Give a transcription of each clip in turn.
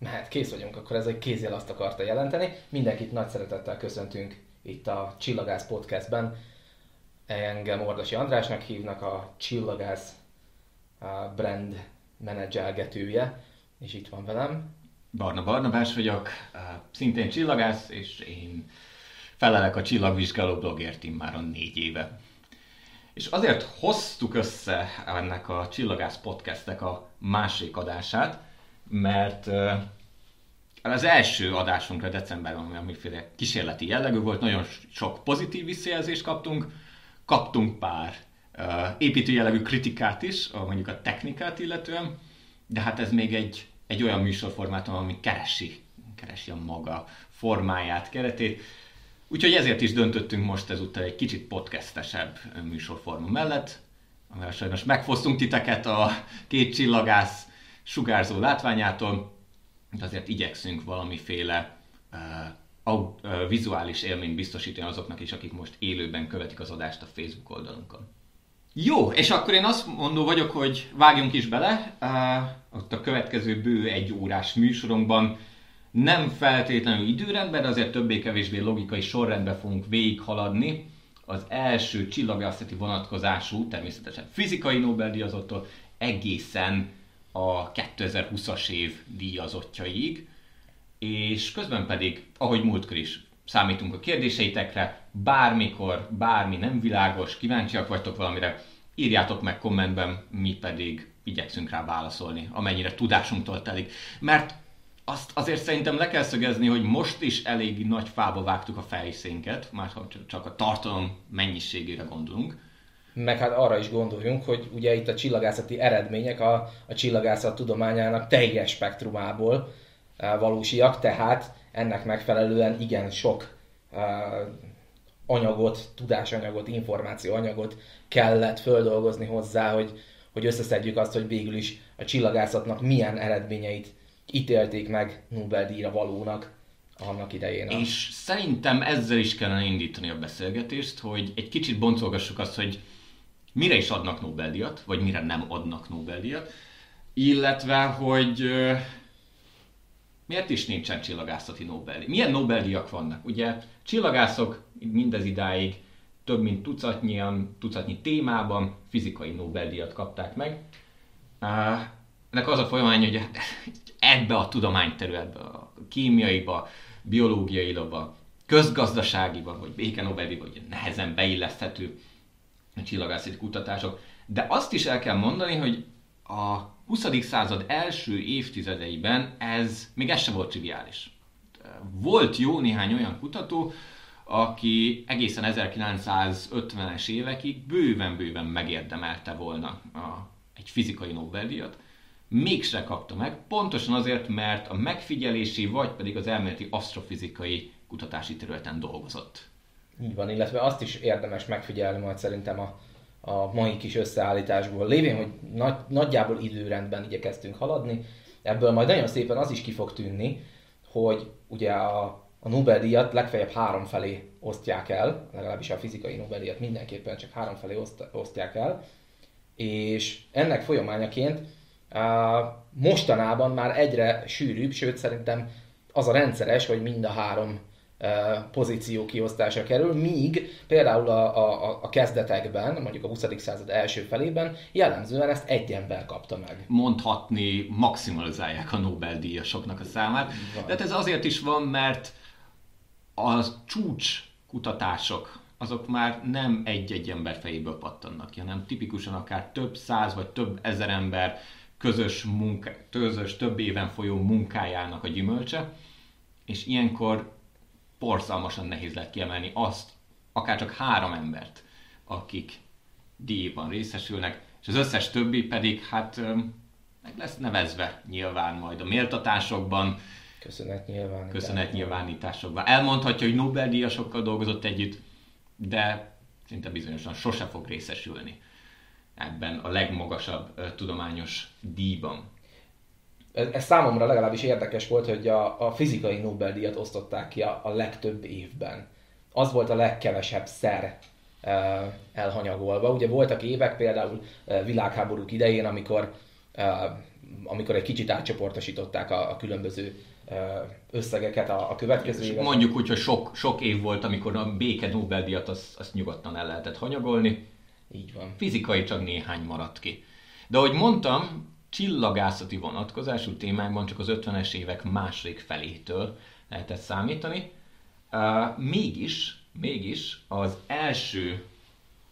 Mehet, kész vagyunk, akkor ez egy kézjel azt akarta jelenteni. Mindenkit nagy szeretettel köszöntünk itt a Csillagász Podcastben. Engem Ordasi Andrásnak hívnak, a Csillagász brand menedzselgetője, és itt van velem. Barna Barnabás vagyok, szintén csillagász, és én felelek a csillagvizsgáló blogért immáron négy éve. És azért hoztuk össze ennek a Csillagász podcastnek a másik adását, mert az első adásunkra decemberben amiféle kísérleti jellegű volt, nagyon sok pozitív visszajelzést kaptunk, kaptunk pár építő jellegű kritikát is, mondjuk a technikát illetően, de hát ez még egy, egy olyan műsorformátum, ami keresi, keresi a maga formáját, keretét. Úgyhogy ezért is döntöttünk most ezúttal egy kicsit podcastesebb műsorforma mellett, amivel sajnos megfosztunk titeket a két csillagász sugárzó látványától, de azért igyekszünk valamiféle uh, vizuális élményt biztosítani azoknak is, akik most élőben követik az adást a Facebook oldalunkon. Jó, és akkor én azt mondó vagyok, hogy vágjunk is bele. Uh, ott a következő bő egy órás műsorunkban nem feltétlenül időrendben, de azért többé-kevésbé logikai sorrendben fogunk végighaladni. Az első csillagászati vonatkozású, természetesen fizikai Nobel-díjazottól egészen a 2020-as év díjazottjaig, és közben pedig, ahogy múltkor is, számítunk a kérdéseitekre, bármikor, bármi nem világos, kíváncsiak vagytok valamire, írjátok meg kommentben, mi pedig igyekszünk rá válaszolni, amennyire tudásunktól telik. Mert azt azért szerintem le kell szögezni, hogy most is elég nagy fába vágtuk a fejszénket, már csak a tartalom mennyiségére gondolunk. Meg hát arra is gondoljunk, hogy ugye itt a csillagászati eredmények a, a csillagászat tudományának teljes spektrumából e, valósiak, tehát ennek megfelelően igen sok e, anyagot, tudásanyagot, információanyagot kellett földolgozni hozzá, hogy, hogy összeszedjük azt, hogy végül is a csillagászatnak milyen eredményeit ítélték meg Nobel-díjra valónak annak idején. És szerintem ezzel is kellene indítani a beszélgetést, hogy egy kicsit boncolgassuk azt, hogy mire is adnak Nobel-díjat, vagy mire nem adnak Nobel-díjat, illetve, hogy miért is nincsen csillagászati Nobel-díj. Milyen Nobel-díjak vannak? Ugye csillagászok mindez idáig több mint tucatnyian, tucatnyi témában fizikai Nobel-díjat kapták meg. Ennek az a folyamány, hogy ebbe a tudományterületbe, a kémiaiba, biológiaiba, közgazdaságiba, vagy béke nobel vagy nehezen beilleszthető a csillagászati kutatások. De azt is el kell mondani, hogy a 20. század első évtizedeiben ez még ez sem volt triviális. Volt jó néhány olyan kutató, aki egészen 1950-es évekig bőven-bőven megérdemelte volna a, egy fizikai Nobel-díjat, mégse kapta meg, pontosan azért, mert a megfigyelési vagy pedig az elméleti asztrofizikai kutatási területen dolgozott. Így van, illetve azt is érdemes megfigyelni majd szerintem a, a mai kis összeállításból. Lévén, hogy nagy, nagyjából időrendben igyekeztünk haladni, ebből majd nagyon szépen az is ki fog tűnni, hogy ugye a, a Nobel-díjat legfeljebb három felé osztják el, legalábbis a fizikai Nobel-díjat mindenképpen csak három felé oszt, osztják el, és ennek folyamányaként mostanában már egyre sűrűbb, sőt szerintem az a rendszeres, hogy mind a három pozíció kiosztása kerül, míg például a, a, a kezdetekben, mondjuk a 20. század első felében jellemzően ezt egy ember kapta meg. Mondhatni, maximalizálják a Nobel-díjasoknak a számát. Van. De hát ez azért is van, mert a csúcs kutatások, azok már nem egy-egy ember fejéből pattannak ki, hanem tipikusan akár több száz vagy több ezer ember közös, munka, közös több éven folyó munkájának a gyümölcse, és ilyenkor borzalmasan nehéz lehet kiemelni azt, akár csak három embert, akik díjban részesülnek, és az összes többi pedig hát meg lesz nevezve nyilván majd a méltatásokban, Köszönet nyilvánításokban. Köszönet nyilvánításokban. Elmondhatja, hogy Nobel-díjasokkal dolgozott együtt, de szinte bizonyosan sose fog részesülni ebben a legmagasabb tudományos díjban. Ez, ez számomra legalábbis érdekes volt, hogy a, a fizikai Nobel-díjat osztották ki a, a legtöbb évben. Az volt a legkevesebb szer elhanyagolva. Ugye voltak évek, például világháborúk idején, amikor amikor egy kicsit átcsoportosították a, a különböző összegeket a, a következő években. Mondjuk úgy, hogy sok, sok év volt, amikor a béke Nobel-díjat azt, azt nyugodtan el lehetett hanyagolni. Így van. Fizikai csak néhány maradt ki. De ahogy mondtam, csillagászati vonatkozású témákban csak az 50-es évek második felétől lehetett számítani. Uh, mégis, mégis az első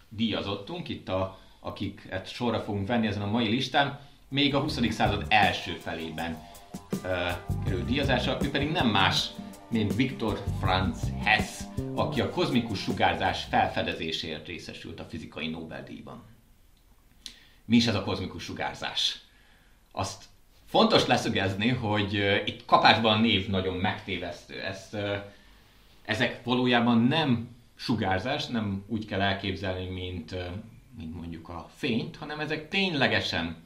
díjazottunk, itt a, akiket sorra fogunk venni ezen a mai listán, még a 20. század első felében uh, kerül díjazása, ő pedig nem más, mint Viktor Franz Hess, aki a kozmikus sugárzás felfedezéséért részesült a fizikai Nobel-díjban. Mi is ez a kozmikus sugárzás? Azt fontos leszögezni, hogy itt kapásban a név nagyon megtévesztő. Ezt, ezek valójában nem sugárzás, nem úgy kell elképzelni, mint, mint mondjuk a fényt, hanem ezek ténylegesen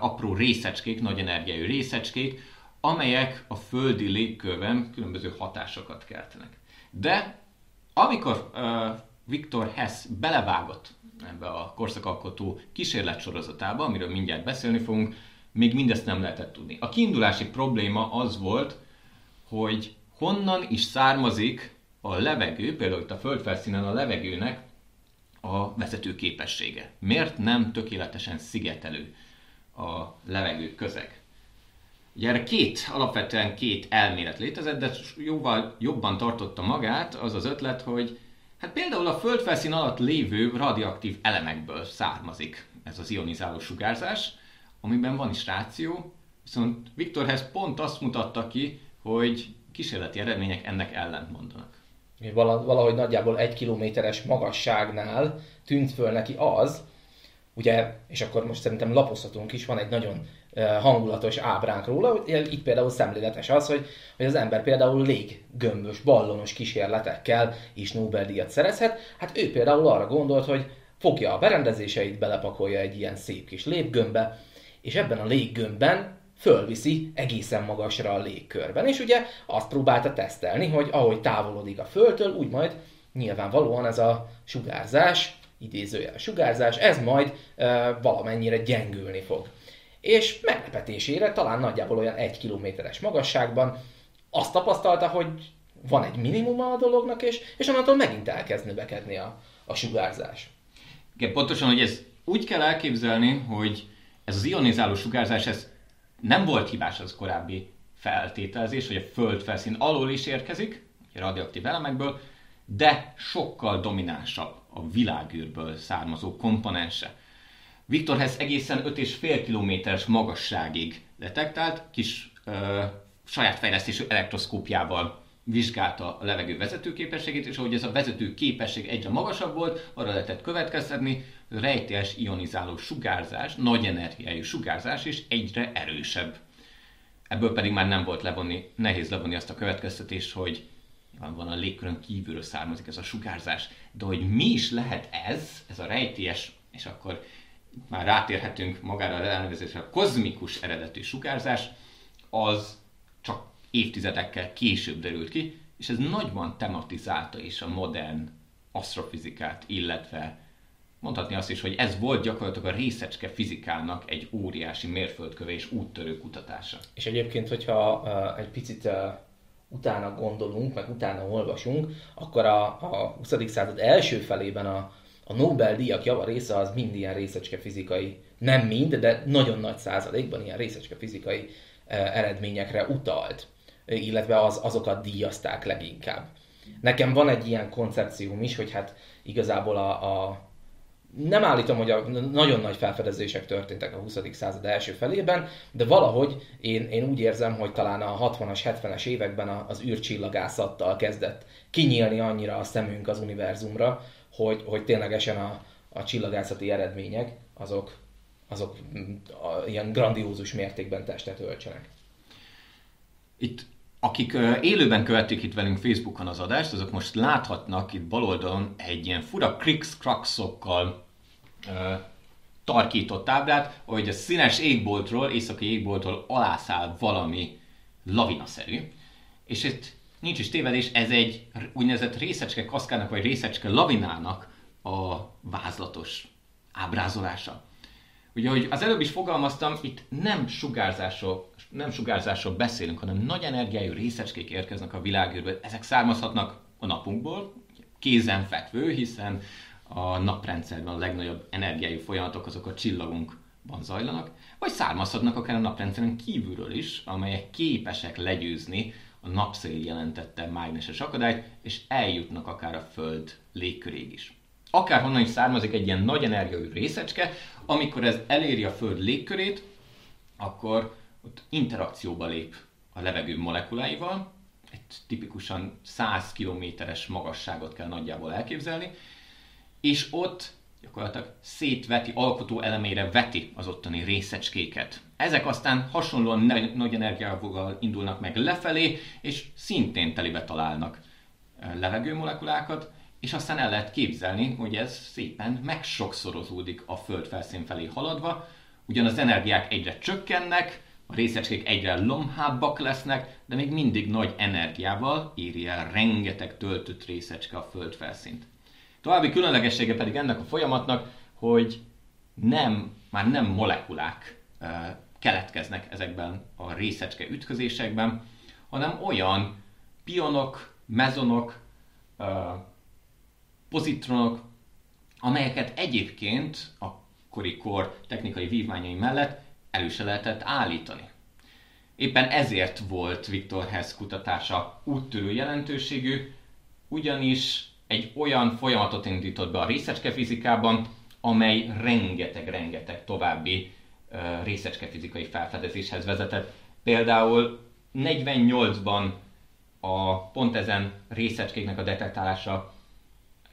apró részecskék, nagy energiájú részecskék, amelyek a földi légkörben különböző hatásokat keltenek. De amikor Viktor Hess belevágott ebbe a korszakalkotó kísérletsorozatába, amiről mindjárt beszélni fogunk, még mindezt nem lehetett tudni. A kiindulási probléma az volt, hogy honnan is származik a levegő, például itt a földfelszínen a levegőnek a vezető képessége. Miért nem tökéletesen szigetelő a levegő közeg? Ugye erre két, alapvetően két elmélet létezett, de jóval jobban tartotta magát az az ötlet, hogy hát például a földfelszín alatt lévő radioaktív elemekből származik ez az ionizáló sugárzás, amiben van is ráció, viszont Viktor Hess pont azt mutatta ki, hogy kísérleti eredmények ennek ellent mondanak. Valahogy nagyjából egy kilométeres magasságnál tűnt föl neki az, ugye, és akkor most szerintem lapozhatunk is, van egy nagyon hangulatos ábránk róla. Itt például szemléletes az, hogy, hogy az ember például léggömbös, ballonos kísérletekkel is Nobel-díjat szerezhet. Hát ő például arra gondolt, hogy fogja a berendezéseit, belepakolja egy ilyen szép kis léggömbbe, és ebben a léggömbben fölviszi egészen magasra a légkörben. És ugye azt próbálta tesztelni, hogy ahogy távolodik a Földtől, úgy majd nyilvánvalóan ez a sugárzás, idézőjel sugárzás, ez majd e, valamennyire gyengülni fog és meglepetésére talán nagyjából olyan egy kilométeres magasságban azt tapasztalta, hogy van egy minimum a dolognak, és, és onnantól megint elkezd növekedni a, a sugárzás. Igen, pontosan, hogy ez úgy kell elképzelni, hogy ez az ionizáló sugárzás, ez nem volt hibás az korábbi feltételezés, hogy a föld felszín alól is érkezik, a radioaktív elemekből, de sokkal dominánsabb a világűrből származó komponense. Viktor Hess egészen 5,5 kilométeres magasságig detektált, kis ö, saját fejlesztésű elektroszkópjával vizsgálta a levegő vezetőképességét, és ahogy ez a vezető képesség egyre magasabb volt, arra lehetett következtetni, a rejtélyes ionizáló sugárzás, nagy energiájú sugárzás is egyre erősebb. Ebből pedig már nem volt levonni, nehéz levonni azt a következtetést, hogy van a légkörön kívülről származik ez a sugárzás. De hogy mi is lehet ez, ez a rejtélyes, és akkor már rátérhetünk magára az elnevezésre, a kozmikus eredetű sugárzás, az évtizedekkel később derült ki, és ez nagyban tematizálta is a modern asztrofizikát, illetve mondhatni azt is, hogy ez volt gyakorlatilag a részecske fizikának egy óriási mérföldköve és úttörő kutatása. És egyébként, hogyha uh, egy picit uh, utána gondolunk, meg utána olvasunk, akkor a, a 20. század első felében a, a Nobel-díjak java része az mind ilyen részecske fizikai, nem mind, de nagyon nagy százalékban ilyen részecske fizikai eh, eredményekre utalt, illetve az, azokat díjazták leginkább. Nekem van egy ilyen koncepcióm is, hogy hát igazából a, a nem állítom, hogy a nagyon nagy felfedezések történtek a 20. század első felében, de valahogy én, én úgy érzem, hogy talán a 60-as, 70-es években az űrcsillagászattal kezdett kinyílni annyira a szemünk az univerzumra, hogy, hogy ténylegesen a, a csillagászati eredmények azok, azok a, ilyen grandiózus mértékben testet öltsenek. Itt akik élőben követték itt velünk Facebookon az adást, azok most láthatnak itt bal egy ilyen fura kriks-krakszokkal uh, tarkított táblát, hogy a színes égboltról, északi égboltról alászáll valami lavinaszerű. És itt nincs is tévedés, ez egy úgynevezett részecske kaszkának, vagy részecske lavinának a vázlatos ábrázolása. Ugye, hogy az előbb is fogalmaztam, itt nem sugárzásról, nem sugárzásról beszélünk, hanem nagy energiájú részecskék érkeznek a világűrből. Ezek származhatnak a napunkból, kézenfekvő, hiszen a naprendszerben a legnagyobb energiájú folyamatok azok a csillagunkban zajlanak, vagy származhatnak akár a naprendszeren kívülről is, amelyek képesek legyőzni a napszél jelentette mágneses akadályt, és eljutnak akár a Föld légköréig is. Akárhonnan is származik egy ilyen nagy energiaú részecske, amikor ez eléri a Föld légkörét, akkor ott interakcióba lép a levegő molekuláival, egy tipikusan 100 kilométeres magasságot kell nagyjából elképzelni, és ott gyakorlatilag szétveti, alkotó elemére veti az ottani részecskéket. Ezek aztán hasonlóan nagy energiával indulnak meg lefelé, és szintén telibe találnak eh, levegőmolekulákat, és aztán el lehet képzelni, hogy ez szépen megsokszorozódik a Föld felszín felé haladva, ugyan az energiák egyre csökkennek, a részecskék egyre lomhábbak lesznek, de még mindig nagy energiával éri el rengeteg töltött részecske a Föld felszínt. További különlegessége pedig ennek a folyamatnak, hogy nem, már nem molekulák keletkeznek ezekben a részecske ütközésekben, hanem olyan pionok, mezonok, pozitronok, amelyeket egyébként a kori kor technikai vívmányai mellett elő se lehetett állítani. Éppen ezért volt Viktor Hess kutatása úttörő jelentőségű, ugyanis egy olyan folyamatot indított be a részecske fizikában, amely rengeteg-rengeteg további uh, részecske fizikai felfedezéshez vezetett. Például 48-ban a pont ezen részecskéknek a detektálása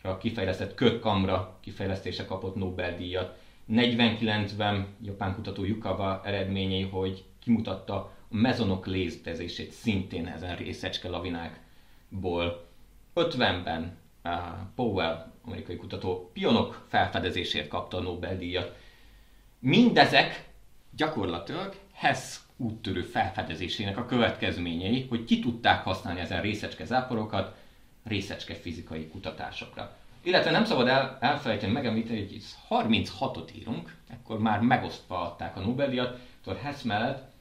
a kifejlesztett kötkamra kifejlesztése kapott Nobel-díjat. 49-ben japán kutató Yukawa eredményei, hogy kimutatta a mezonok léztezését szintén ezen részecske lavinákból. 50-ben uh, Powell, amerikai kutató, pionok felfedezésért kapta a Nobel-díjat. Mindezek gyakorlatilag Hess úttörő felfedezésének a következményei, hogy ki tudták használni ezen részecske záporokat részecske fizikai kutatásokra. Illetve nem szabad el, elfelejteni, megemlíteni, hogy 36-ot írunk, akkor már megosztva adták a Nobel-díjat, Dr. Hess mellett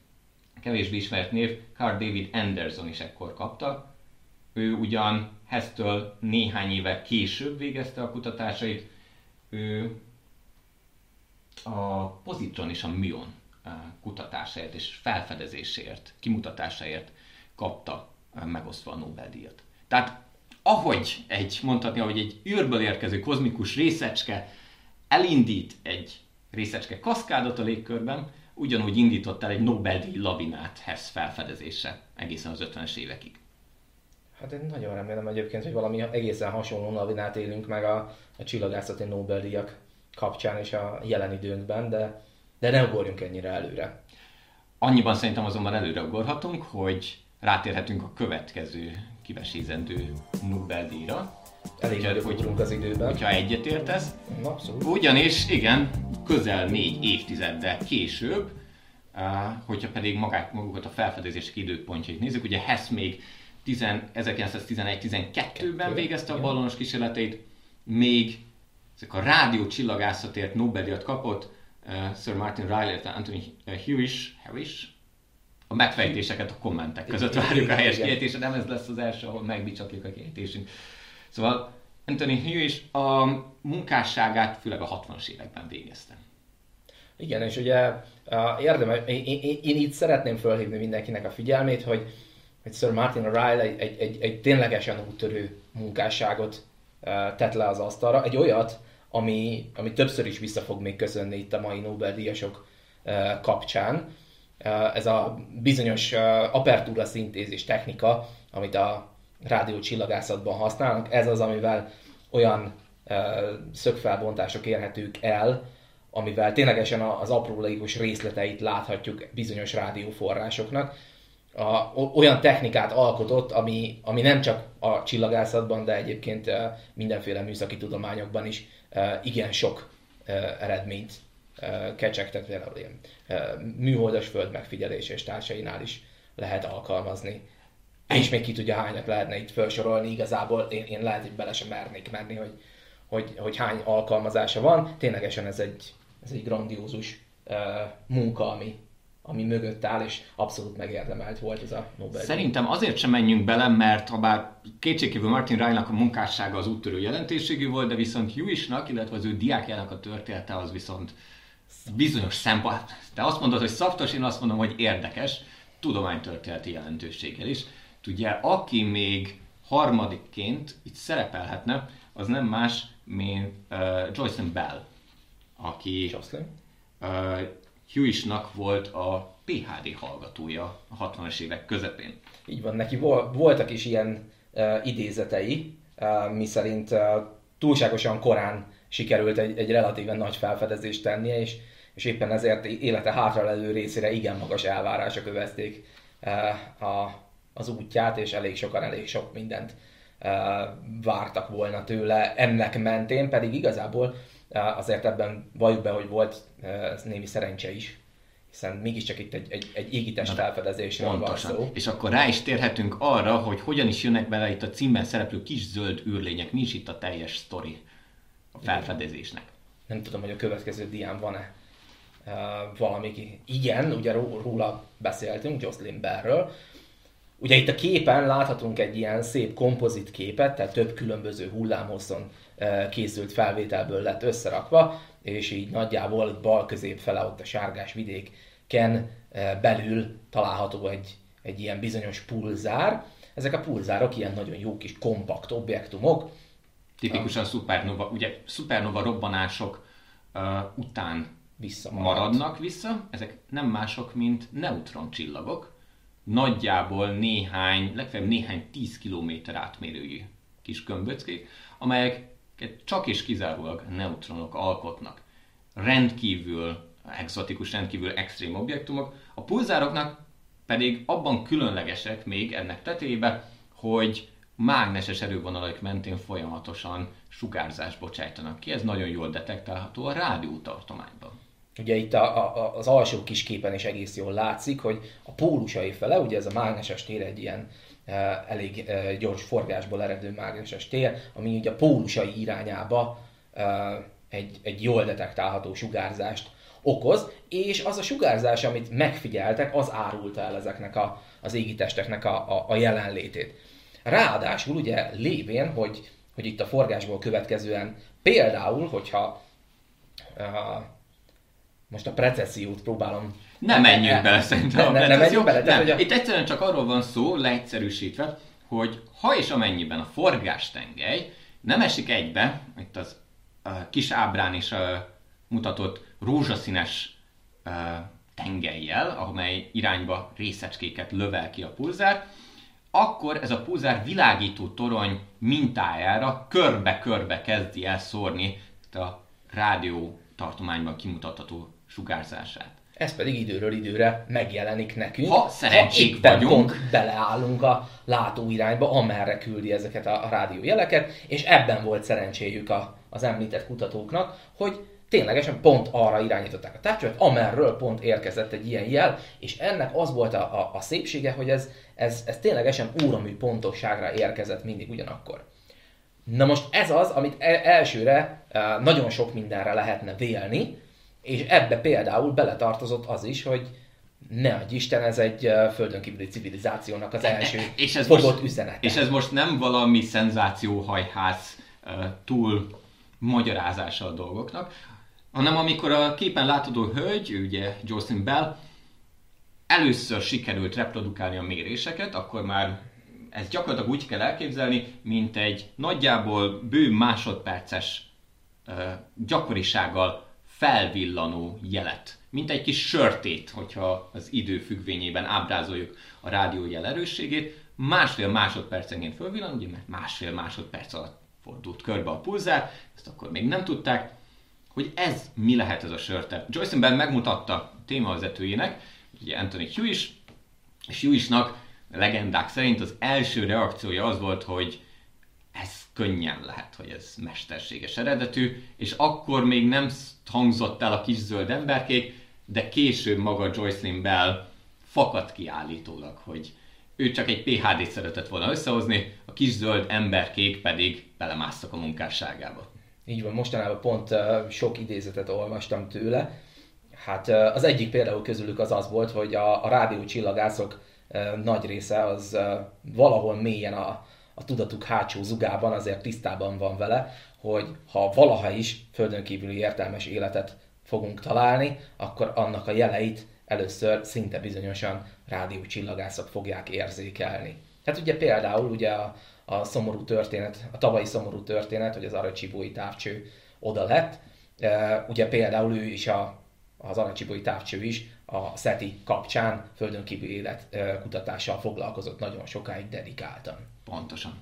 kevésbé ismert név Carl David Anderson is ekkor kapta. Ő ugyan Hess-től néhány éve később végezte a kutatásait, ő a pozitron és a műon eh, kutatásáért és felfedezéséért, kimutatásáért kapta eh, megosztva a Nobel-díjat. Tehát ahogy egy, mondhatni, ahogy egy űrből érkező kozmikus részecske elindít egy részecske kaszkádot a légkörben, ugyanúgy indított el egy Nobel-díj labinát Hess felfedezése egészen az 50-es évekig. Hát én nagyon remélem egyébként, hogy valami egészen hasonló labinát élünk meg a, a csillagászati Nobel-díjak kapcsán és a jelen időnkben, de, de ne ugorjunk ennyire előre. Annyiban szerintem azonban előre ugorhatunk, hogy rátérhetünk a következő kivesézendő Nobel-díjra. Elég nagyobb hogy, az időben. Hogyha egyetértesz. Abszolút. Ugyanis, igen, közel négy évtizeddel később, hogyha pedig magát, magukat a felfedezések időpontjait nézzük, ugye Hess még 1911-12-ben végezte a ballonos kísérleteit, még ezek a rádió csillagászatért Nobel-díjat kapott, Sir Martin Riley, Anthony Hewish, Hewish a megfejtéseket a kommentek között várjuk a helyes kiejtésre, nem ez lesz az első, ahol megbicsaklik a kiejtésünk. Szóval Anthony Hugh is a munkásságát főleg a 60-as években végezte. Igen, és ugye érdemes, én, én, én itt szeretném felhívni mindenkinek a figyelmét, hogy, hogy Sir Martin Ryle egy, egy, egy, egy ténylegesen úttörő munkásságot tett le az asztalra, egy olyat, ami, ami többször is vissza fog még köszönni itt a mai Nobel-díjasok kapcsán. Eh, ez a bizonyos eh, apertúra szintézis technika, amit a rádió csillagászatban használnak, ez az, amivel olyan eh, szögfelbontások érhetők el, amivel ténylegesen az aprólékos részleteit láthatjuk bizonyos rádióforrásoknak. A, olyan technikát alkotott, ami, ami nem csak a csillagászatban, de egyébként mindenféle műszaki tudományokban is igen sok eredményt kecsegtet, például ilyen műholdas föld megfigyelés és társainál is lehet alkalmazni. És még ki tudja hányat lehetne itt felsorolni, igazából én, én lehet, hogy bele sem mernék menni, hogy, hogy, hogy hány alkalmazása van. Ténylegesen ez egy, ez egy grandiózus uh, munka, ami, ami mögött áll, és abszolút megérdemelt volt ez a Nobel. Szerintem azért sem menjünk bele, mert ha bár kétségkívül Martin Rajnak a munkássága az úttörő jelentőségű volt, de viszont Hewisnak, illetve az ő diákjának a története az viszont bizonyos szempont. Te azt mondod, hogy szaftos, én azt mondom, hogy érdekes, tudománytörténeti jelentőséggel is. Ugye, aki még harmadikként itt szerepelhetne, az nem más, mint uh, Joycelyn Bell, aki Jocelyn? uh, volt a PHD hallgatója a 60-as évek közepén. Így van, neki vol- voltak is ilyen uh, idézetei, uh, miszerint uh, túlságosan korán sikerült egy, egy relatíven nagy felfedezést tennie, és, és éppen ezért élete hátralelő részére igen magas elvárások övezték uh, a, az útját, és elég sokan elég sok mindent uh, vártak volna tőle ennek mentén, pedig igazából uh, azért ebben valljuk be, hogy volt némi szerencse is, hiszen mégiscsak itt egy, egy, egy égitest felfedezésről van szó. És akkor rá is térhetünk arra, hogy hogyan is jönnek bele itt a címben szereplő kis zöld űrlények, mi is itt a teljes sztori a felfedezésnek. Nem tudom, hogy a következő dián van-e uh, valami. Igen, ugye róla beszéltünk, Jocelyn Bellről. Ugye itt a képen láthatunk egy ilyen szép kompozit képet, tehát több különböző hullámhosszon készült felvételből lett összerakva, és így nagyjából bal közép fele ott a sárgás vidéken belül található egy, egy ilyen bizonyos pulzár. Ezek a pulzárok ilyen nagyon jó kis kompakt objektumok, Tipikusan szupernova, ugye szupernova robbanások uh, után maradnak vissza. Ezek nem mások, mint neutroncsillagok. Nagyjából néhány, legfeljebb néhány 10 km átmérőjű kis gömböckék, amelyek csak és kizárólag neutronok alkotnak. Rendkívül exotikus, rendkívül extrém objektumok. A pulzároknak pedig abban különlegesek még ennek tetébe, hogy mágneses erővonalaik mentén folyamatosan sugárzást bocsájtanak ki. Ez nagyon jól detektálható a rádiótartományban. Ugye itt a, a, az alsó kis képen is egész jól látszik, hogy a pólusai fele, ugye ez a mágneses tér egy ilyen e, elég e, gyors forgásból eredő mágneses tér, ami ugye a pólusai irányába e, egy, egy jól detektálható sugárzást okoz, és az a sugárzás, amit megfigyeltek, az árulta el ezeknek a, az égitesteknek a, a, a jelenlétét. Ráadásul ugye lévén, hogy, hogy itt a forgásból következően például, hogyha uh, most a precessziót próbálom... Nem menjünk bele szerintem ne, ne, nem menjünk bele. Tehát, nem. A... Itt egyszerűen csak arról van szó, leegyszerűsítve, hogy ha és amennyiben a forgástengely nem esik egybe, itt az uh, kis ábrán is uh, mutatott rózsaszínes uh, tengelyjel, amely irányba részecskéket lövel ki a pulzár, akkor ez a pulzár világító torony mintájára körbe-körbe kezdi el szórni a rádió tartományban kimutatható sugárzását. Ez pedig időről időre megjelenik nekünk. Ha szerencsék ha vagyunk. Pont beleállunk a látóirányba, amerre küldi ezeket a, a rádiójeleket, és ebben volt szerencséjük a, az említett kutatóknak, hogy ténylegesen pont arra irányították a távcsövet, amerről pont érkezett egy ilyen jel, és ennek az volt a, a, a szépsége, hogy ez, ez, ez ténylegesen óramű pontosságra érkezett mindig ugyanakkor. Na most ez az, amit e, elsőre e, nagyon sok mindenre lehetne vélni, és ebbe például beletartozott az is, hogy ne adj Isten, ez egy e, földön kívüli civilizációnak az első és ez fogott most, üzenete. És ez most nem valami szenzációhajház túl magyarázása a dolgoknak, hanem amikor a képen látható hölgy, ugye Jocelyn Bell, először sikerült reprodukálni a méréseket, akkor már ez gyakorlatilag úgy kell elképzelni, mint egy nagyjából bő másodperces gyakorisággal felvillanó jelet. Mint egy kis sörtét, hogyha az idő függvényében ábrázoljuk a rádiójel erősségét. Másfél másodpercenként fölvillan, ugye mert másfél másodperc alatt fordult körbe a pulzár, ezt akkor még nem tudták, hogy ez mi lehet ez a sörte. Joyce Ben megmutatta témavezetőjének, ugye Anthony Hughes, és Hughesnak legendák szerint az első reakciója az volt, hogy könnyen lehet, hogy ez mesterséges eredetű, és akkor még nem hangzott el a kis zöld emberkék, de később maga Joycelyn Bell fakadt ki állítólag, hogy ő csak egy PHD-t szeretett volna összehozni, a kis zöld emberkék pedig belemásztak a munkásságába. Így van, mostanában pont sok idézetet olvastam tőle. Hát az egyik például közülük az az volt, hogy a, a rádió csillagászok nagy része az valahol mélyen a, a tudatuk hátsó zugában azért tisztában van vele, hogy ha valaha is földön kívüli értelmes életet fogunk találni, akkor annak a jeleit először szinte bizonyosan rádió csillagászok fogják érzékelni. Hát ugye például ugye a, a szomorú történet, a tavalyi szomorú történet, hogy az Aracsibói távcső oda lett, ugye például ő is a, az Aracsibói távcső is a SETI kapcsán földön kívüli élet kutatással foglalkozott nagyon sokáig dedikáltan. Pontosan.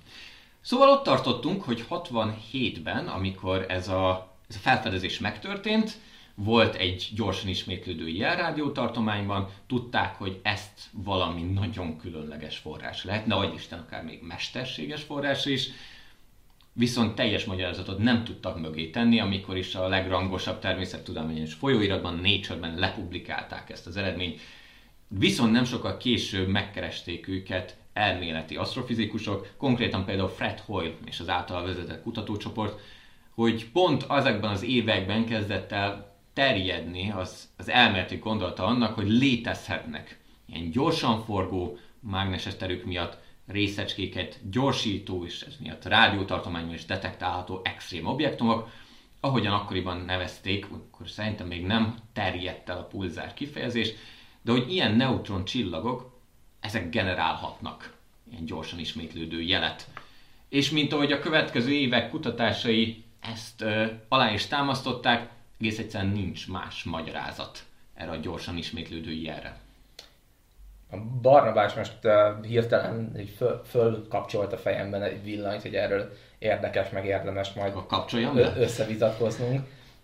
Szóval ott tartottunk, hogy 67-ben, amikor ez a, ez a felfedezés megtörtént, volt egy gyorsan ismétlődő jelrádió tartományban, tudták, hogy ezt valami nagyon különleges forrás lehet, ne Isten akár még mesterséges forrás is, viszont teljes magyarázatot nem tudtak mögé tenni, amikor is a legrangosabb természettudományos folyóiratban, Nature-ben lepublikálták ezt az eredményt. Viszont nem sokkal később megkeresték őket elméleti asztrofizikusok, konkrétan például Fred Hoyle és az által vezetett kutatócsoport, hogy pont azokban az években kezdett el terjedni az, az elméleti gondolata annak, hogy létezhetnek ilyen gyorsan forgó mágneses terük miatt részecskéket gyorsító, és ez miatt rádiótartományban is detektálható extrém objektumok, ahogyan akkoriban nevezték, akkor szerintem még nem terjedt el a pulzár kifejezés, de hogy ilyen neutron csillagok, ezek generálhatnak ilyen gyorsan ismétlődő jelet. És mint ahogy a következő évek kutatásai ezt ö, alá is támasztották, egész egyszerűen nincs más magyarázat erre a gyorsan ismétlődő jelre. A Barnabás most uh, hirtelen egy föl, fölkapcsolt a fejemben egy villanyt, hogy erről érdekes, meg érdemes majd ö-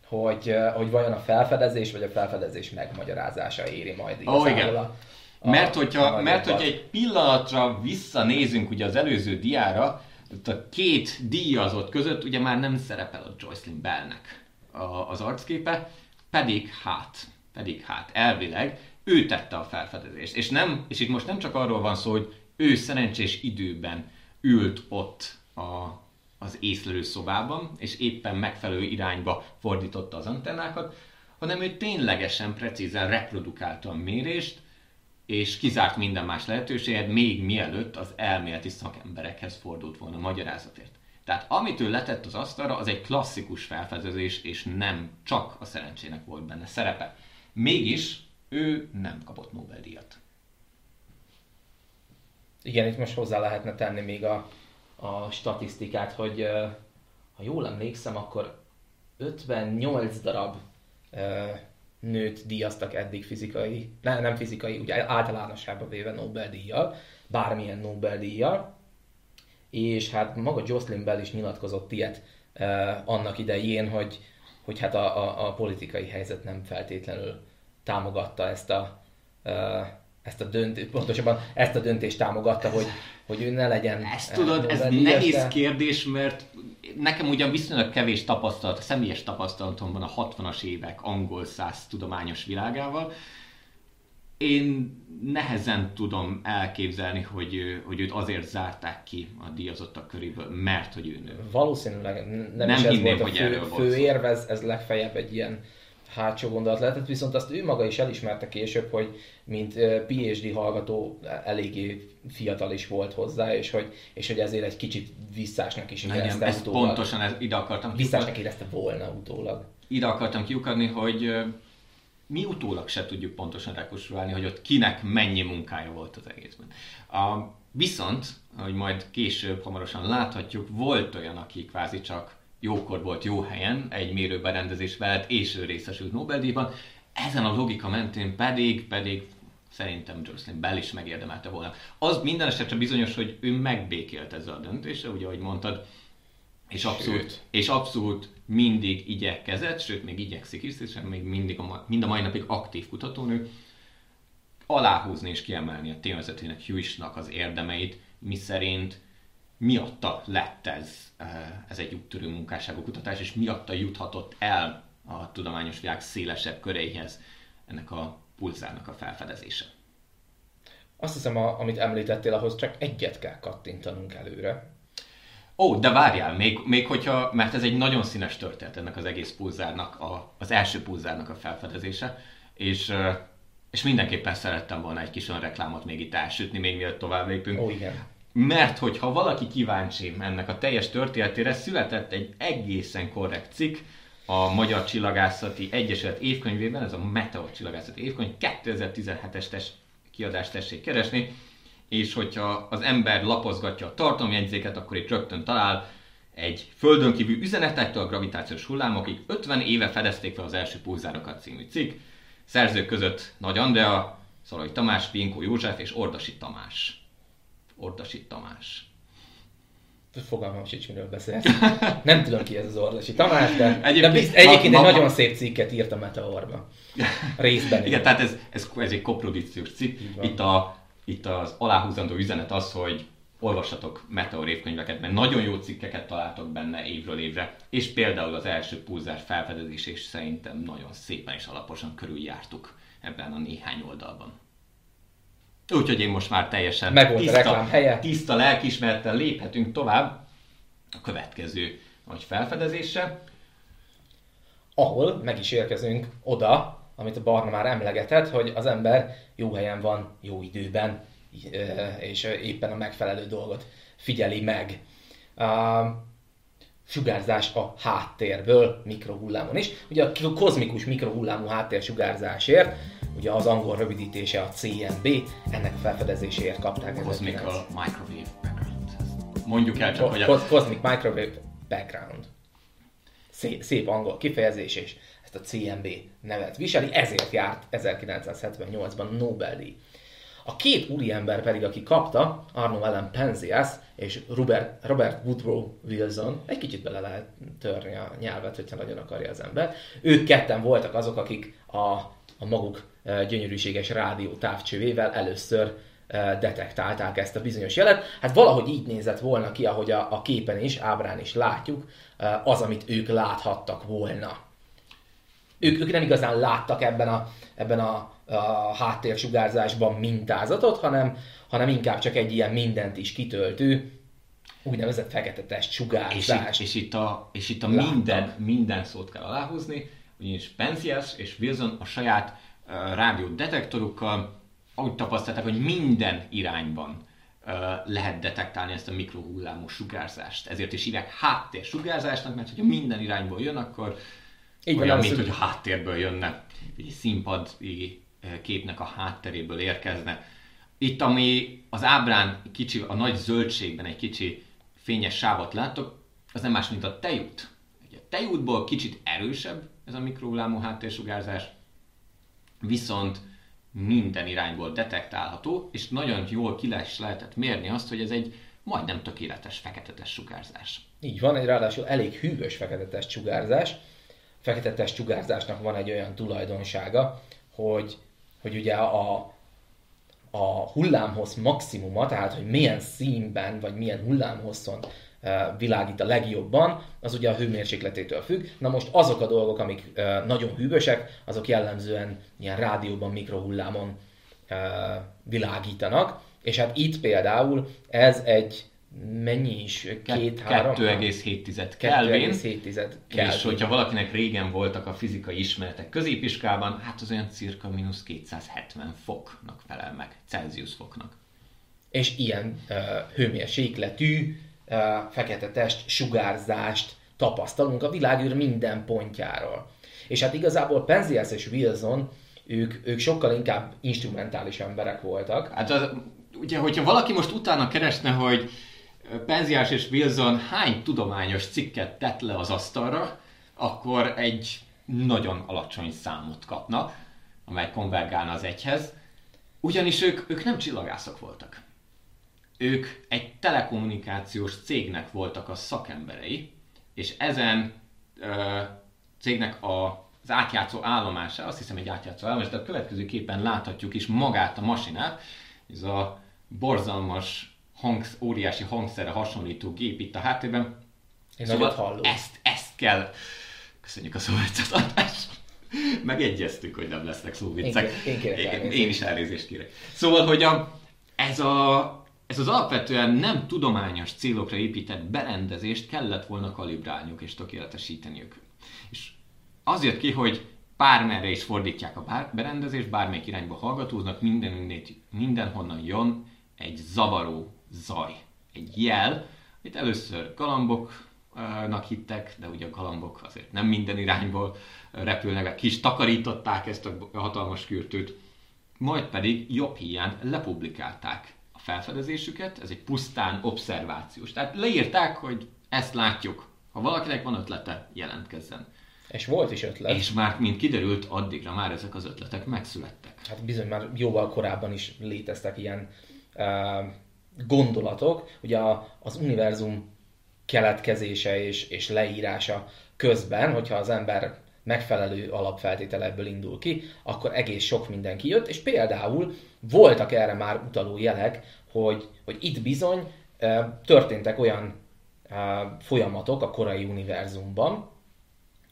hogy, uh, hogy vajon a felfedezés vagy a felfedezés megmagyarázása éri majd igazából oh, igen. a, mert hogyha, mert hogyha egy pillanatra visszanézünk ugye az előző diára, a két díjazott között ugye már nem szerepel a Joycelyn Bellnek az arcképe, pedig hát, pedig hát elvileg ő tette a felfedezést. És, nem, és itt most nem csak arról van szó, hogy ő szerencsés időben ült ott a, az észlelő szobában, és éppen megfelelő irányba fordította az antennákat, hanem ő ténylegesen precízen reprodukálta a mérést, és kizárt minden más lehetőséget, még mielőtt az elméleti szakemberekhez fordult volna magyarázatért. Tehát amit ő letett az asztalra, az egy klasszikus felfedezés, és nem csak a szerencsének volt benne szerepe. Mégis ő nem kapott Nobel-díjat. Igen, itt most hozzá lehetne tenni még a, a statisztikát, hogy ha jól emlékszem, akkor 58 darab nőt díjaztak eddig fizikai, nem, nem fizikai, ugye általánosságban véve Nobel-díjjal, bármilyen Nobel-díjjal, és hát maga Jocelyn Bell is nyilatkozott ilyet annak idején, hogy, hogy hát a, a, a politikai helyzet nem feltétlenül támogatta ezt a, ezt a döntést, pontosabban ezt a döntést támogatta, hogy, hogy ő ne legyen... Ezt tudod, ez nehéz de... kérdés, mert nekem ugyan viszonylag kevés tapasztalat, személyes tapasztalatom van a 60-as évek angol száz tudományos világával, én nehezen tudom elképzelni, hogy, hogy őt azért zárták ki a díjazottak köréből, mert hogy ő nő. Valószínűleg nem, nem is hinném, ez volt a fő, fő érv, ez, ez legfeljebb egy ilyen hátsó gondolat lehetett, viszont azt ő maga is elismerte később, hogy mint PhD hallgató eléggé fiatal is volt hozzá, és hogy, és hogy ezért egy kicsit visszásnak is érezte ez utólag. Pontosan ez, ide akartam Visszásnak érezte volna utólag. Ide akartam kiukadni, hogy mi utólag se tudjuk pontosan rekonstruálni, hogy ott kinek mennyi munkája volt az egészben. A, viszont, hogy majd később hamarosan láthatjuk, volt olyan, aki kvázi csak jókor volt jó helyen, egy mérőberendezés veled, és ő részesült Nobel-díjban. Ezen a logika mentén pedig, pedig szerintem Jocelyn Bell is megérdemelte volna. Az minden esetre bizonyos, hogy ő megbékélt ezzel a döntéssel, ugye ahogy mondtad, és abszolút, és abszolút mindig igyekezett, sőt még igyekszik is, és még mindig a, mind a mai napig aktív kutatónő, aláhúzni és kiemelni a témavezetőnek Hughes-nak az érdemeit, mi szerint miatta lett ez, eh, ez egy úttörő munkásságú kutatás, és miatta juthatott el a tudományos világ szélesebb köreihez ennek a pulzárnak a felfedezése. Azt hiszem, a, amit említettél, ahhoz csak egyet kell kattintanunk előre. Ó, de várjál, még, még hogyha, mert ez egy nagyon színes történet ennek az egész pulzárnak, a, az első pulzárnak a felfedezése. és, és mindenképpen szerettem volna egy kis olyan reklámot még itt elsütni, még mielőtt tovább lépünk. Ó, igen. Mert hogyha valaki kíváncsi ennek a teljes történetére, született egy egészen korrekt cikk, a Magyar Csillagászati Egyesület évkönyvében, ez a Meteor Csillagászati évkönyv, 2017-es tes- kiadást tessék keresni, és hogyha az ember lapozgatja a tartalomjegyzéket, akkor itt rögtön talál egy földön kívül üzenetektől a gravitációs hullámokig 50 éve fedezték fel az első pulzárokat című cikk. Szerzők között Nagy Andrea, Szalai Tamás, Pinkó József és Ordasi Tamás. Ordasi Tamás. Fogalmam sincs, miről beszélsz. Nem tudom ki ez az Orlasi Tamás, de, Egyébként- de bizt, egyébként ma- egy ma- nagyon szép cikket írt a Meteorba. Részben. Igen, tehát ez, ez, ez egy koprodukciós cikk. Itt, a, itt az aláhúzandó üzenet az, hogy olvassatok Meteor évkönyveket, mert nagyon jó cikkeket találtok benne évről évre, és például az első pulzár felfedezés, és szerintem nagyon szépen és alaposan körüljártuk ebben a néhány oldalban. Úgyhogy én most már teljesen Megvolt a reklám helye. tiszta lelkismerettel léphetünk tovább a következő nagy felfedezésre. ahol meg is érkezünk oda, amit a Barna már emlegetett, hogy az ember jó helyen van, jó időben, és éppen a megfelelő dolgot figyeli meg. A sugárzás a háttérből, mikrohullámon is. Ugye a kozmikus mikrohullámú háttérsugárzásért, ugye az angol rövidítése a CMB, ennek felfedezéséért kapták Cosmical Microwave Background. Mondjuk el csak, hogy a Cos- Cosmic Microwave Background. Szép, szép angol kifejezés, és ezt a CMB nevet viseli, ezért járt 1978-ban Nobel-díj. A két úriember pedig, aki kapta, Arno Allen Penzias és Robert, Robert Woodrow Wilson, egy kicsit bele lehet törni a nyelvet, hogyha nagyon akarja az ember, ők ketten voltak azok, akik a, a maguk eh, gyönyörűséges rádió távcsövével először eh, detektálták ezt a bizonyos jelet. Hát valahogy így nézett volna ki, ahogy a, a képen is, ábrán is látjuk, eh, az, amit ők láthattak volna ők, ők nem igazán láttak ebben a, ebben a, a háttérsugárzásban mintázatot, hanem, hanem inkább csak egy ilyen mindent is kitöltő, úgynevezett fekete test és, sugárzás. itt, és itt a, és itt a minden, minden szót kell aláhúzni, ugyanis Penzias és Wilson a saját rádió detektorukkal úgy tapasztalták, hogy minden irányban lehet detektálni ezt a mikrohullámú sugárzást. Ezért is hívják háttérsugárzásnak, mert hogyha minden irányból jön, akkor Így olyan, mint hogy- a háttérből jönne, egy színpadi képnek a hátteréből érkezne. Itt, ami az ábrán kicsi, a nagy zöldségben egy kicsi fényes sávot látok, az nem más, mint a tejút. Ugye a tejútból kicsit erősebb ez a mikrohullámú háttérsugárzás, viszont minden irányból detektálható, és nagyon jól ki lehetett mérni azt, hogy ez egy majdnem tökéletes fekete sugárzás. Így van, egy ráadásul elég hűvös fekete test sugárzás. Fekete test sugárzásnak van egy olyan tulajdonsága, hogy, hogy ugye a, a hullámhossz maximuma, tehát hogy milyen színben vagy milyen hullámhosszon világít a legjobban, az ugye a hőmérsékletétől függ. Na most azok a dolgok, amik nagyon hűvösek, azok jellemzően ilyen rádióban, mikrohullámon világítanak, és hát itt például ez egy mennyi is? Két-három? 2,7 Kelvin. 2,7 És Kelvin. hogyha valakinek régen voltak a fizikai ismeretek középiskolában, hát az olyan cirka mínusz 270 foknak felel meg, Celsius foknak. és ilyen uh, hőmérsékletű, fekete test sugárzást tapasztalunk a világűr minden pontjáról. És hát igazából Penzias és Wilson, ők, ők sokkal inkább instrumentális emberek voltak. Hát az, ugye, hogyha valaki most utána keresne, hogy Penzias és Wilson hány tudományos cikket tett le az asztalra, akkor egy nagyon alacsony számot kapna, amely konvergálna az egyhez. Ugyanis ők, ők nem csillagászok voltak. Ők egy telekommunikációs cégnek voltak a szakemberei, és ezen ö, cégnek a, az átjátszó állomása, azt hiszem egy átjátszó állomás, de a következő képen láthatjuk is magát a masinát, ez a borzalmas, hangsz, óriási hangszerre hasonlító gép itt a háttérben. Én nagyot hallom. ezt, ezt kell, köszönjük a szóváltatást, megegyeztük, hogy nem lesznek szóviccek. Én- én én, én is elnézést kérek. Szóval, hogy a, ez, a, ez az alapvetően nem tudományos célokra épített berendezést kellett volna kalibrálniuk és tökéletesíteniük. És az jött ki, hogy bármerre is fordítják a berendezést, bármelyik irányba hallgatóznak, minden, mindenhonnan jön egy zavaró zaj, egy jel, itt először galamboknak hittek, de ugye a galambok azért nem minden irányból repülnek, kis takarították ezt a hatalmas kürtőt, majd pedig jobb hiány lepublikálták felfedezésüket, ez egy pusztán obszervációs. Tehát leírták, hogy ezt látjuk. Ha valakinek van ötlete, jelentkezzen. És volt is ötlet. És már, mint kiderült, addigra már ezek az ötletek megszülettek. Hát bizony már jóval korábban is léteztek ilyen uh, gondolatok. Ugye a, az univerzum keletkezése és, és leírása közben, hogyha az ember megfelelő alapfeltételekből indul ki, akkor egész sok minden kijött, és például voltak erre már utaló jelek, hogy, hogy itt bizony történtek olyan folyamatok a korai univerzumban,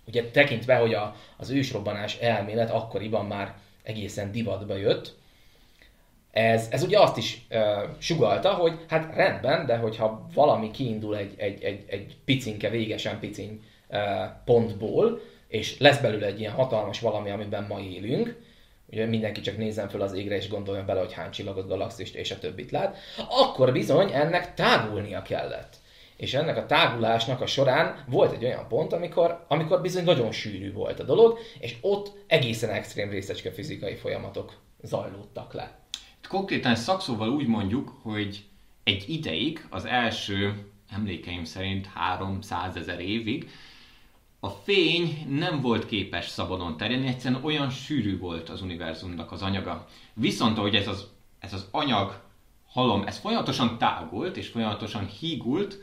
ugye tekintve, hogy a, az ősrobbanás elmélet akkoriban már egészen divatba jött, ez, ez ugye azt is uh, sugalta, hogy hát rendben, de hogyha valami kiindul egy, egy, egy, egy picinke, végesen piciny uh, pontból, és lesz belőle egy ilyen hatalmas valami, amiben ma élünk, ugye mindenki csak nézzen fel az égre és gondoljon bele, hogy hány csillagot, galaxist és a többit lát, akkor bizony ennek tágulnia kellett. És ennek a tágulásnak a során volt egy olyan pont, amikor, amikor bizony nagyon sűrű volt a dolog, és ott egészen extrém részecske fizikai folyamatok zajlódtak le. Konkrétan szakszóval úgy mondjuk, hogy egy ideig, az első emlékeim szerint 300 ezer évig, a fény nem volt képes szabadon terjedni, egyszerűen olyan sűrű volt az univerzumnak az anyaga. Viszont ahogy ez az, ez az anyag halom, ez folyamatosan tágult és folyamatosan hígult,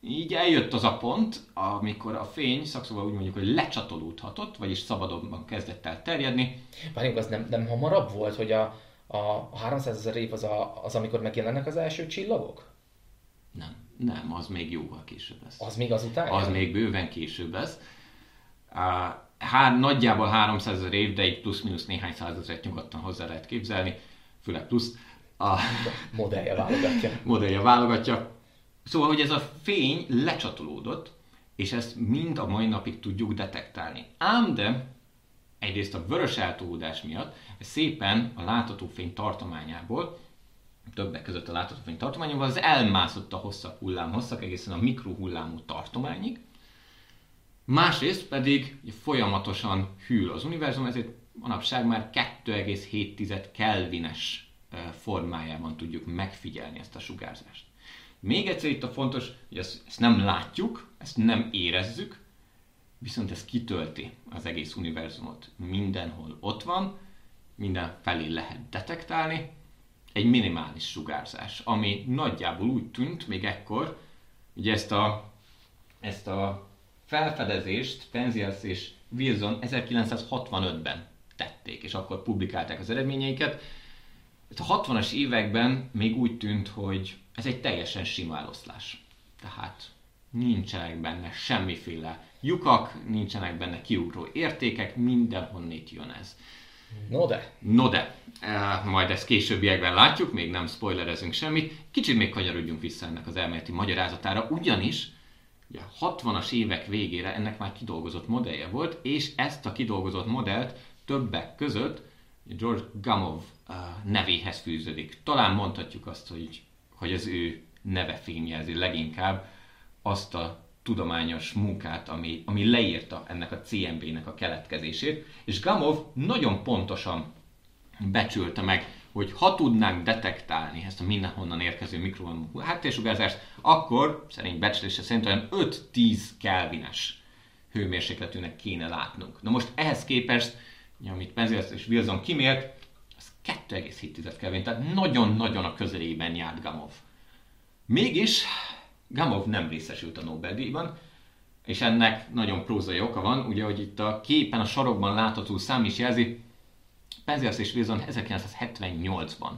így eljött az a pont, amikor a fény, szakszóval úgy mondjuk, hogy lecsatolódhatott, vagyis szabadabban kezdett el terjedni. Várjunk, az nem, nem hamarabb volt, hogy a, a 300 ezer év az, a, az, amikor megjelennek az első csillagok? Nem, nem, az még jóval később lesz. Az még azután? Az még bőven később lesz. Hár, nagyjából 300 ezer év, de egy plusz-minusz néhány százezret nyugodtan hozzá lehet képzelni, főleg plusz. A modellje válogatja. modellje válogatja. Szóval, hogy ez a fény lecsatolódott, és ezt mind a mai napig tudjuk detektálni. Ám de egyrészt a vörös eltolódás miatt szépen a láthatófény tartományából, többek között a láthatófény tartományából, az elmászott a hosszabb hullám hosszak egészen a mikrohullámú tartományig. Másrészt pedig folyamatosan hűl az univerzum, ezért manapság már 2,7 kelvines formájában tudjuk megfigyelni ezt a sugárzást. Még egyszer itt a fontos, hogy ezt, ezt nem látjuk, ezt nem érezzük, viszont ez kitölti az egész univerzumot. Mindenhol ott van, minden felé lehet detektálni, egy minimális sugárzás, ami nagyjából úgy tűnt még ekkor, hogy ezt a, ezt a felfedezést Penzias és Wilson 1965-ben tették, és akkor publikálták az eredményeiket. A 60-as években még úgy tűnt, hogy ez egy teljesen sima eloszlás. Tehát nincsenek benne semmiféle lyukak, nincsenek benne kiugró értékek, mindenhonnét jön ez. No de. No de, uh, majd ezt későbbiekben látjuk, még nem spoilerezünk semmit. Kicsit még kanyarodjunk vissza ennek az elméleti magyarázatára, ugyanis ugye, 60-as évek végére ennek már kidolgozott modellje volt, és ezt a kidolgozott modellt többek között George Gamov uh, nevéhez fűződik. Talán mondhatjuk azt, hogy, hogy az ő neve fényjelzi leginkább azt a tudományos munkát, ami, ami leírta ennek a CMB-nek a keletkezését, és Gamov nagyon pontosan becsülte meg, hogy ha tudnánk detektálni ezt a mindenhonnan érkező mikrohullámú háttérsugárzást, akkor szerint becslése szerint olyan 5-10 kelvines hőmérsékletűnek kéne látnunk. Na most ehhez képest, amit Penzias és Wilson kimért, az 2,7 Kelvin, tehát nagyon-nagyon a közelében járt Gamov. Mégis Gamov nem részesült a Nobel-díjban, és ennek nagyon prózai oka van, ugye, hogy itt a képen a sarokban látható szám is jelzi, Penzias és Wilson 1978-ban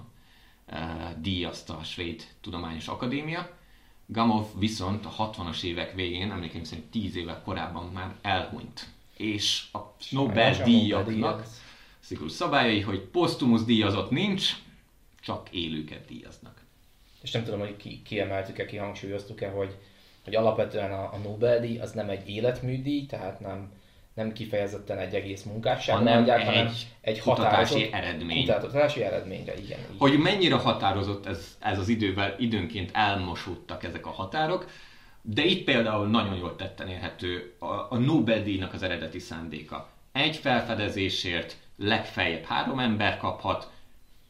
uh, díjazta a Svéd Tudományos Akadémia, Gamov viszont a 60-as évek végén, emlékeim szerint 10 évek korábban már elhunyt. És a Nobel-díjaknak szigorú szabályai, hogy posztumusz díjazott nincs, csak élőket díjaznak. És nem tudom, hogy ki, kiemeltük-e, kihangsúlyoztuk-e, hogy, hogy alapvetően a, a Nobel-díj az nem egy életműdíj, tehát nem, nem kifejezetten egy egész munkásságra Hanem egy hanem egy kutatási eredmény. kutatási eredményre, igen. Így. Hogy mennyire határozott ez, ez az idővel, időnként elmosódtak ezek a határok, de itt például nagyon jól tetten érhető a, a Nobel-díjnak az eredeti szándéka. Egy felfedezésért legfeljebb három ember kaphat,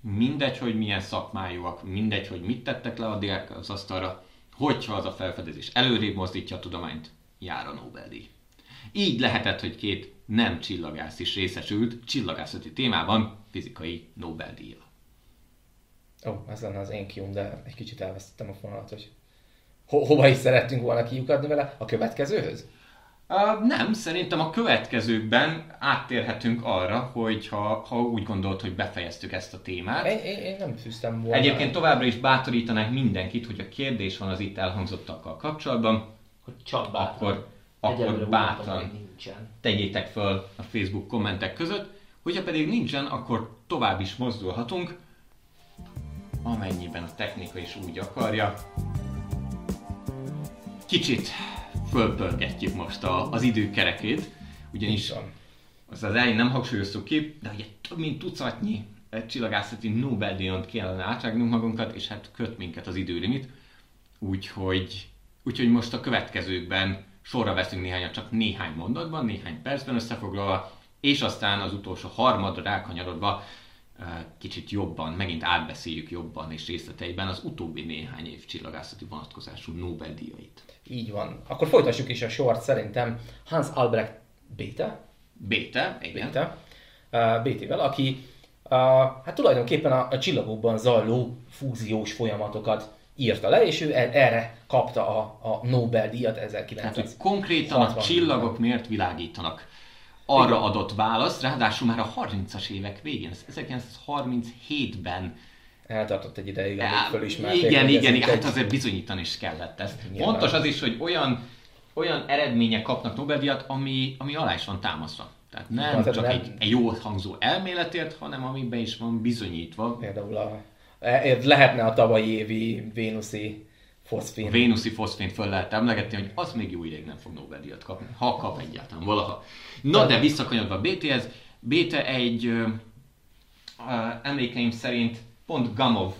mindegy, hogy milyen szakmájúak, mindegy, hogy mit tettek le a diák az asztalra, hogyha az a felfedezés előrébb mozdítja a tudományt, jár a Nobel-díj. Így lehetett, hogy két nem csillagász is részesült csillagászati témában fizikai Nobel-díjjal. Ó, ez lenne az én kium, de egy kicsit elvesztettem a fonalat, hogy ho- hova is szerettünk volna kiukadni vele? A következőhöz? Uh, nem, szerintem a következőkben áttérhetünk arra, hogy ha, ha úgy gondolt, hogy befejeztük ezt a témát. Én, én, én nem fűztem volna. Egyébként továbbra is bátorítanák mindenkit, hogy a kérdés van az itt elhangzottakkal kapcsolatban, Hogy csak bátran. akkor, akkor bátran tegyétek föl a Facebook kommentek között, hogyha pedig nincsen, akkor tovább is mozdulhatunk, amennyiben a technika is úgy akarja. Kicsit fölpörgetjük most a, az időkerekét, ugyanis azt az elején nem hangsúlyoztuk ki, de ugye több mint tucatnyi csillagászati Nobel-díjon kellene átrágnunk magunkat, és hát köt minket az időlimit. Úgyhogy, úgyhogy most a következőkben sorra veszünk néhányat, csak néhány mondatban, néhány percben összefoglalva, és aztán az utolsó harmadra rákanyarodva kicsit jobban, megint átbeszéljük jobban és részleteiben az utóbbi néhány év csillagászati vonatkozású Nobel-díjait. Így van. Akkor folytassuk is a sort szerintem Hans Albrecht Bethe, Béte, igen. Bethe, uh, BT-vel, aki uh, hát tulajdonképpen a, a csillagokban zajló fúziós folyamatokat írta le, és ő e- erre kapta a, a Nobel-díjat Tehát, hogy 1960 konkrétan a csillagok miért világítanak. Arra adott választ, ráadásul már a 30-as évek végén, ez 1937-ben Eltartott egy ideig, amíg fölismerték. igen, igen, igen, hát azért bizonyítani is kellett ezt. Nyilván. Fontos az is, hogy olyan, olyan eredmények kapnak Nobel-díjat, ami, ami alá is van támasztva. Tehát nem tehát csak nem- egy, egy jó hangzó elméletért, hanem amiben is van bizonyítva. Például a, lehetne a tavalyi évi Vénuszi foszfin. A vénuszi foszfént föl lehet emlegetni, hogy az még jó ideig nem fog Nobel-díjat kapni, ha kap egyáltalán valaha. Na de visszakanyodva a BT-hez, BT egy emlékeim szerint pont Gamov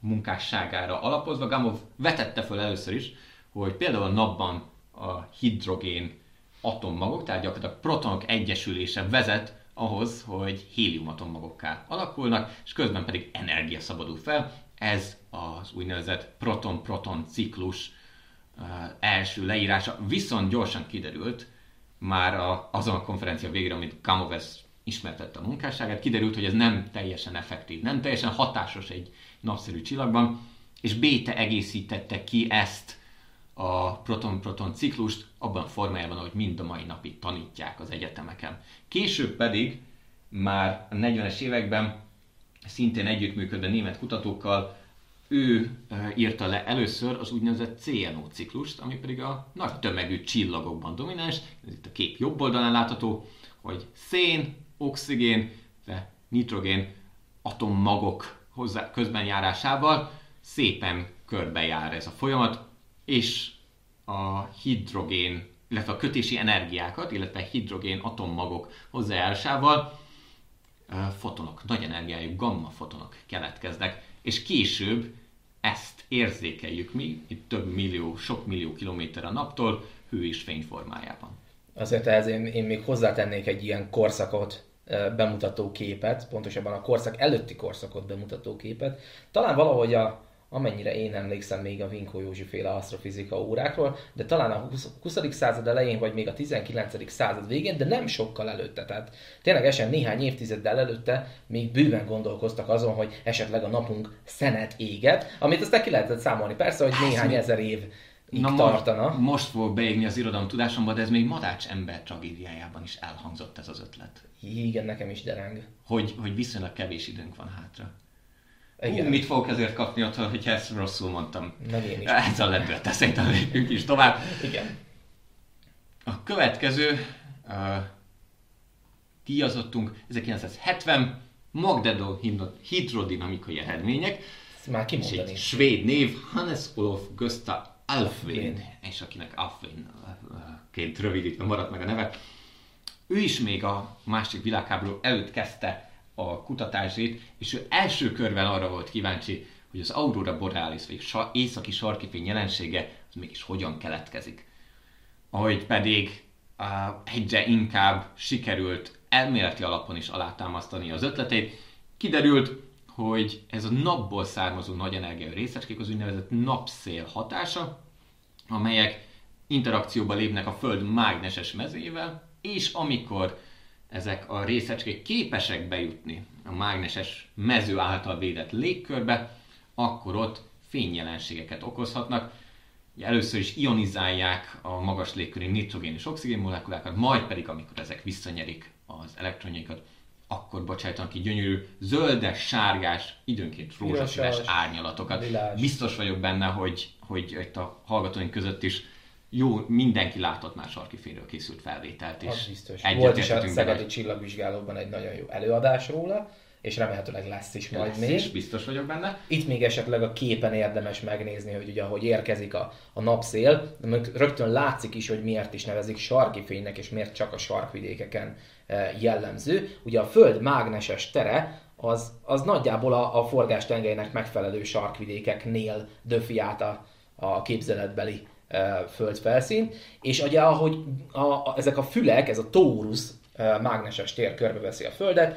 munkásságára alapozva, Gamov vetette föl először is, hogy például a napban a hidrogén atommagok, tehát gyakorlatilag protonok egyesülése vezet ahhoz, hogy hélium atommagokká alakulnak, és közben pedig energia szabadul fel. Ez az úgynevezett proton-proton ciklus uh, első leírása. Viszont gyorsan kiderült, már a, azon a konferencia végére, amit Gamov ezt ismertette a munkásságát, kiderült, hogy ez nem teljesen effektív, nem teljesen hatásos egy napszerű csillagban, és Béte egészítette ki ezt a proton-proton ciklust abban a formájában, ahogy mind a mai napig tanítják az egyetemeken. Később pedig, már a 40-es években, szintén együttműködve német kutatókkal, ő írta le először az úgynevezett CNO ciklust, ami pedig a nagy tömegű csillagokban domináns. Ez itt a kép jobb oldalán látható, hogy szén, oxigén, de nitrogén atommagok hozzá közben járásával szépen körbejár ez a folyamat, és a hidrogén, illetve a kötési energiákat, illetve hidrogén atommagok hozzájárásával fotonok, nagy energiájú gamma fotonok keletkeznek, és később ezt érzékeljük mi, itt több millió, sok millió kilométer a naptól, hő és fény formájában. Azért ehhez én, én még hozzátennék egy ilyen korszakot bemutató képet, pontosabban a korszak előtti korszakot bemutató képet. Talán valahogy a, amennyire én emlékszem még a Vinkó Józsi féle asztrofizika órákról, de talán a 20. 20. század elején, vagy még a 19. század végén, de nem sokkal előtte. Tehát ténylegesen néhány évtizeddel előtte még bőven gondolkoztak azon, hogy esetleg a napunk szenet éget, amit aztán ki lehetett számolni. Persze, hogy néhány ezer év Na tartana. Most, most fog beégni az irodalom tudásomba, de ez még Madács ember tragédiájában is elhangzott ez az ötlet. Igen, nekem is dereng. Hogy, hogy viszonylag kevés időnk van hátra. Igen. Mit fogok ezért kapni otthon, hogyha ezt rosszul mondtam? Meg én is. Ez a lendület, szerintem lépjünk is tovább. Igen. A következő uh, díjazottunk 1970 Magdedo hidrodinamikai eredmények, Ezt már és egy kimondani. svéd név Hannes Olof Gösta Alfvén, és akinek Alfvén uh, ként rövidítve maradt meg a neve. ő is még a másik világháború előtt kezdte a kutatásét, és ő első körben arra volt kíváncsi, hogy az Aurora Borealis, vagy északi sarkifény jelensége, az mégis hogyan keletkezik. Ahogy pedig uh, egyre inkább sikerült elméleti alapon is alátámasztani az ötletét, kiderült, hogy ez a napból származó nagy energiai részecskék az úgynevezett napszél hatása, amelyek interakcióba lépnek a Föld mágneses mezével, és amikor ezek a részecskék képesek bejutni a mágneses mező által védett légkörbe, akkor ott fényjelenségeket okozhatnak. Először is ionizálják a magas légköri nitrogén és oxigén molekulákat, majd pedig, amikor ezek visszanyerik az elektronjaikat, akkor bocsájtanak ki gyönyörű, zöldes, sárgás, időnként rózsaszínes árnyalatokat. Világ. Biztos vagyok benne, hogy, hogy itt a hallgatóink között is jó, mindenki látott már sarki fényről készült felvételt. És az biztos. Volt is a Szegedi Csillagvizsgálóban egy nagyon jó előadás róla, és remélhetőleg lesz is majd lesz még. Is, biztos vagyok benne. Itt még esetleg a képen érdemes megnézni, hogy ugye ahogy érkezik a, a napszél, rögtön látszik is, hogy miért is nevezik sarki fénynek, és miért csak a sarkvidékeken e, jellemző. Ugye a Föld mágneses tere az, az nagyjából a, a forgástengelynek megfelelő sarkvidékeknél döfi át a, a képzeletbeli földfelszín, és ugye ahogy a, a, ezek a fülek, ez a tórusz mágneses tér körbeveszi a Földet,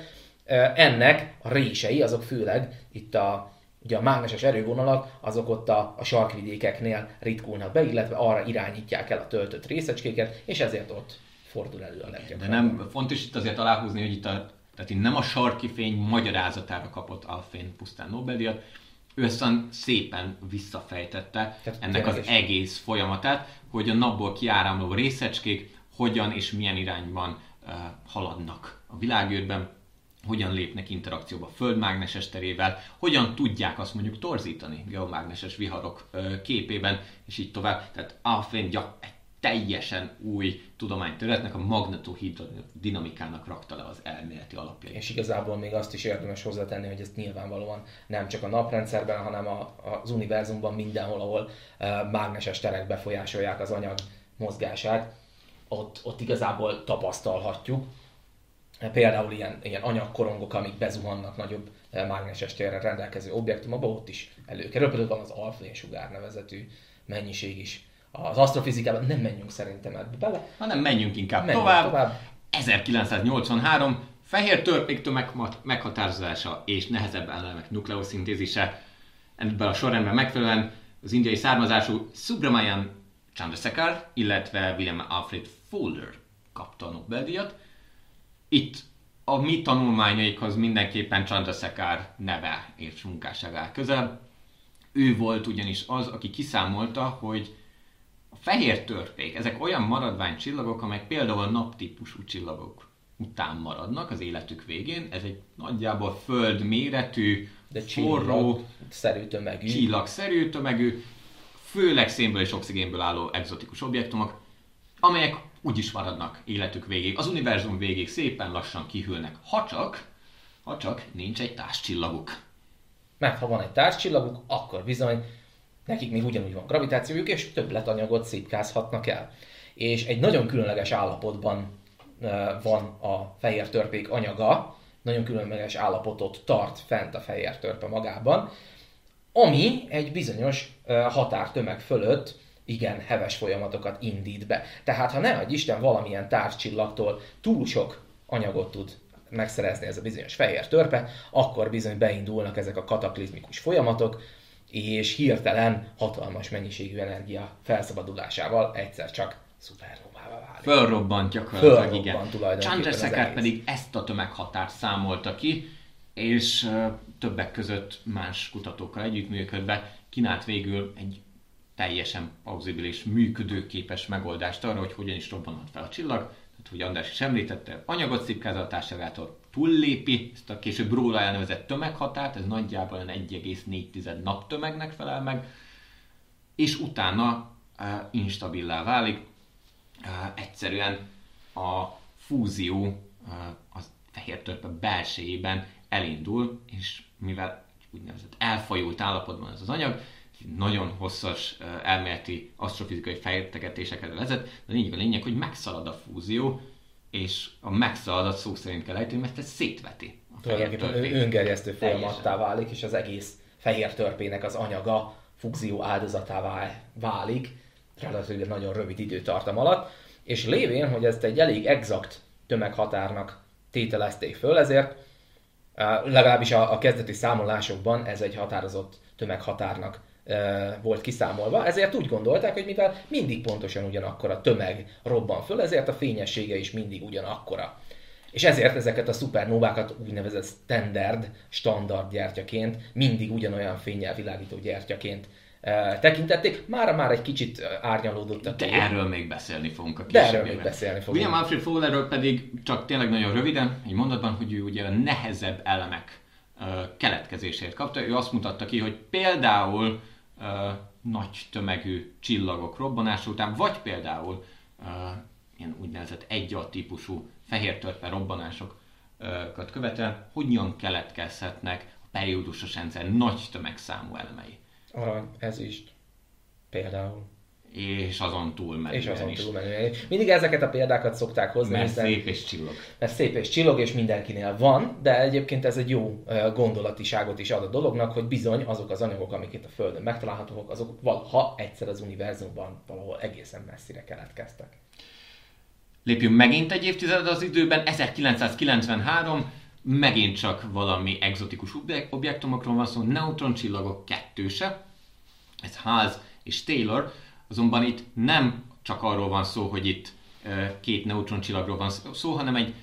ennek a rései, azok főleg itt a, ugye a mágneses erővonalak, azok ott a, a sarkvidékeknél ritkulnak be, illetve arra irányítják el a töltött részecskéket, és ezért ott fordul elő a legjobb. De nem fontos itt azért aláhúzni, hogy itt a, tehát itt nem a sarki fény magyarázatára kapott Alfén pusztán Nobel-díjat, ő aztán szépen visszafejtette Tehát ennek az egész folyamatát, hogy a napból kiáramló részecskék hogyan és milyen irányban uh, haladnak a világűrben, hogyan lépnek interakcióba a földmágneses terével, hogyan tudják azt mondjuk torzítani geomágneses viharok képében, és így tovább. Tehát Alfvén gyak, egy teljesen új tudományterületnek, a magnetohidrodinamikának rakta le az elméleti alapjait. És igazából még azt is érdemes hozzátenni, hogy ez nyilvánvalóan nem csak a naprendszerben, hanem a, az univerzumban mindenhol, ahol uh, mágneses terek befolyásolják az anyag mozgását, ott, ott igazából tapasztalhatjuk, például ilyen, ilyen anyagkorongok, amik bezuhannak nagyobb eh, mágneses térrel rendelkező objektumokba, ott is előkerül. Például van az alfén sugár nevezetű mennyiség is. Az asztrofizikában nem menjünk szerintem ebbe bele. Hanem menjünk inkább menjünk tovább. tovább. 1983, fehér törpék tömeg meghatározása és nehezebb elemek nukleoszintézise. Ebben a sorrendben megfelelően az indiai származású Subramanian Chandrasekhar, illetve William Alfred Fuller kapta a Nobel-díjat itt a mi tanulmányaikhoz mindenképpen Chandrasekhar neve és munkásság áll közel. Ő volt ugyanis az, aki kiszámolta, hogy fehér törpék, ezek olyan maradványcsillagok, amelyek például a naptípusú csillagok után maradnak az életük végén. Ez egy nagyjából föld méretű, de forró, szerű tömegű. csillagszerű tömegű, főleg szénből és oxigénből álló egzotikus objektumok, amelyek úgy is maradnak életük végig. Az univerzum végig szépen lassan kihűlnek, ha csak, ha csak nincs egy társcsillaguk. Mert ha van egy társcsillaguk, akkor bizony nekik még ugyanúgy van gravitációjuk, és többletanyagot szétkázhatnak el. És egy nagyon különleges állapotban van a fehér törpék anyaga, nagyon különleges állapotot tart fent a fehér törpe magában, ami egy bizonyos határtömeg fölött igen heves folyamatokat indít be. Tehát ha ne adj Isten valamilyen távcsillagtól túl sok anyagot tud megszerezni ez a bizonyos fehér törpe, akkor bizony beindulnak ezek a kataklizmikus folyamatok, és hirtelen hatalmas mennyiségű energia felszabadulásával egyszer csak szupernovává válik. Fölrobbant gyakorlatilag, igen. Chandrasekhar pedig ezt a tömeghatárt számolta ki, és uh, többek között más kutatókkal együttműködve kínált végül egy teljesen pauzibilis, működőképes megoldást arra, hogy hogyan is robbanhat fel a csillag. Tehát, hogy András is említette, anyagot szipkázatásságától túllépi ezt a később róla elnevezett tömeghatárt, ez nagyjából 1,4 naptömegnek felel meg, és utána uh, instabilá válik. Uh, egyszerűen a fúzió uh, az fehér törpe belsejében elindul, és mivel úgynevezett elfajult állapotban ez az anyag, nagyon hosszas elméleti asztrofizikai fejtegetéseket vezet, de lényeg a lényeg, hogy megszalad a fúzió, és a megszaladat szó szerint kell ejteni, mert ez szétveti. Tulajdonképpen öngerjesztő folyamattá válik, és az egész fehér törpének az anyaga fúzió áldozatává válik, relatíve nagyon rövid időtartam alatt, és lévén, hogy ezt egy elég exakt tömeghatárnak tételezték föl, ezért legalábbis a, a kezdeti számolásokban ez egy határozott tömeghatárnak volt kiszámolva, ezért úgy gondolták, hogy mivel mindig pontosan ugyanakkor a tömeg robban föl, ezért a fényessége is mindig ugyanakkora. És ezért ezeket a szupernovákat úgynevezett standard, standard gyertyaként, mindig ugyanolyan fényel világító gyertyaként tekintették. Mára már egy kicsit árnyalódott a kép. De erről még beszélni fogunk a De erről még beszélni fogunk. William Alfred Fowlerről pedig csak tényleg nagyon röviden, egy mondatban, hogy ő ugye a nehezebb elemek keletkezését kapta. Ő azt mutatta ki, hogy például nagy tömegű csillagok robbanása után, vagy például ilyen úgynevezett egy típusú fehér törpe robbanásokat követően hogyan keletkezhetnek a periódusos rendszer nagy tömegszámú elemei. Arany, is. Például. És azon túlmenően És azon is. túlmenően is. Mindig ezeket a példákat szokták hozni. Mert hiszen, szép és csillog. Mert szép és csillog, és mindenkinél van, de egyébként ez egy jó gondolatiságot is ad a dolognak, hogy bizony azok az anyagok, amik itt a Földön megtalálhatók, azok valaha egyszer az univerzumban valahol egészen messzire keletkeztek. Lépjünk megint egy évtized az időben, 1993, megint csak valami egzotikus objektumokról van szó, neutroncsillagok kettőse, ez Ház és Taylor, azonban itt nem csak arról van szó, hogy itt két neutroncsillagról van szó, hanem egy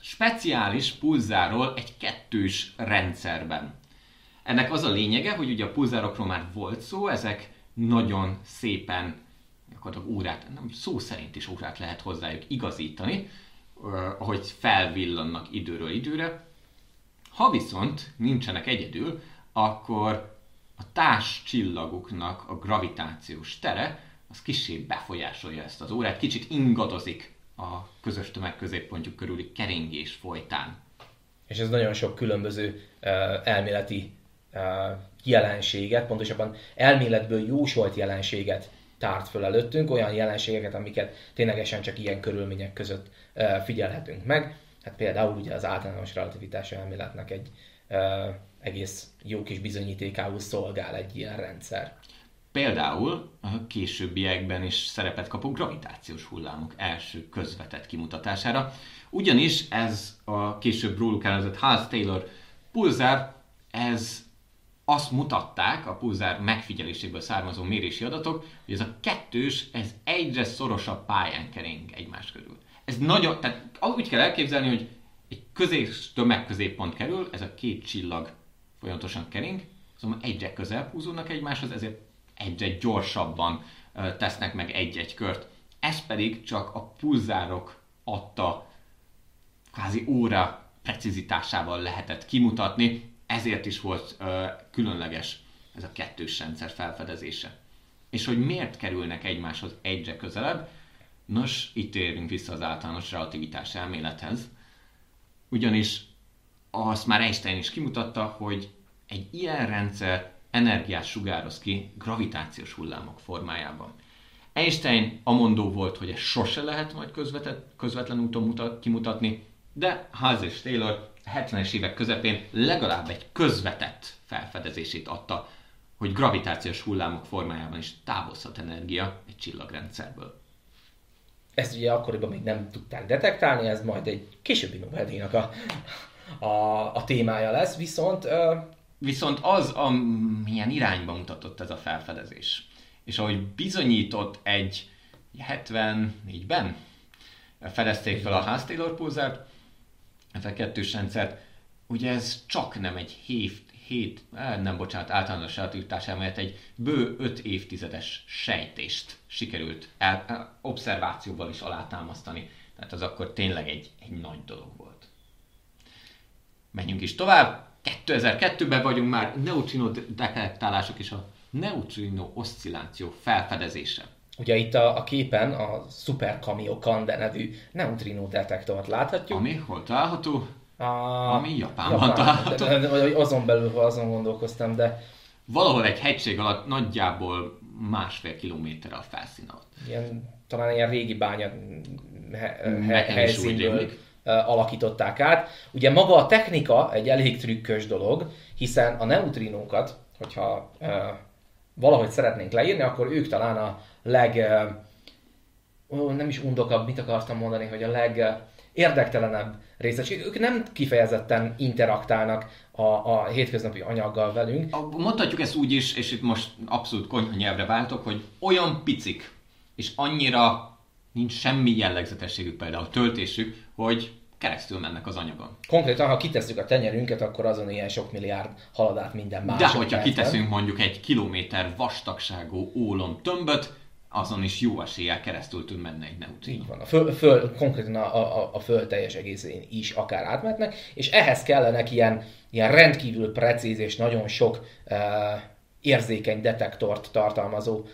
speciális pulzáról egy kettős rendszerben. Ennek az a lényege, hogy ugye a pulzárokról már volt szó, ezek nagyon szépen gyakorlatilag órát, nem szó szerint is órát lehet hozzájuk igazítani, ahogy felvillannak időről időre. Ha viszont nincsenek egyedül, akkor a társ csillaguknak a gravitációs tere az kicsit befolyásolja ezt az órát, kicsit ingadozik a közös tömegközéppontjuk körüli keringés folytán. És ez nagyon sok különböző uh, elméleti uh, jelenséget, pontosabban elméletből jósolt jelenséget tárt föl előttünk, olyan jelenségeket, amiket ténylegesen csak ilyen körülmények között figyelhetünk meg. Hát például ugye az általános relativitás elméletnek egy egész jó kis bizonyítékául szolgál egy ilyen rendszer. Például a későbbiekben is szerepet kapó gravitációs hullámok első közvetett kimutatására, ugyanis ez a később róluk elnevezett Haas-Taylor pulzár, ez azt mutatták a pulzár megfigyeléséből származó mérési adatok, hogy ez a kettős, ez egyre szorosabb pályán kering egymás körül. Ez nagyon, tehát úgy kell elképzelni, hogy egy közés tömegközéppont kerül, ez a két csillag folyamatosan kering, szóval egyre közel húzódnak egymáshoz, ezért egyre gyorsabban tesznek meg egy-egy kört. Ez pedig csak a pulzárok adta kvázi óra precizitásával lehetett kimutatni, ezért is volt különleges ez a kettős rendszer felfedezése. És hogy miért kerülnek egymáshoz egyre közelebb, nos, itt érünk vissza az általános relativitás elmélethez, ugyanis azt már Einstein is kimutatta, hogy egy ilyen rendszer energiát sugároz ki gravitációs hullámok formájában. Einstein amondó volt, hogy ez sose lehet majd közvetlen úton mutat, kimutatni, de Haas és Taylor 70-es évek közepén legalább egy közvetett felfedezését adta, hogy gravitációs hullámok formájában is távozhat energia egy csillagrendszerből. Ezt ugye akkoriban még nem tudták detektálni, ez majd egy későbbi Nobel-díjnak a, a, a témája lesz, viszont... Viszont az, amilyen irányba mutatott ez a felfedezés, és ahogy bizonyított egy 74-ben fedezték fel a Haas-Taylor pulzárt, ez a kettős rendszert, ugye ez csak nem egy hét, hét eh, nem bocsánat, általános relativitás elmélet, egy bő öt évtizedes sejtést sikerült el, eh, obszervációval is alátámasztani. Tehát az akkor tényleg egy, egy nagy dolog volt. Menjünk is tovább. 2002-ben vagyunk már neutrino detektálások és a neutrino oszcilláció felfedezése. Ugye itt a, a képen a Super Cameo Kande nevű neutrino detektort láthatjuk. Ami hol található? A... Ami Japánban Japán, található. De, de, azon belül azon gondolkoztam, de... Valahol egy hegység alatt nagyjából másfél kilométer a felszín alatt. Ilyen, talán ilyen régi bánya he, he, helyszínből alakították át. Ugye maga a technika egy elég trükkös dolog, hiszen a neutrinókat, hogyha valahogy szeretnénk leírni, akkor ők talán a leg, ó, nem is undokabb, mit akartam mondani, hogy a leg érdektelenebb részecskék. Ők nem kifejezetten interaktálnak a, a hétköznapi anyaggal velünk. Mondhatjuk ezt úgy is, és itt most abszolút konyha nyelvre váltok, hogy olyan picik, és annyira nincs semmi jellegzetességük, például töltésük, hogy keresztül mennek az anyagon. Konkrétan, ha kitesszük a tenyerünket, akkor azon ilyen sok milliárd haladát minden más. De hogyha kiteszünk mondjuk egy kilométer vastagságú ólom tömböt, azon is jó eséllyel keresztül tud menni egy neutrino. Így van, a föl, föl, konkrétan a, a, a föld teljes egészén is akár átmetnek, és ehhez kellenek ilyen, ilyen rendkívül precíz és nagyon sok uh, érzékeny detektort tartalmazó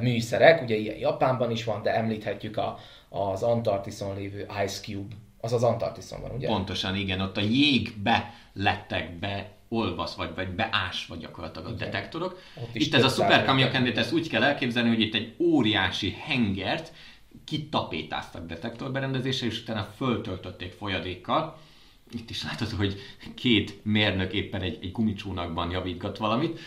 műszerek, ugye ilyen Japánban is van, de említhetjük a, az Antarktiszon lévő Ice Cube az az Antarktiszon van, ugye? Pontosan, igen. Ott a jégbe lettek be olvasz, vagy, vagy beás vagy gyakorlatilag a okay. detektorok. Itt ez a szuperkamionkendét, ezt úgy kell elképzelni, hogy itt egy óriási hengert kitapétáztak detektorberendezésre, és utána föltöltötték folyadékkal. Itt is látható, hogy két mérnök éppen egy, egy gumicsónakban javítgat valamit.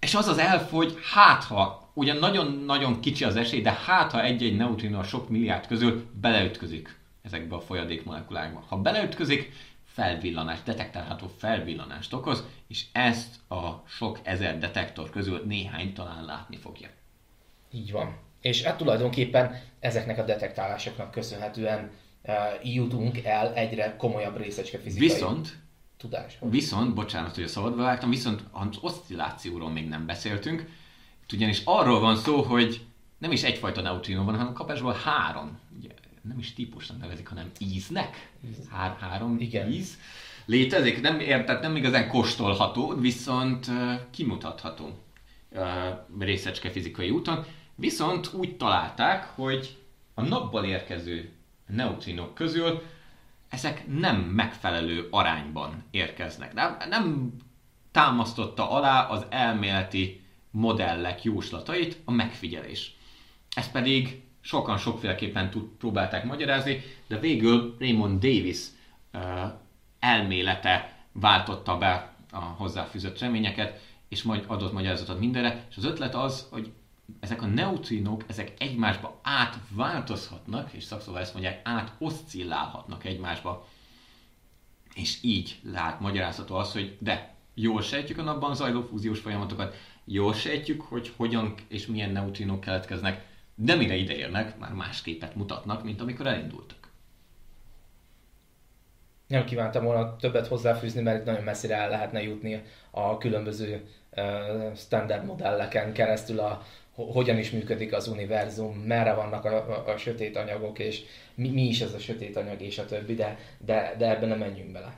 És az az elfogy, hát ha, ugyan nagyon-nagyon kicsi az esély, de hát ha egy-egy neutrino a sok milliárd közül beleütközik ezekbe a folyadék molekulákba. Ha beleütközik, felvillanás, detektálható felvillanást okoz, és ezt a sok ezer detektor közül néhány talán látni fogja. Így van. És hát tulajdonképpen ezeknek a detektálásoknak köszönhetően uh, jutunk el egyre komolyabb részecske fizikai Viszont, tudáshoz. Viszont, bocsánat, hogy a szabadba vágtam, viszont az oszcillációról még nem beszéltünk, ugyanis arról van szó, hogy nem is egyfajta neutrino van, hanem kapásból három. Ugye nem is típusnak nevezik, hanem íznek. Hár, három Igen. íz. Létezik, nem, tehát nem igazán kóstolható, viszont uh, kimutatható uh, részecske fizikai úton. Viszont úgy találták, hogy a napból érkező neutrinok közül ezek nem megfelelő arányban érkeznek. Nem, nem támasztotta alá az elméleti modellek jóslatait a megfigyelés. Ez pedig sokan sokféleképpen tud, próbálták magyarázni, de végül Raymond Davis uh, elmélete váltotta be a hozzáfűzött reményeket, és majd adott magyarázatot mindenre, és az ötlet az, hogy ezek a neutrinók, ezek egymásba átváltozhatnak, és szakszóval ezt mondják, átoszcillálhatnak egymásba, és így lát magyarázható az, hogy de jól sejtjük a napban zajló fúziós folyamatokat, jól sejtjük, hogy hogyan és milyen neutrinók keletkeznek, de mire ideérnek, már más képet mutatnak, mint amikor elindultak. Nem kívántam volna többet hozzáfűzni, mert nagyon messzire el lehetne jutni a különböző uh, standard modelleken keresztül a hogyan is működik az univerzum, merre vannak a, a, a sötét anyagok, és mi, mi is ez a sötét anyag, és a többi, de, de, de ebben nem menjünk bele.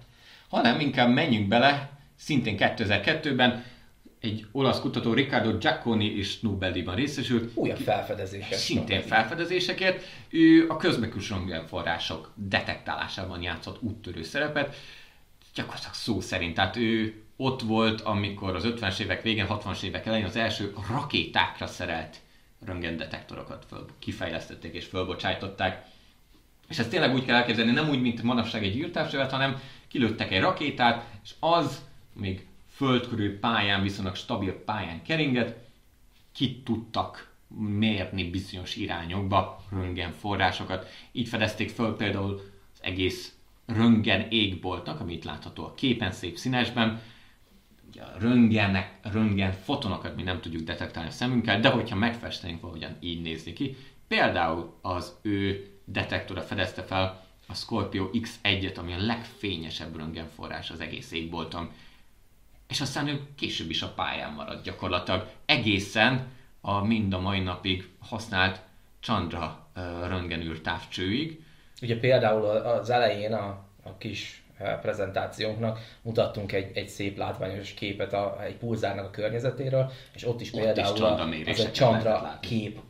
Hanem inkább menjünk bele, szintén 2002-ben egy olasz kutató Riccardo Giacconi is Nobel-díjban részesült. Újabb felfedezések. Szintén felfedezésekért. Ő a közbekus források detektálásában játszott úttörő szerepet. Gyakorlatilag szó szerint. Tehát ő ott volt, amikor az 50-es évek végén, 60-as évek elején az első rakétákra szerelt röntgendetektorokat föl, kifejlesztették és fölbocsájtották. És ezt tényleg úgy kell elképzelni, nem úgy, mint manapság egy űrtávcsövet, hanem kilőttek egy rakétát, és az még földkörül pályán, viszonylag stabil pályán keringet, ki tudtak mérni bizonyos irányokba röntgen forrásokat. Így fedezték föl például az egész röntgen égboltnak, amit látható a képen szép színesben. Ugye a röntgennek, röntgen fotonokat mi nem tudjuk detektálni a szemünkkel, de hogyha megfestenénk valahogyan így nézni ki. Például az ő detektora fedezte fel a Scorpio X1-et, ami a legfényesebb röntgenforrás az egész égbolton és aztán ő később is a pályán maradt gyakorlatilag. Egészen a mind a mai napig használt Chandra röntgenűr távcsőig. Ugye például az elején a, a kis prezentációnknak mutattunk egy, egy szép látványos képet a, egy pulzárnak a környezetéről, és ott is ott például is az egy Chandra kép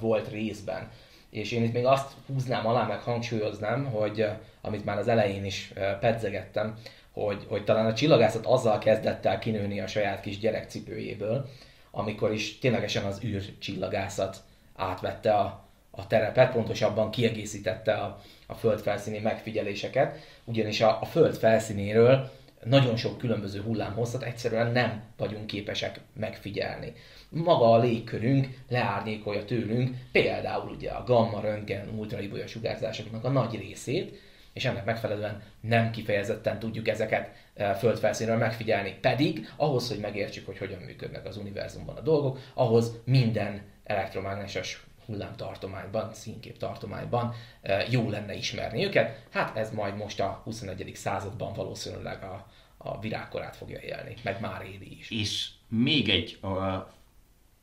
volt részben. És én itt még azt húznám alá, meg hangsúlyoznám, hogy amit már az elején is pedzegettem, hogy, hogy talán a csillagászat azzal kezdett el kinőni a saját kis gyerekcipőjéből, amikor is ténylegesen az űrcsillagászat átvette a, a terepet, pontosabban kiegészítette a, a föld felszíni megfigyeléseket, ugyanis a, a föld felszínéről nagyon sok különböző hullámhosszat egyszerűen nem vagyunk képesek megfigyelni. Maga a légkörünk leárnyékolja tőlünk például ugye a gamma, röntgen, ultraibolya sugárzásoknak a nagy részét, és ennek megfelelően nem kifejezetten tudjuk ezeket e, földfelszínről megfigyelni. Pedig ahhoz, hogy megértsük, hogy hogyan működnek az univerzumban a dolgok, ahhoz minden elektromágneses hullámtartományban, színkép tartományban e, jó lenne ismerni őket. Hát ez majd most a 21. században valószínűleg a, a virágkorát fogja élni, meg már éli is. És még egy a,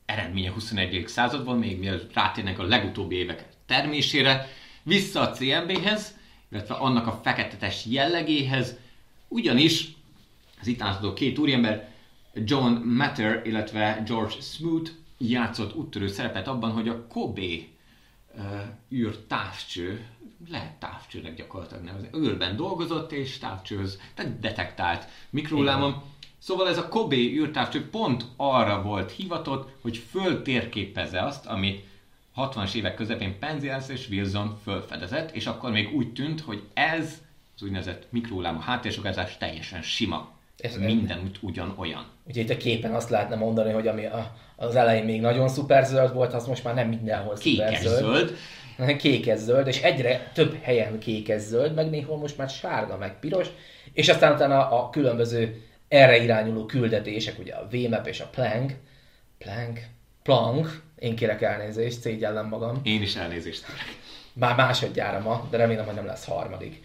eredmény a 21. században, még mielőtt rátérnek a legutóbbi évek termésére, vissza a CMB-hez, illetve annak a feketetes jellegéhez, ugyanis az itt látható két úriember, John Matter, illetve George Smoot játszott úttörő szerepet abban, hogy a Kobe uh, űr távcső, lehet távcsőnek gyakorlatilag nevezni, űrben dolgozott és távcsőhöz, tehát detektált mikrohullámon. Szóval ez a Kobe űrtávcső pont arra volt hivatott, hogy föltérképezze azt, amit 60-as évek közepén Penzias és Wilson fölfedezett, és akkor még úgy tűnt, hogy ez az úgynevezett mikrohullám, a háttérsugárzás teljesen sima. Ez minden úgy ugyanolyan. Ugye itt a képen azt lehetne mondani, hogy ami a, az elején még nagyon szuperzöld volt, az most már nem mindenhol szuperzöld. Kékes-zöld, és egyre több helyen kékes-zöld, meg néhol most már sárga, meg piros, és aztán utána a különböző erre irányuló küldetések, ugye a VMAP és a Planck, Planck, Planck, én kérek elnézést, szégyellem magam. Én is elnézést kérek. Már másodjára ma, de remélem, hogy nem lesz harmadik.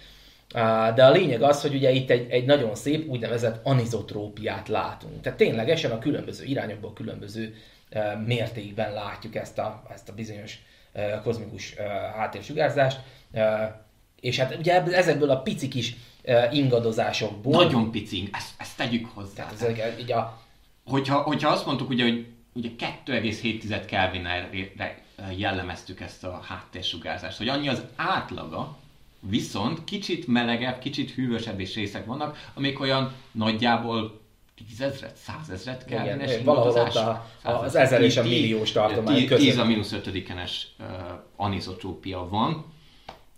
De a lényeg az, hogy ugye itt egy, egy nagyon szép úgynevezett anizotrópiát látunk. Tehát ténylegesen a különböző irányokból különböző mértékben látjuk ezt a, ezt a bizonyos kozmikus háttérsugárzást. És hát ugye ezekből a pici kis ingadozásokból... Nagyon pici, ezt, ezt tegyük hozzá. Tehát ez, így a... hogyha, hogyha azt mondtuk ugye, hogy ugye 2,7 Kelvinre jellemeztük ezt a háttérsugárzást, hogy annyi az átlaga, viszont kicsit melegebb, kicsit hűvösebb is részek vannak, amik olyan nagyjából tízezret, százezret Kelvines Igen, valahol ott a, az ezer és a milliós tartomány között. 10 a mínusz ötödikenes uh, anizotrópia van.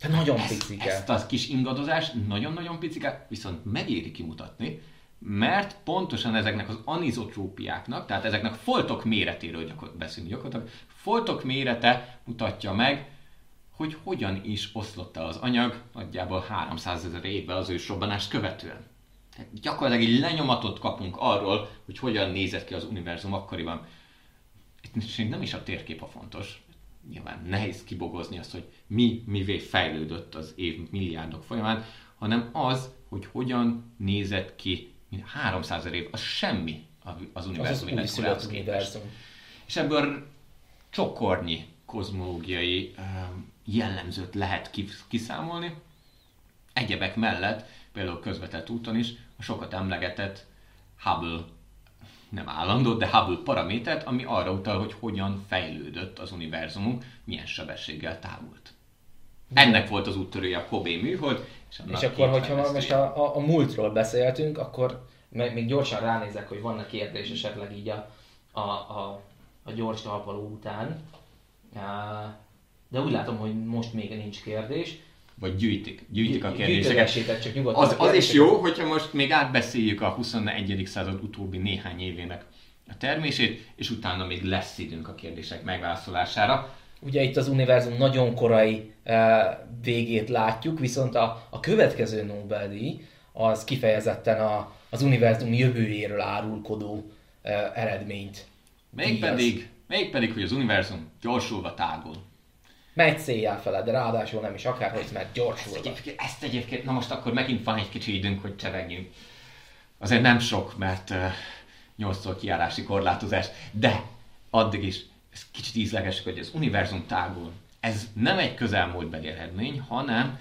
De nagyon picike. Ezt a kis ingadozás nagyon-nagyon picike, viszont megéri kimutatni, mert pontosan ezeknek az anizotrópiáknak, tehát ezeknek foltok méretéről gyakor- beszélünk gyakorlatilag, foltok mérete mutatja meg, hogy hogyan is oszlott el az anyag nagyjából 300 ezer évvel az ősrobbanást követően. Tehát gyakorlatilag egy lenyomatot kapunk arról, hogy hogyan nézett ki az univerzum akkoriban. Itt nem is a térkép a fontos, nyilván nehéz kibogozni azt, hogy mi mivé fejlődött az év milliárdok folyamán, hanem az, hogy hogyan nézett ki 300 év, az semmi az univerzum az az univerzum. És ebből csokornyi kozmológiai jellemzőt lehet kiszámolni. Egyebek mellett, például közvetett úton is, a sokat emlegetett Hubble nem állandó, de Hubble paramétert, ami arra utal, hogy hogyan fejlődött az univerzumunk, milyen sebességgel távult. Ennek volt az úttörője a Kobe műhold, és, és akkor, hogyha most a, a, a múltról beszéltünk, akkor még gyorsan ránézek, hogy vannak kérdés esetleg így a, a, a, a gyors talpaló után. De úgy látom, hogy most még nincs kérdés. Vagy gyűjtik, gyűjtik a kérdéseket. csak nyugodtan az, az is jó, hogyha most még átbeszéljük a 21. század utóbbi néhány évének a termését, és utána még lesz időnk a kérdések megválaszolására. Ugye itt az univerzum nagyon korai uh, végét látjuk, viszont a, a következő Nobel-díj az kifejezetten a, az univerzum jövőjéről árulkodó uh, eredményt. Mégpedig, mégpedig, hogy az univerzum gyorsulva tágul. Megy céljel fele, de ráadásul nem is akárhogy, mert gyorsulva. Ezt egyébként, ezt egyébként, na most akkor megint van egy kicsi időnk, hogy csevegjünk. Azért nem sok, mert uh, 8 kiállási korlátozás, de addig is ez kicsit ízleges, hogy az univerzum tágul. Ez nem egy közelmúltbeli eredmény, hanem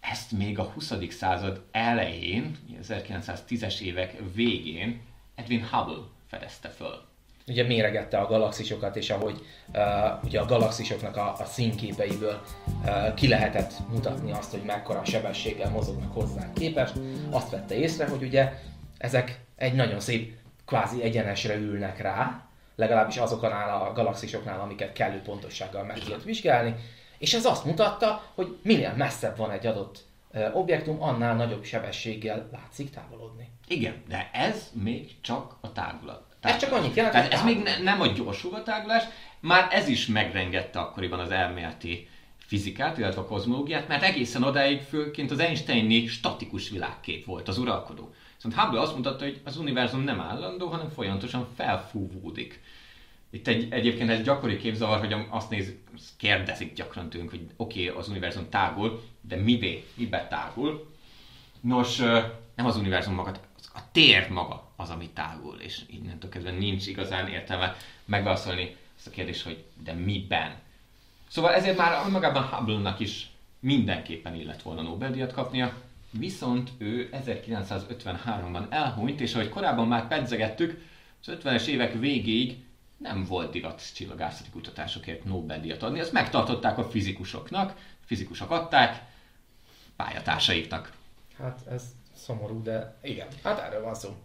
ezt még a 20. század elején, 1910-es évek végén Edwin Hubble fedezte föl. Ugye méregette a galaxisokat, és ahogy uh, ugye a galaxisoknak a, a színképeiből uh, ki lehetett mutatni azt, hogy mekkora sebességgel mozognak hozzánk képest, azt vette észre, hogy ugye ezek egy nagyon szép kvázi egyenesre ülnek rá, legalábbis azoknál a galaxisoknál, amiket kellő pontossággal meg tudott vizsgálni, és ez azt mutatta, hogy minél messzebb van egy adott objektum, annál nagyobb sebességgel látszik távolodni. Igen, de ez még csak a tágulat. Ez csak annyit jelent, Tehát ez még ne, nem a gyorsulgatárgulás, már ez is megrengette akkoriban az elméleti fizikát, illetve a kozmológiát, mert egészen odáig főként az Einsteini statikus világkép volt az uralkodó. Viszont Hubble azt mutatta, hogy az univerzum nem állandó, hanem folyamatosan felfúvódik. Itt egy, egyébként ez gyakori képzavar, hogy azt néz, kérdezik gyakran tőlünk, hogy oké, okay, az univerzum tágul, de mivé, mibe tágul? Nos, nem az univerzum maga, a tér maga az, ami tágul, és innentől kezdve nincs igazán értelme megválaszolni ezt a kérdést, hogy de miben. Szóval ezért már magában Hubble-nak is mindenképpen illet volna Nobel-díjat kapnia, viszont ő 1953-ban elhunyt, és ahogy korábban már pedzegettük, az 50-es évek végéig nem volt divat csillagászati kutatásokért Nobel-díjat adni, ezt megtartották a fizikusoknak, fizikusok adták pályatársaiknak. Hát ez szomorú, de igen, hát erről van szó.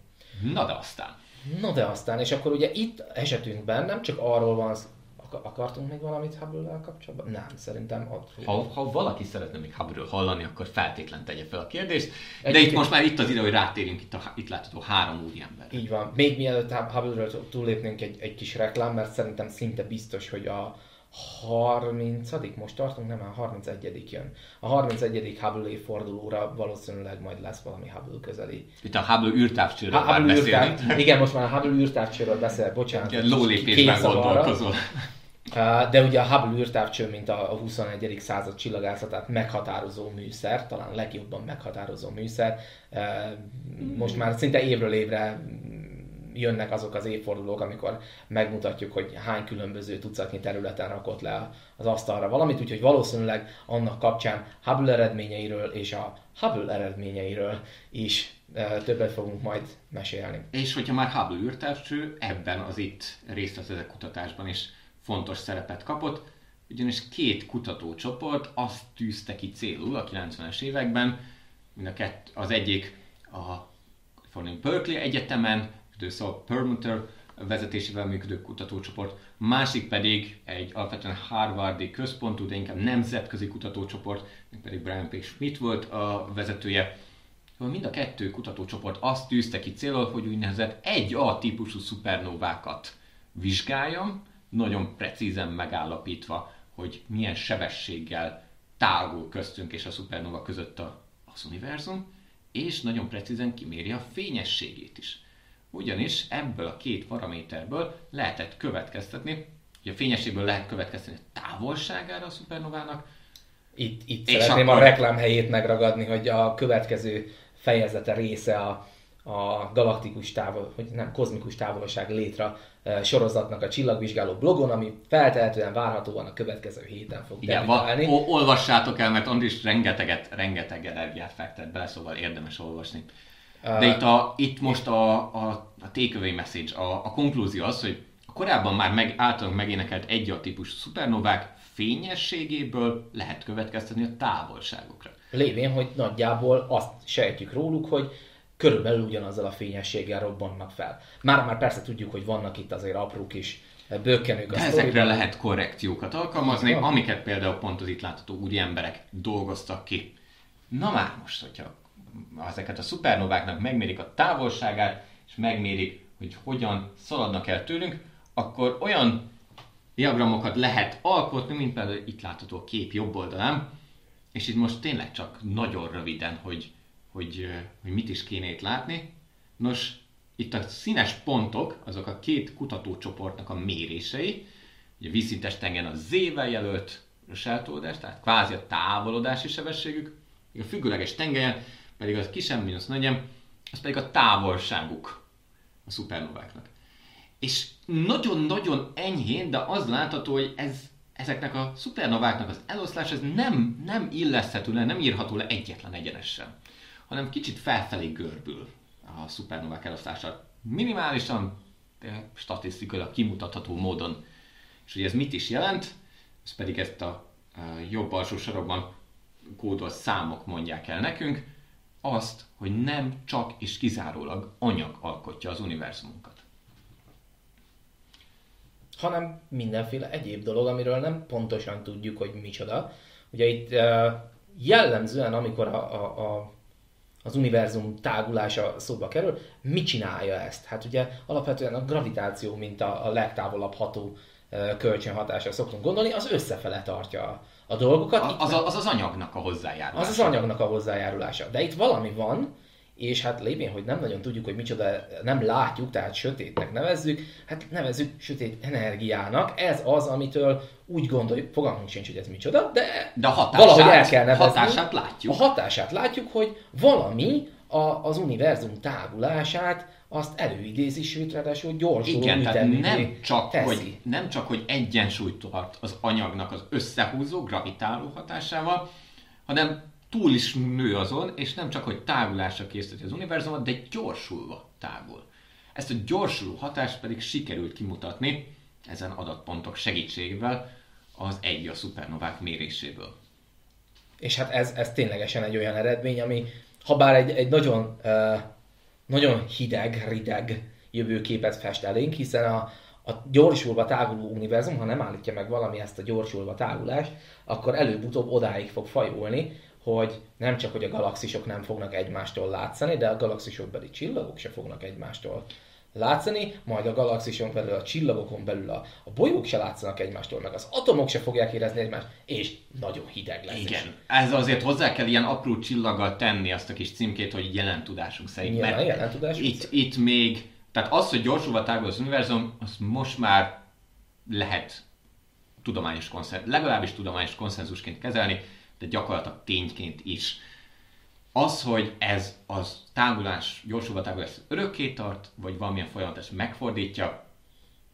Na de aztán. Na de aztán, és akkor ugye itt esetünkben nem csak arról van akartunk még valamit Hubble-vel kapcsolatban? Nem, szerintem ott. Ha, ha valaki szeretne még Hubble-ről hallani, akkor feltétlen tegye fel a kérdést. De Egyébként... itt most már itt az idő, hogy rátérjünk itt, a, itt látható három úri ember. Így van. Még mielőtt Hubble-ről túllépnénk egy, egy kis reklám, mert szerintem szinte biztos, hogy a 30 most tartunk, nem, a 31 jön. A 31. Hubble évfordulóra valószínűleg majd lesz valami Hubble közeli. Itt a Hubble űrtávcsőről ha, Hubble űrtáv, Igen, most már a Hubble űrtávcsőről beszél, bocsánat. Igen, lólépésben gondolkozol. De ugye a Hubble űrtávcső, mint a 21. század csillagászatát meghatározó műszer, talán legjobban meghatározó műszer, most már szinte évről évre jönnek azok az évfordulók, amikor megmutatjuk, hogy hány különböző tucatnyi területen rakott le az asztalra valamit, úgyhogy valószínűleg annak kapcsán Hubble eredményeiről és a Hubble eredményeiről is többet fogunk majd mesélni. És hogyha már Hubble űrtávcső, ebben az itt részt vesz ezek kutatásban is fontos szerepet kapott, ugyanis két kutatócsoport azt tűzte ki célul a 90-es években, mind a kett, az egyik a Berkeley Egyetemen, Saul Permuter vezetésével működő kutatócsoport, másik pedig egy alapvetően Harvardi központú, de inkább nemzetközi kutatócsoport, pedig Brian P. Schmidt volt a vezetője. Szóval mind a kettő kutatócsoport azt tűzte ki célul, hogy úgynevezett egy A típusú szupernovákat vizsgáljam, nagyon precízen megállapítva, hogy milyen sebességgel tágul köztünk és a szupernova között a, az univerzum, és nagyon precízen kiméri a fényességét is. Ugyanis ebből a két paraméterből lehetett következtetni, hogy a fényességből lehet következtetni a távolságára a szupernovának. Itt, itt és szeretném akkor... a reklám helyét megragadni, hogy a következő fejezete része a a galaktikus távol, hogy nem, kozmikus távolság létre sorozatnak a csillagvizsgáló blogon, ami feltehetően várhatóan a következő héten fog Igen, debütálni. Va- olvassátok el, mert Andris rengeteget, rengeteg energiát fektet bele, szóval érdemes olvasni. De itt, a, itt most a, a, a takeaway message, a, a konklúzió az, hogy a korábban már meg, általunk megénekelt egy a típus szupernovák fényességéből lehet következtetni a távolságokra. Lévén, hogy nagyjából azt sejtjük róluk, hogy körülbelül ugyanazzal a fényességgel robbannak fel. Már már persze tudjuk, hogy vannak itt azért apró kis bökkenők a Ezekre sztoriban. lehet korrekciókat alkalmazni, ja. amiket például pont az itt látható úri emberek dolgoztak ki. Na már most, hogyha ezeket a szupernováknak megmérik a távolságát, és megmérik, hogy hogyan szaladnak el tőlünk, akkor olyan diagramokat lehet alkotni, mint például itt látható a kép jobb oldalán, és itt most tényleg csak nagyon röviden, hogy hogy, hogy mit is kéne itt látni. Nos, itt a színes pontok, azok a két kutatócsoportnak a mérései. Ugye vízszintes tengen a Z-vel jelölt eltoldás, tehát kvázi a távolodási sebességük, a függőleges tengelyen pedig az kisebb mínusz nagyem, az pedig a távolságuk a szupernováknak. És nagyon-nagyon enyhén, de az látható, hogy ez, ezeknek a szupernováknak az eloszlás ez nem, nem illeszthető le, nem írható le egyetlen egyenesen hanem kicsit felfelé görbül a szupernovák elosztása. Minimálisan, statisztikailag kimutatható módon. És hogy ez mit is jelent, ez pedig ezt a jobb alsó sorokban kódolt számok mondják el nekünk, azt, hogy nem csak és kizárólag anyag alkotja az univerzumunkat. hanem mindenféle egyéb dolog, amiről nem pontosan tudjuk, hogy micsoda. Ugye itt uh, jellemzően, amikor a, a, a az univerzum tágulása szóba kerül, mit csinálja ezt? Hát ugye alapvetően a gravitáció, mint a, a legtávolabb ható kölcsönhatásra szoktunk gondolni, az összefele tartja a, a dolgokat. A, az, az az anyagnak a hozzájárulása. Az az anyagnak a hozzájárulása. De itt valami van, és hát lévén, hogy nem nagyon tudjuk, hogy micsoda, nem látjuk, tehát sötétnek nevezzük, hát nevezzük sötét energiának. Ez az, amitől úgy gondoljuk, fogalmunk sincs, hogy ez micsoda, de, de a hatását, valahogy el kell nevezni. hatását látjuk. A hatását látjuk, hogy valami a, az univerzum tágulását azt előidézi, sőt, ráadásul gyorsuló Igen, tehát nem csak, teszi. hogy, nem csak, hogy egyensúlyt tart az anyagnak az összehúzó, gravitáló hatásával, hanem túl is nő azon, és nem csak, hogy tágulásra készíteti az univerzumot, de gyorsulva tágul. Ezt a gyorsuló hatást pedig sikerült kimutatni ezen adatpontok segítségével az egy a szupernovák méréséből. És hát ez, ez ténylegesen egy olyan eredmény, ami ha bár egy, egy nagyon, uh, nagyon hideg, rideg jövőképet fest elénk, hiszen a, a gyorsulva táguló univerzum, ha nem állítja meg valami ezt a gyorsulva tágulást, akkor előbb-utóbb odáig fog fajulni, hogy nem csak, hogy a galaxisok nem fognak egymástól látszani, de a galaxisok beli csillagok se fognak egymástól látszani, majd a galaxison belül, a csillagokon belül a, a bolygók se látszanak egymástól, meg az atomok se fogják érezni egymást, és nagyon hideg lesz. Igen, is. ez azért hozzá kell ilyen apró csillaggal tenni azt a kis címkét, hogy jelen tudásunk szerint. Nyilván, mert jelen tudásunk itt, itt még, tehát az, hogy gyorsulva tágul az univerzum, az most már lehet tudományos konszenzus, legalábbis tudományos konszenzusként kezelni, de gyakorlatilag tényként is. Az, hogy ez az tágulás, gyorsulva tágulás örökké tart, vagy valamilyen folyamatos megfordítja,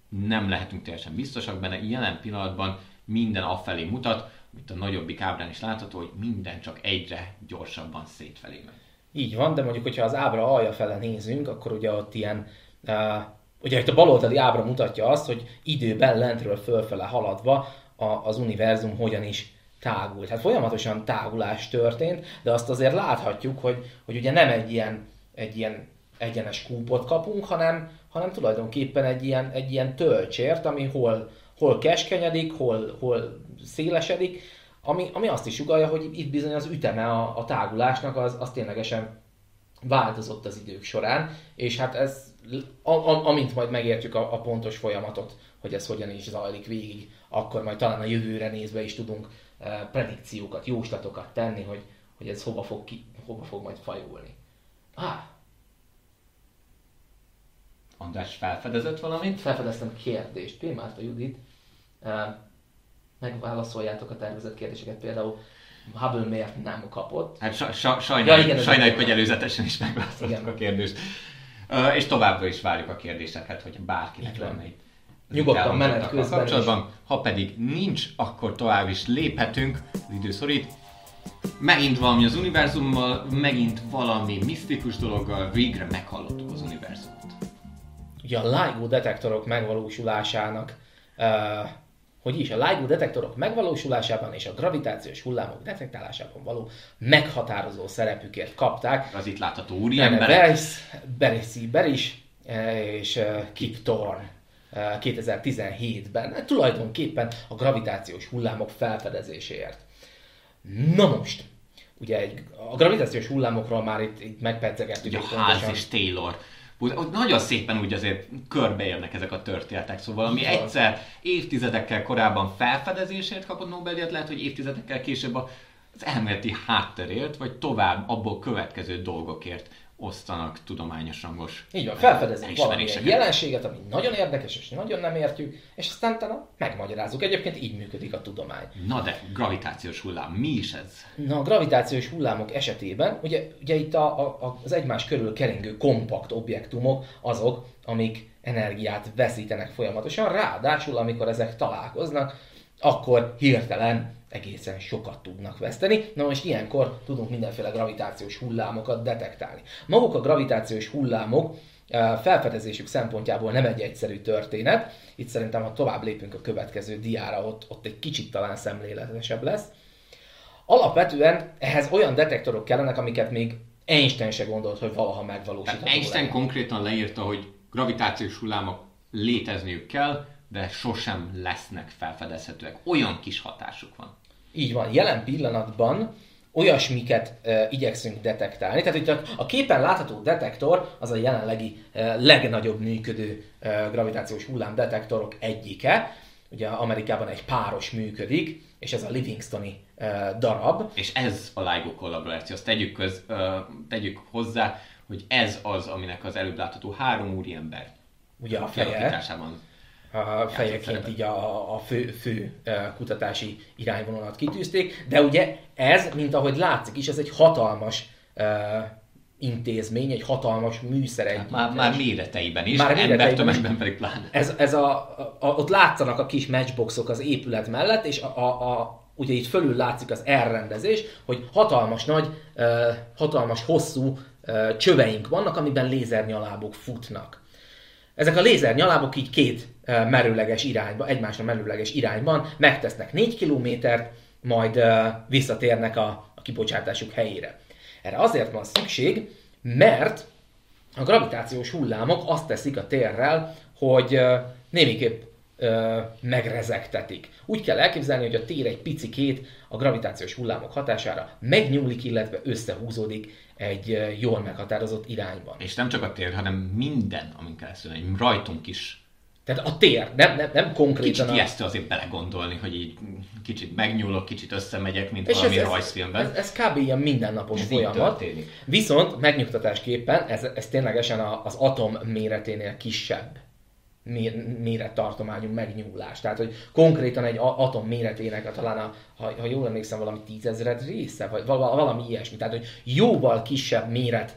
nem lehetünk teljesen biztosak benne. Jelen pillanatban minden afelé mutat, mint a nagyobbik ábrán is látható, hogy minden csak egyre gyorsabban szétfelé megy. Így van, de mondjuk, hogyha az ábra alja fele nézünk, akkor ugye ott ilyen, uh, ugye itt a baloldali ábra mutatja azt, hogy időben lentről fölfele haladva a, az univerzum hogyan is tágult. Hát folyamatosan tágulás történt, de azt azért láthatjuk, hogy, hogy ugye nem egy ilyen, egy ilyen egyenes kúpot kapunk, hanem, hanem tulajdonképpen egy ilyen, egy ilyen tölcsért, ami hol, hol keskenyedik, hol, hol szélesedik, ami, ami azt is sugalja, hogy itt bizony az üteme a, a tágulásnak az, az ténylegesen változott az idők során, és hát ez, a, a, amint majd megértjük a, a pontos folyamatot, hogy ez hogyan is zajlik végig, akkor majd talán a jövőre nézve is tudunk predikciókat, jóslatokat tenni, hogy, hogy ez hova fog, ki, hova fog majd fajulni. Ah. András felfedezett valamit? Felfedeztem kérdést. P. Márta Judit. Megválaszoljátok a tervezett kérdéseket, például Hubble miért nem kapott. Hát sa, sa, sajnáljuk, ja, igen, sajnáljuk hogy előzetesen is megválaszoltuk a kérdést. Uh, és továbbra is várjuk a kérdéseket, hogy bárkinek lenne itt Nyugodtan menet közben kapcsolatban. Is. Ha pedig nincs, akkor tovább is léphetünk, az idő szorít. Megint valami az univerzummal, megint valami misztikus dologgal, végre meghallottuk az univerzumot. Ugye a LIGO detektorok megvalósulásának uh, hogy is a LIGO detektorok megvalósulásában és a gravitációs hullámok detektálásában való meghatározó szerepükért kapták. Az itt látható úriemberek. Beres, Beresi Beris és Kip Thorne 2017-ben, hát tulajdonképpen a gravitációs hullámok felfedezéséért. Na most, ugye egy, a gravitációs hullámokról már itt, itt megpedzegettük. Ugye a Ház és Taylor. Nagyon szépen úgy azért körbeérnek ezek a történetek, szóval ami egyszer évtizedekkel korábban felfedezésért kapott Nobel-díjat, lehet, hogy évtizedekkel később az elméleti hátterért, vagy tovább abból következő dolgokért osztanak tudományos rangos Így van, felfedezünk valamilyen jelenséget, ami nagyon érdekes, és nagyon nem értjük, és aztán talán megmagyarázzuk. Egyébként így működik a tudomány. Na de, gravitációs hullám, mi is ez? Na, a gravitációs hullámok esetében, ugye, ugye itt a, a, az egymás körül keringő kompakt objektumok azok, amik energiát veszítenek folyamatosan, ráadásul amikor ezek találkoznak, akkor hirtelen egészen sokat tudnak veszteni. Na most ilyenkor tudunk mindenféle gravitációs hullámokat detektálni. Maguk a gravitációs hullámok eh, felfedezésük szempontjából nem egy egyszerű történet. Itt szerintem, ha tovább lépünk a következő diára, ott, ott egy kicsit talán szemléletesebb lesz. Alapvetően ehhez olyan detektorok kellenek, amiket még Einstein se gondolt, hogy valaha megvalósítható. Einstein konkrétan leírta, hogy gravitációs hullámok létezniük kell, de sosem lesznek felfedezhetőek. Olyan kis hatásuk van. Így van. Jelen pillanatban olyasmiket e, igyekszünk detektálni. Tehát itt a, a képen látható detektor az a jelenlegi e, legnagyobb működő e, gravitációs hullámdetektorok egyike. Ugye Amerikában egy páros működik, és ez a Livingstoni e, darab. És ez a LIGO kollaboráció. Azt tegyük, köz, e, tegyük hozzá, hogy ez az, aminek az előbb látható három úriember Ugye a feje fejeként így a, a fő, fő kutatási irányvonalat kitűzték, de ugye ez, mint ahogy látszik is, ez egy hatalmas intézmény, egy hatalmas műszer egy. Hát már, már méreteiben is, már embertömegben pedig pláne. Ez, ez a, a, ott látszanak a kis matchboxok az épület mellett, és a, a, a, ugye itt fölül látszik az elrendezés, hogy hatalmas nagy, uh, hatalmas hosszú uh, csöveink vannak, amiben lézernyalábok futnak. Ezek a lézer nyalábok így két merőleges irányba, egymásra merőleges irányban megtesznek 4 kilométert, majd visszatérnek a, a kibocsátásuk helyére. Erre azért van szükség, mert a gravitációs hullámok azt teszik a térrel, hogy némiképp megrezegtetik. Úgy kell elképzelni, hogy a tér egy picikét a gravitációs hullámok hatására megnyúlik, illetve összehúzódik egy jól meghatározott irányban. És nem csak a tér, hanem minden, amin keresztül, egy rajtunk is. Tehát a tér, nem, nem, nem konkrétan Kicsit a... azért belegondolni, hogy így kicsit megnyúlok, kicsit összemegyek, mint és valami ez, rajzfilmben. Ez, ez, kb. ilyen mindennapos ez folyamat. Viszont megnyugtatásképpen ez, ez ténylegesen az atom méreténél kisebb mérettartományú megnyúlás. Tehát, hogy konkrétan egy atom méretének, talán a, ha, ha jól emlékszem, valami tízezred része, vagy valami ilyesmi. Tehát, hogy jóval kisebb méret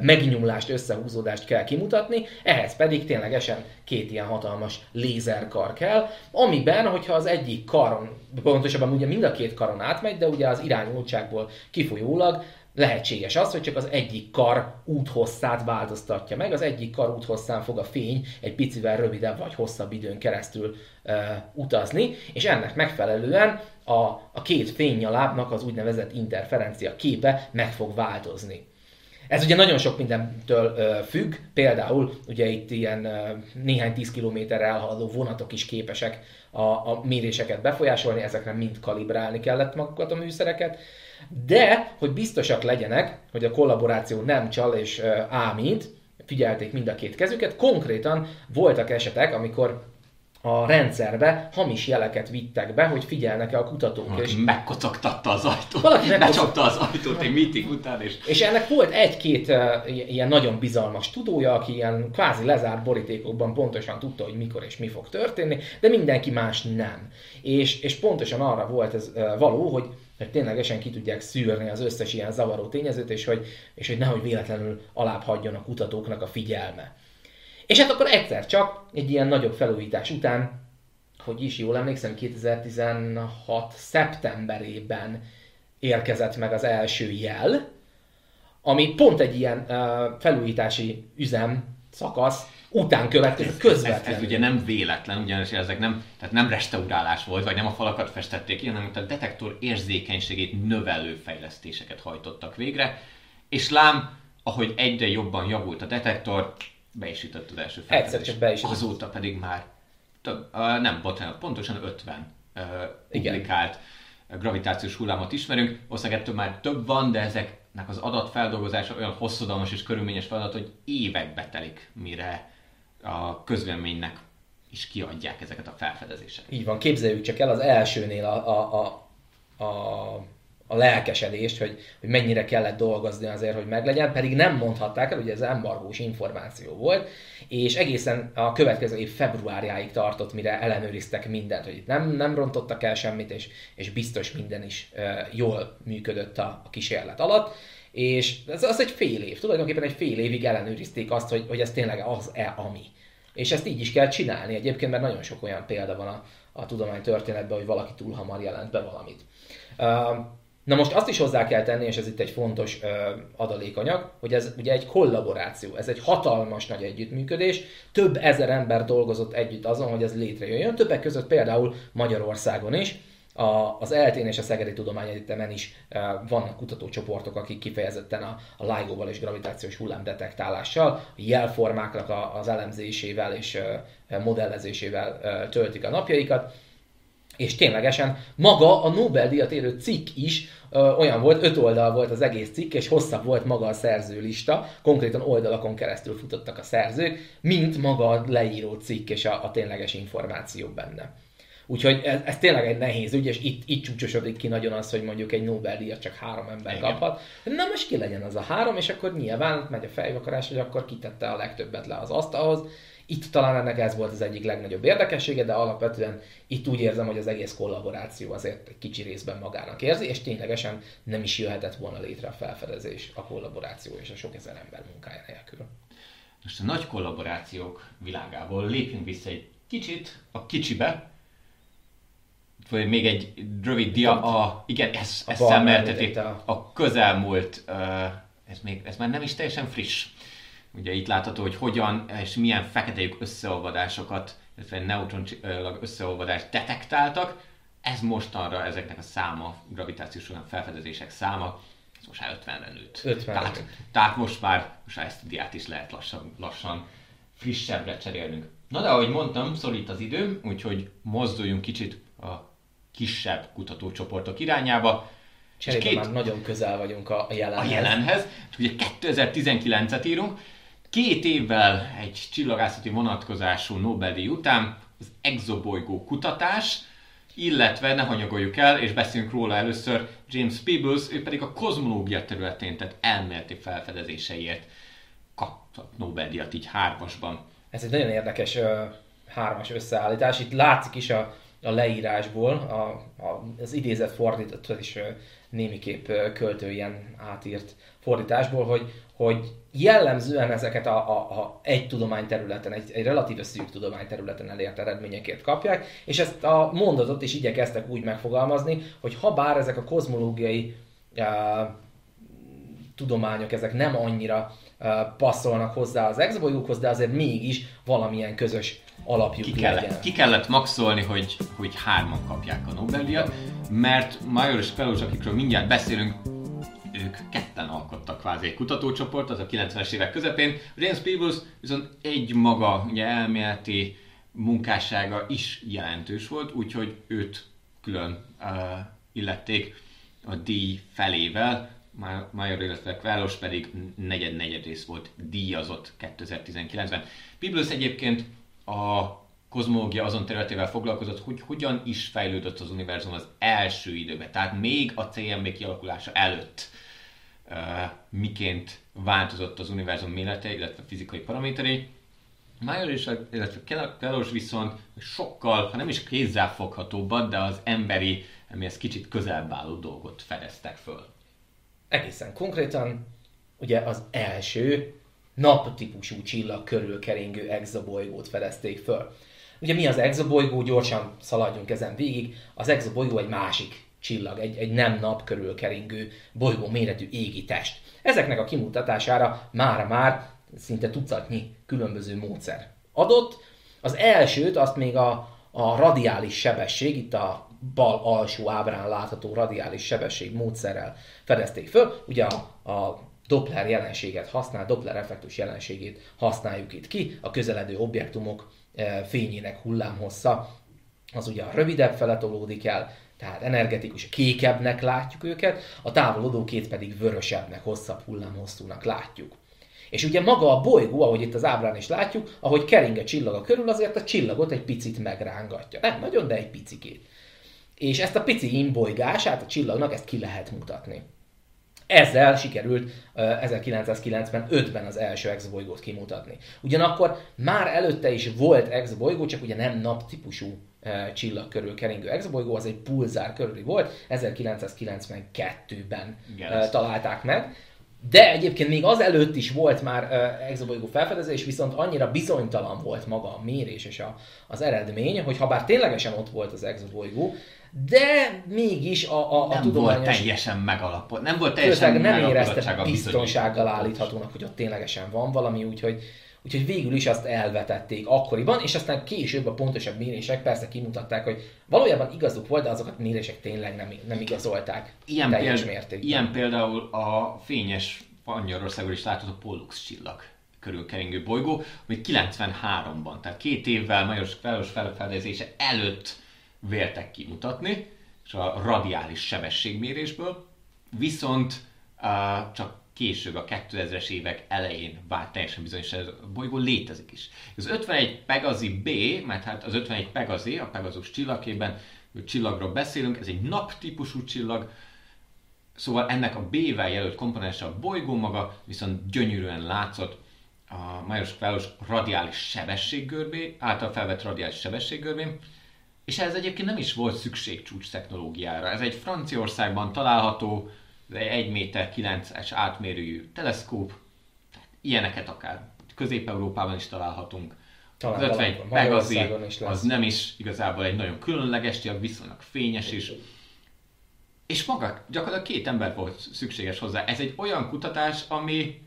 megnyúlást, összehúzódást kell kimutatni, ehhez pedig ténylegesen két ilyen hatalmas lézerkar kell, amiben, hogyha az egyik karon, pontosabban ugye mind a két karon átmegy, de ugye az irányultságból kifolyólag lehetséges az, hogy csak az egyik kar úthosszát változtatja meg, az egyik kar úthosszán fog a fény egy picivel rövidebb vagy hosszabb időn keresztül e, utazni, és ennek megfelelően a, a két fénynyalábnak az úgynevezett interferencia képe meg fog változni. Ez ugye nagyon sok mindentől függ, például ugye itt ilyen néhány tíz kilométerre elhaladó vonatok is képesek a, a méréseket befolyásolni, ezekre mind kalibrálni kellett magukat a műszereket, de, hogy biztosak legyenek, hogy a kollaboráció nem csal és ámít, figyelték mind a két kezüket, konkrétan voltak esetek, amikor a rendszerbe hamis jeleket vittek be, hogy figyelnek-e a kutatók. Valaki és megkocogtatta az ajtót, valaki becsapta az ajtót egy meeting után. És... és ennek volt egy-két uh, ilyen nagyon bizalmas tudója, aki ilyen kvázi lezárt borítékokban pontosan tudta, hogy mikor és mi fog történni, de mindenki más nem. És, és pontosan arra volt ez uh, való, hogy hogy ténylegesen ki tudják szűrni az összes ilyen zavaró tényezőt, és hogy, és hogy nehogy véletlenül alább hagyjon a kutatóknak a figyelme. És hát akkor egyszer csak egy ilyen nagyobb felújítás után, hogy is jól emlékszem, 2016. szeptemberében érkezett meg az első jel, ami pont egy ilyen uh, felújítási üzem szakasz után következett közvetlenül. Ez, ez, ugye nem véletlen, ugyanis ezek nem, tehát nem restaurálás volt, vagy nem a falakat festették ki, hanem a detektor érzékenységét növelő fejlesztéseket hajtottak végre, és lám, ahogy egyre jobban javult a detektor, be is jutott az első felfedezés. Egyszer csak be is jutott. Azóta pedig már több, nem, bocsánat, pontosan 50 uh, publikált gravitációs hullámot ismerünk. Valószínűleg ettől már több van, de ezeknek az adatfeldolgozása olyan hosszadalmas és körülményes feladat, hogy évekbe telik, mire a közvéleménynek is kiadják ezeket a felfedezéseket. Így van, képzeljük csak el az elsőnél a, a, a, a a lelkesedést, hogy, hogy mennyire kellett dolgozni azért, hogy meglegyen, pedig nem mondhatták el, ugye ez embargós információ volt, és egészen a következő év februárjáig tartott, mire ellenőriztek mindent, hogy itt nem, nem rontottak el semmit, és, és biztos minden is e, jól működött a, a kísérlet alatt. És ez az egy fél év, tulajdonképpen egy fél évig ellenőrizték azt, hogy, hogy ez tényleg az-e, ami. És ezt így is kell csinálni egyébként, mert nagyon sok olyan példa van a, a tudomány történetben, hogy valaki túl hamar jelent be valamit. Uh, Na most azt is hozzá kell tenni, és ez itt egy fontos ö, adalékanyag, hogy ez ugye egy kollaboráció, ez egy hatalmas nagy együttműködés, több ezer ember dolgozott együtt azon, hogy ez létrejöjjön, többek között például Magyarországon is, a, az eltén és a Szegedi Tudományegyetemen is e, vannak kutatócsoportok, akik kifejezetten a, a LIGO-val és gravitációs hullámdetektálással, a jelformáknak a, az elemzésével és e, modellezésével e, töltik a napjaikat. És ténylegesen maga a Nobel-díjat érő cikk is ö, olyan volt, öt oldal volt az egész cikk, és hosszabb volt maga a szerzőlista, konkrétan oldalakon keresztül futottak a szerzők, mint maga a leíró cikk és a, a tényleges információ benne. Úgyhogy ez, ez tényleg egy nehéz ügy, és itt, itt csúcsosodik ki nagyon az, hogy mondjuk egy Nobel-díjat csak három ember Igen. kaphat. Na most ki legyen az a három, és akkor nyilván megy a fejvakarás, hogy akkor kitette a legtöbbet le az asztalhoz. Itt talán ennek ez volt az egyik legnagyobb érdekessége, de alapvetően itt úgy érzem, hogy az egész kollaboráció azért egy kicsi részben magának érzi, és ténylegesen nem is jöhetett volna létre a felfedezés, a kollaboráció és a sok ezer ember munkája nélkül. Most a nagy kollaborációk világából lépjünk vissza egy kicsit a kicsibe, vagy még egy rövid dia, a, igen, ez, ez szemlélteti a... a közelmúlt, uh, ez, még, ez már nem is teljesen friss. Ugye itt látható, hogy hogyan és milyen fekete összeolvadásokat, illetve neutron összeolvadást detektáltak. Ez mostanra ezeknek a száma, gravitációs olyan felfedezések száma, ez most már 50-re nőtt. 50 tehát, tehát, most már, most már ezt a diát is lehet lassan, lassan frissebbre cserélnünk. Na de ahogy mondtam, szorít az idő, úgyhogy mozduljunk kicsit a kisebb kutatócsoportok irányába. Cserébe két... már nagyon közel vagyunk a jelenhez. A jelenhez. Ugye 2019-et írunk, Két évvel egy csillagászati vonatkozású Nobel-díj után az exobolygó kutatás, illetve ne hanyagoljuk el, és beszéljünk róla először, James Peebles, ő pedig a kozmológia területén, tehát elméleti felfedezéseiért kapta Nobel-díjat így hármasban. Ez egy nagyon érdekes uh, hármas összeállítás. Itt látszik is a, a leírásból, a, a, az idézet fordított is uh, némiképp uh, költő ilyen átírt fordításból, hogy hogy jellemzően ezeket a, a, a egy tudományterületen, egy, egy relatíve szűk tudományterületen elért eredményekért kapják, és ezt a mondatot is igyekeztek úgy megfogalmazni, hogy ha bár ezek a kozmológiai uh, tudományok, ezek nem annyira uh, passzolnak hozzá az exobolygókhoz, de azért mégis valamilyen közös alapjuk ki kellett, legyen. Ki kellett maxolni, hogy, hogy hárman kapják a Nobel-díjat, mert Major és Fellows, akikről mindjárt beszélünk, ők ketten alkottak kvázi egy kutatócsoport, az a 90-es évek közepén. James Peebles viszont egy maga ugye, elméleti munkássága is jelentős volt, úgyhogy őt külön uh, illették a díj felével, Major, illetve Kválos pedig negyed-negyed rész volt díjazott 2019-ben. Peebles egyébként a kozmológia azon területével foglalkozott, hogy hogyan is fejlődött az univerzum az első időben, tehát még a CMB kialakulása előtt miként változott az univerzum mélete, illetve fizikai paraméterei. Major és illetve Kelos viszont sokkal, ha nem is kézzelfoghatóbbat, de az emberi, amihez kicsit közelebb álló dolgot fedeztek föl. Egészen konkrétan, ugye az első naptípusú csillag körül keringő exobolygót fedezték föl. Ugye mi az exobolygó? Gyorsan szaladjunk ezen végig. Az exobolygó egy másik csillag, egy, egy nem nap körül keringő bolygó méretű égi test. Ezeknek a kimutatására már-már szinte tucatnyi különböző módszer adott. Az elsőt azt még a, a radiális sebesség, itt a bal alsó ábrán látható radiális sebesség módszerrel fedezték föl. Ugye a, a Doppler jelenséget használ, Doppler effektus jelenségét használjuk itt ki, a közeledő objektumok eh, fényének hullámhossza az ugye a rövidebb fele tolódik el, tehát energetikus, kékebbnek látjuk őket, a távolodókét pedig vörösebbnek, hosszabb hullámhosszúnak látjuk. És ugye maga a bolygó, ahogy itt az ábrán is látjuk, ahogy kering a csillaga körül, azért a csillagot egy picit megrángatja. Nem nagyon, de egy picikét. És ezt a pici imbolygását a csillagnak, ezt ki lehet mutatni. Ezzel sikerült 1995-ben az első exobolygót kimutatni. Ugyanakkor már előtte is volt exobolygó, csak ugye nem naptípusú csillag körül keringő exobolygó, az egy pulzár körüli volt, 1992-ben yes. találták meg. De egyébként még az előtt is volt már uh, exobolygó felfedezés, viszont annyira bizonytalan volt maga a mérés és a, az eredmény, hogy ha bár ténylegesen ott volt az exobolygó, de mégis a, a, a nem tudományos... volt teljesen megalapozott, nem volt teljesen nem érezte biztonsággal állíthatónak, hogy ott ténylegesen van valami, úgyhogy úgyhogy végül is azt elvetették akkoriban, és aztán később a pontosabb mérések persze kimutatták, hogy valójában igazuk volt, de azokat a mérések tényleg nem, nem igazolták ilyen teljes péld, mértékben. Ilyen például a fényes Magyarországon is látható Pollux csillag körülkeringő bolygó, ami 93-ban, tehát két évvel Majos Felos felfedezése előtt véltek kimutatni, és a radiális sebességmérésből, viszont uh, csak később, a 2000-es évek elején vált teljesen bizonyos, hogy a bolygó létezik is. Az 51 Pegasi B, mert hát az 51 Pegasi, a Pegasus csillagében csillagról beszélünk, ez egy naptípusú csillag, szóval ennek a B-vel jelölt komponense a bolygó maga, viszont gyönyörűen látszott a Majos Felos radiális sebességgörbé, által felvett radiális sebességgörbén, és ez egyébként nem is volt szükség csúcs technológiára. Ez egy Franciaországban található, 1 méter 9-es átmérőjű teleszkóp, ilyeneket akár Közép-Európában is találhatunk. Talán az 51 Pegasi, az nem is igazából egy nagyon különleges, csak viszonylag fényes is. És maga, gyakorlatilag két ember volt szükséges hozzá. Ez egy olyan kutatás, ami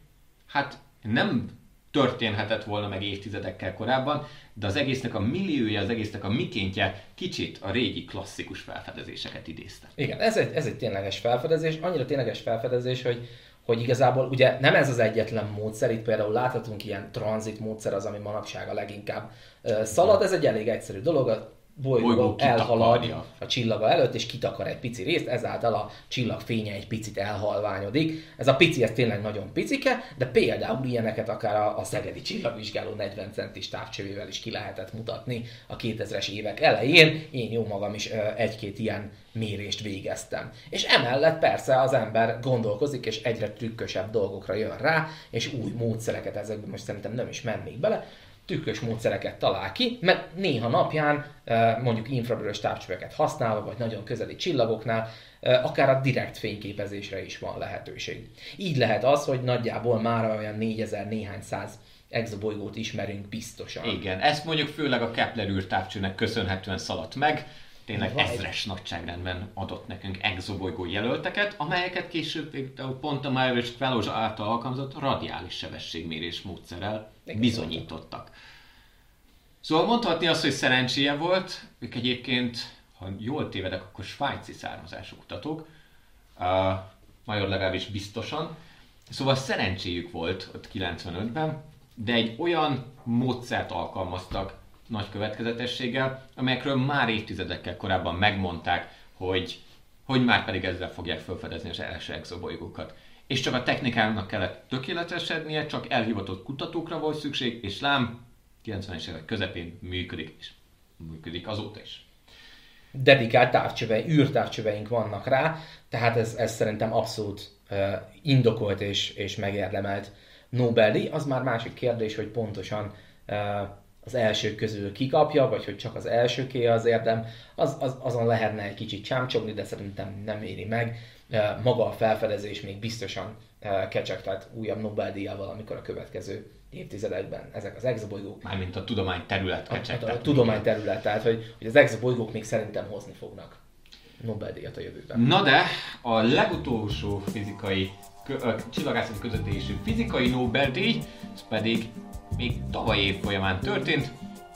hát nem történhetett volna meg évtizedekkel korábban, de az egésznek a milliója, az egésznek a mikéntje kicsit a régi klasszikus felfedezéseket idézte. Igen, ez egy, ez egy tényleges felfedezés, annyira tényleges felfedezés, hogy hogy igazából ugye nem ez az egyetlen módszer, itt például láthatunk ilyen tranzit módszer az, ami manapság a leginkább szalad, ez egy elég egyszerű dolog, bolygó, bolygó elhalad a csillaga előtt, és kitakar egy pici részt, ezáltal a csillag fénye egy picit elhalványodik. Ez a pici, ez tényleg nagyon picike, de például ilyeneket akár a, a Szegedi csillagvizsgáló 40 centis távcsövével is ki lehetett mutatni a 2000-es évek elején. Én jó magam is egy-két ilyen mérést végeztem. És emellett persze az ember gondolkozik, és egyre trükkösebb dolgokra jön rá, és új módszereket ezekben most szerintem nem is mennék bele, tükkös módszereket talál ki, mert néha napján mondjuk infravörös távcsöveket használva, vagy nagyon közeli csillagoknál, akár a direkt fényképezésre is van lehetőség. Így lehet az, hogy nagyjából már olyan 4000 néhány száz exobolygót ismerünk biztosan. Igen, ezt mondjuk főleg a Kepler űrtávcsőnek köszönhetően szaladt meg, tényleg Vaj. ezres nagyságrendben adott nekünk exobolygó jelölteket, amelyeket később pont a Myers Fellows által alkalmazott radiális sebességmérés módszerrel bizonyítottak. Szóval mondhatni azt, hogy szerencséje volt, ők egyébként, ha jól tévedek, akkor svájci származású kutatók, uh, Major legalábbis biztosan. Szóval szerencséjük volt ott 95-ben, de egy olyan módszert alkalmaztak nagy következetességgel, amelyekről már évtizedekkel korábban megmondták, hogy, hogy már pedig ezzel fogják felfedezni az első exobolygókat és csak a technikának kellett tökéletesednie, csak elhivatott kutatókra volt szükség, és lám 90-es évek közepén működik is. Működik azóta is. Dedikált távcsöve, űrtávcsöveink vannak rá, tehát ez, ez szerintem abszolút uh, indokolt és, és megérdemelt Nobel-díj. Az már másik kérdés, hogy pontosan uh, az első közül kikapja, vagy hogy csak az elsőké az érdem, az, az, azon lehetne egy kicsit csámcsogni, de szerintem nem éri meg maga a felfedezés még biztosan kecsegtet újabb Nobel-díjával, amikor a következő évtizedekben ezek az exobolygók. Mármint a tudomány terület kecsegtet. A, a, a tudomány terület, tehát hogy, hogy az exobolygók még szerintem hozni fognak Nobel-díjat a jövőben. Na de a legutolsó fizikai csillagászati közvetésű fizikai Nobel-díj, ez pedig még tavaly év folyamán történt,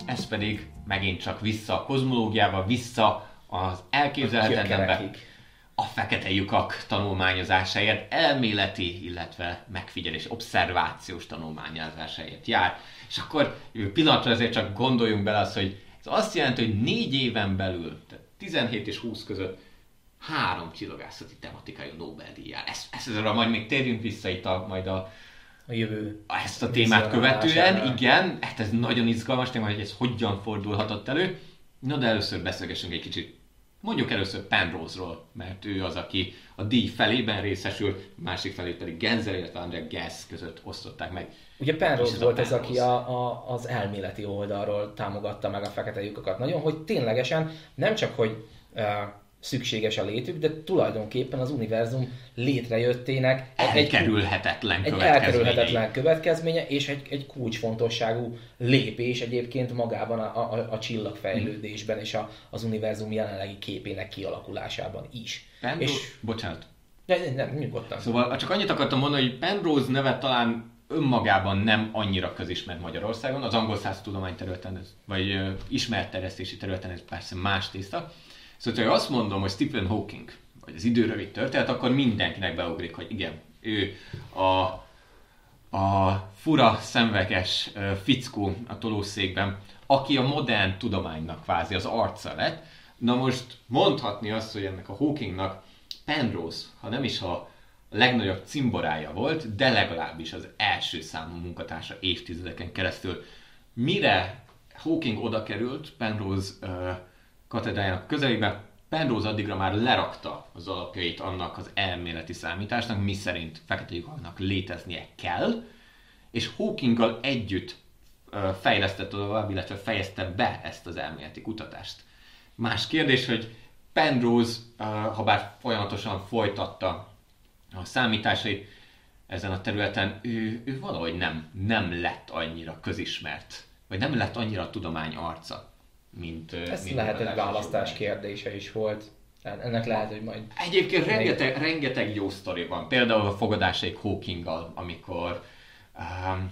ez pedig megint csak vissza a kozmológiába, vissza az elképzelhetetlenbe a fekete lyukak tanulmányozásáért, elméleti, illetve megfigyelés, obszervációs tanulmányozásáért jár. És akkor pillanatra ezért csak gondoljunk bele azt, hogy ez azt jelenti, hogy négy éven belül, tehát 17 és 20 között három csillagászati tematikájú Nobel-díj jár. Ezt, ezt ezzel majd még térjünk vissza itt a, majd a, a jövő. Ezt a témát követően, igen, hát ez nagyon izgalmas téma, hogy ez hogyan fordulhatott elő. Na de először beszélgessünk egy kicsit Mondjuk először Penrose-ról, mert ő az, aki a díj felében részesül, másik felé pedig Genzer, illetve André Gass között osztották meg. Ugye Penrose volt ez, aki a, a, az elméleti oldalról támogatta meg a fekete lyukakat. Nagyon, hogy ténylegesen nem csak, hogy uh, szükséges a létük, de tulajdonképpen az univerzum létrejöttének egy elkerülhetetlen, egy elkerülhetetlen következménye, és egy, egy kulcsfontosságú lépés egyébként magában a, a, a csillagfejlődésben és a, az univerzum jelenlegi képének kialakulásában is. Penrose, és, bocsánat. Nem, nem, nyugodtan. Szóval csak annyit akartam mondani, hogy Penrose neve talán önmagában nem annyira közismert Magyarországon, az angol száz tudományterületen, vagy uh, ismert terjesztési területen ez persze más tészta. Szóval, ha azt mondom, hogy Stephen Hawking, vagy az időrövid történet, akkor mindenkinek beugrik, hogy igen, ő a, a fura, szemveges fickó a tolószékben, aki a modern tudománynak kvázi az arca lett. Na most mondhatni azt, hogy ennek a Hawkingnak Penrose, ha nem is a legnagyobb cimborája volt, de legalábbis az első számú munkatársa évtizedeken keresztül. Mire Hawking oda került Penrose uh, katedrájának közelébe, Penrose addigra már lerakta az alapjait annak az elméleti számításnak, mi szerint fekete lyukaknak léteznie kell, és Hawkinggal együtt uh, fejlesztett tovább, illetve fejezte be ezt az elméleti kutatást. Más kérdés, hogy Penrose, ha bár folyamatosan folytatta a számításait ezen a területen, ő, ő valahogy nem, nem lett annyira közismert, vagy nem lett annyira a tudomány arca, mint Ez mint lehet egy választás kérdése is volt. Ennek lehet, hogy majd... Egyébként rengeteg, rengeteg jó sztori van. Például a fogadásaik Hawkinggal, amikor um,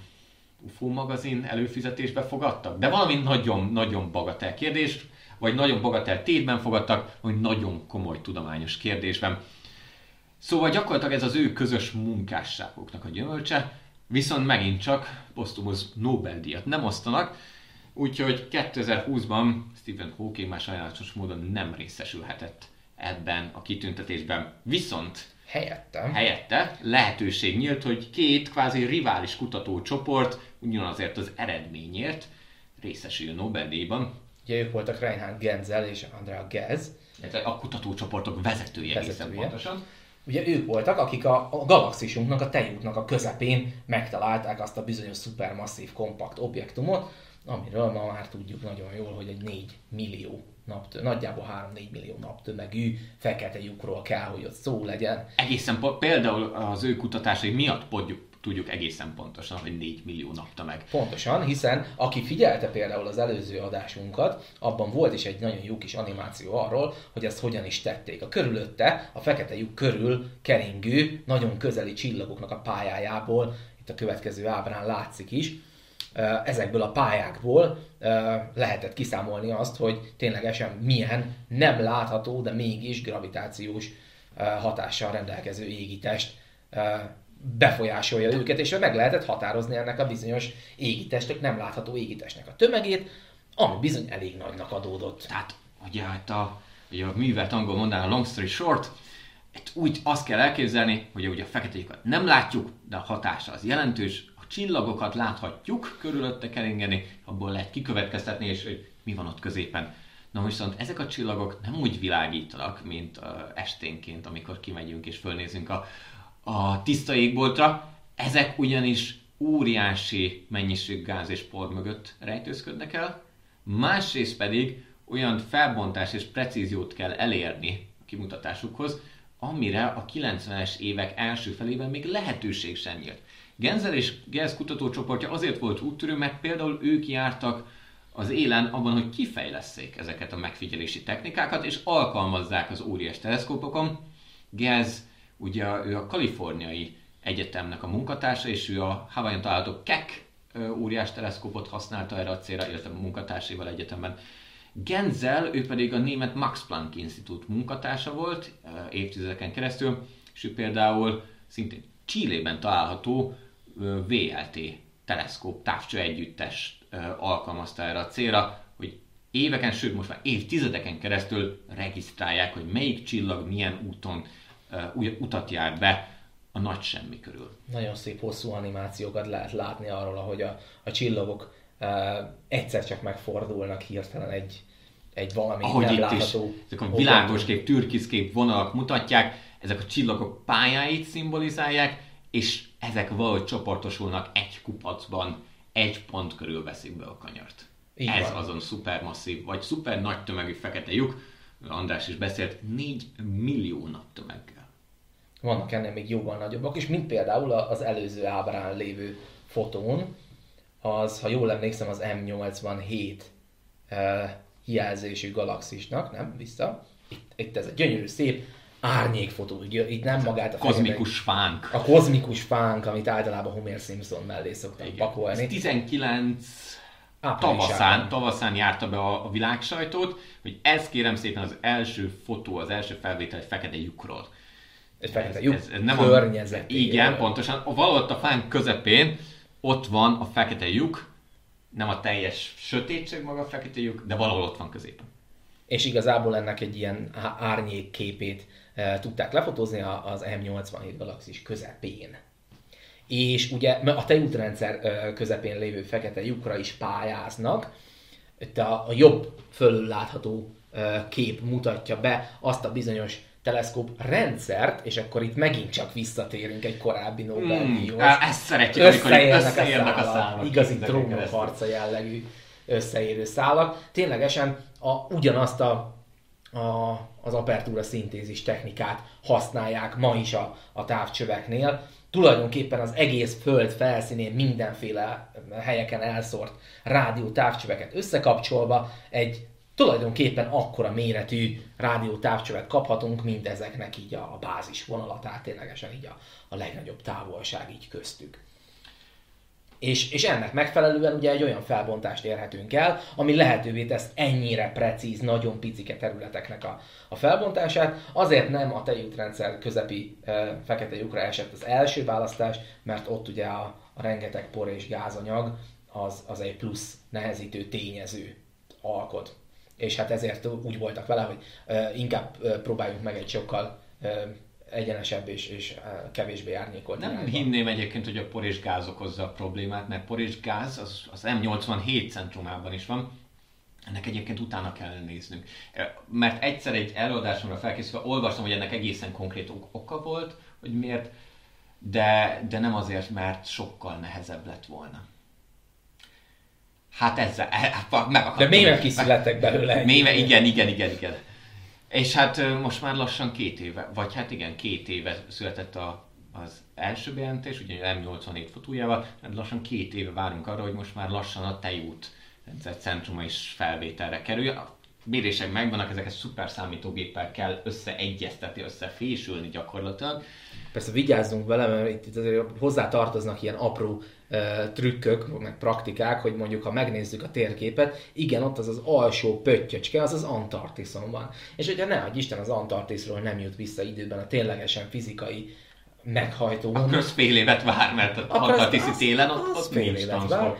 UFO magazin előfizetésbe fogadtak, de valami nagyon, nagyon bagatel kérdés, vagy nagyon bagatel tétben fogadtak, vagy nagyon komoly tudományos kérdésben. Szóval gyakorlatilag ez az ő közös munkásságoknak a gyümölcse, viszont megint csak posztumusz Nobel-díjat nem osztanak, úgyhogy 2020-ban Stephen Hawking már sajnálatos módon nem részesülhetett ebben a kitüntetésben. Viszont Helyettem. helyette lehetőség nyílt, hogy két kvázi rivális kutatócsoport ugyanazért az eredményért részesül Nobel-díjban. Ugye ők voltak Reinhard Genzel és Andrea Ghez. A kutatócsoportok vezetője, Vezetője. pontosan. Ugye ők voltak, akik a, a galaxisunknak, a tejútnak a közepén megtalálták azt a bizonyos szupermasszív kompakt objektumot, amiről ma már tudjuk nagyon jól, hogy egy 4 millió naptö, nagyjából 3-4 millió naptömegű fekete lyukról kell, hogy ott szó legyen. Egészen például az ő kutatásai miatt podjuk, tudjuk egészen pontosan, hogy 4 millió naptömeg. Pontosan, hiszen aki figyelte például az előző adásunkat, abban volt is egy nagyon jó kis animáció arról, hogy ezt hogyan is tették. A körülötte, a fekete lyuk körül keringő, nagyon közeli csillagoknak a pályájából, itt a következő ábrán látszik is, ezekből a pályákból lehetett kiszámolni azt, hogy ténylegesen milyen nem látható, de mégis gravitációs hatással rendelkező égitest befolyásolja őket, és meg lehetett határozni ennek a bizonyos égitestnek, nem látható égitestnek a tömegét, ami bizony elég nagynak adódott. Tehát, ugye hát a, ugye a művelt angol mondaná long story short, itt úgy azt kell elképzelni, hogy ugye a fekete nem látjuk, de a hatása az jelentős, a csillagokat láthatjuk körülötte keringeni, abból lehet kikövetkeztetni, és hogy mi van ott középen. Na viszont ezek a csillagok nem úgy világítanak, mint uh, esténként, amikor kimegyünk és fölnézünk a, a tiszta égboltra. Ezek ugyanis óriási mennyiség gáz és por mögött rejtőzködnek el, másrészt pedig olyan felbontás és precíziót kell elérni a kimutatásukhoz, amire a 90-es évek első felében még lehetőség sem nyílt. Genzel és Gez kutatócsoportja azért volt úttörő, mert például ők jártak az élen abban, hogy kifejleszék ezeket a megfigyelési technikákat, és alkalmazzák az óriás teleszkópokon. Gez, ugye ő a kaliforniai egyetemnek a munkatársa, és ő a Hawaiian található Keck óriás teleszkópot használta erre a célra, illetve a munkatársaival egyetemben. Genzel, ő pedig a német Max Planck Institut munkatársa volt évtizedeken keresztül, és ő például szintén Chilében található VLT teleszkóp távcső együttes alkalmazta erre a célra, hogy éveken, sőt most már évtizedeken keresztül regisztrálják, hogy melyik csillag milyen úton utat jár be a nagy semmi körül. Nagyon szép hosszú animációkat lehet látni arról, ahogy a, a csillagok uh, egyszer csak megfordulnak hirtelen egy, egy valami Ahogy nem itt is, látható ezek a világos kép, türkiszkép vonalak mutatják, ezek a csillagok pályáit szimbolizálják, és ezek valahogy csoportosulnak egy kupacban, egy pont körül veszik be a kanyart. Így Ez van. azon szupermasszív, vagy szuper nagy tömegű fekete lyuk, András is beszélt, 4 millió naptömeggel. Vannak ennél még jóval nagyobbak is, mint például az előző ábrán lévő fotón, az, ha jól emlékszem, az M87 uh, jelzésű galaxisnak, nem? Vissza. Itt, itt ez egy gyönyörű, szép, árnyékfotó, itt nem magát a Kozmikus fánk. A kozmikus fánk, amit általában Homer Simpson mellé szoktam Igen. pakolni. Ez 19 tavaszán, tavaszán járta be a, a világsajtót, hogy ez kérem szépen az első fotó, az első felvétel egy fekete lyukról. Egy fekete lyuk ez, ez nem A, igen, pontosan. Valahol a fán közepén ott van a fekete lyuk, nem a teljes sötétség maga a fekete lyuk, de valahol ott van középen. És igazából ennek egy ilyen árnyék képét tudták lefotózni az M87 galaxis közepén. És ugye a tejútrendszer közepén lévő fekete lyukra is pályáznak, itt a, a jobb fölül látható kép mutatja be azt a bizonyos teleszkóp rendszert, és akkor itt megint csak visszatérünk egy korábbi Nobel-díjhoz. Mm, ezt szeretjük, amikor összeérnek a szálak. Igazi trónokharca jellegű összeérő szálak. Ténylegesen a, ugyanazt a, a, az apertúra szintézis technikát használják ma is a, a távcsöveknél. Tulajdonképpen az egész föld felszínén mindenféle helyeken elszórt rádió távcsöveket összekapcsolva egy tulajdonképpen akkora méretű rádió távcsövet kaphatunk, mint ezeknek így a bázis vonala, tehát ténylegesen így a, a legnagyobb távolság így köztük. És, és ennek megfelelően ugye egy olyan felbontást érhetünk el, ami lehetővé tesz ennyire precíz, nagyon picike területeknek a, a felbontását. Azért nem a tejútrendszer közepi e, fekete lyukra esett az első választás, mert ott ugye a, a rengeteg por és gázanyag az, az egy plusz nehezítő tényező alkot és hát ezért úgy voltak vele, hogy inkább próbáljunk meg egy sokkal egyenesebb és, és kevésbé árnyékolt. Nem irányba. hinném egyébként, hogy a por és gáz okozza a problémát, mert por és gáz az, az M87 centrumában is van, ennek egyébként utána kell néznünk. Mert egyszer egy előadásomra felkészülve olvastam, hogy ennek egészen konkrét oka volt, hogy miért, de, de nem azért, mert sokkal nehezebb lett volna. Hát ezzel, e, hát meg De mélyben kiszülettek belőle. Mélyben, igen, igen, igen, igen. És hát most már lassan két éve, vagy hát igen, két éve született a, az első bejelentés, ugye M87 fotójával, hát lassan két éve várunk arra, hogy most már lassan a tejút rendszer centruma is felvételre kerül. A mérések megvannak, ezeket szuper számítógéppel kell összeegyeztetni, összefésülni gyakorlatilag. Persze vigyázzunk vele, mert itt azért hozzá tartoznak ilyen apró trükkök, meg praktikák, hogy mondjuk ha megnézzük a térképet, igen, ott az az alsó pöttyöcske, az az Antarktiszon van. És hogyha ne adj Isten az Antarktiszról nem jut vissza időben a ténylegesen fizikai meghajtó. Akkor az fél évet vár, mert a Antarktiszi télen ott, ott fél évet vár.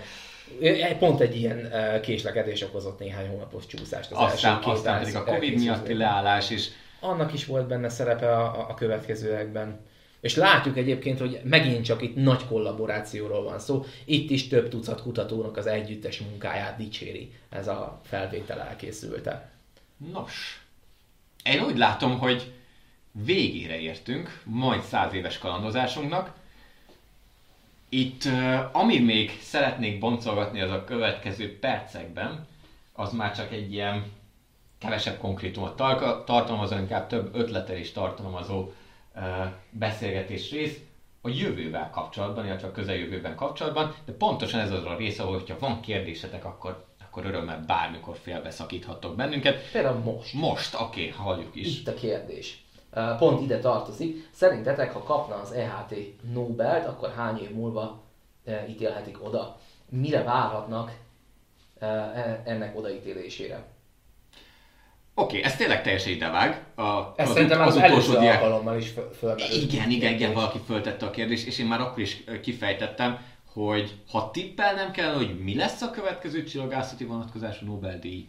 Pont egy ilyen késlekedés okozott néhány hónapos csúszást az aztán, első Aztán pedig a Covid miatti leállás is. Annak is volt benne szerepe a, a következőekben. És látjuk egyébként, hogy megint csak itt nagy kollaborációról van szó. Itt is több tucat kutatónak az együttes munkáját dicséri ez a felvétel elkészülte. Nos, én úgy látom, hogy végére értünk, majd száz éves kalandozásunknak. Itt, ami még szeretnék boncolgatni az a következő percekben, az már csak egy ilyen kevesebb konkrétumot tartalmazó, inkább több ötletel is tartalmazó beszélgetés rész a jövővel kapcsolatban, illetve a közeljövőben kapcsolatban, de pontosan ez az a része, hogyha van kérdésetek, akkor, akkor örömmel bármikor félbeszakíthattok bennünket. Például most. Most, oké, okay, halljuk is. Itt a kérdés. Pont ide tartozik. Szerintetek, ha kapna az EHT Nobelt, akkor hány év múlva ítélhetik oda? Mire várhatnak e, ennek odaítélésére? Oké, okay, ez tényleg teljesen idevág. A, ez az, szerintem az, az utolsó diák... alkalommal is fölmerült. Igen, igen, igen, valaki föltette a kérdést, és én már akkor is kifejtettem, hogy ha tippelnem kell, hogy mi lesz a következő csillagászati vonatkozású Nobel-díj,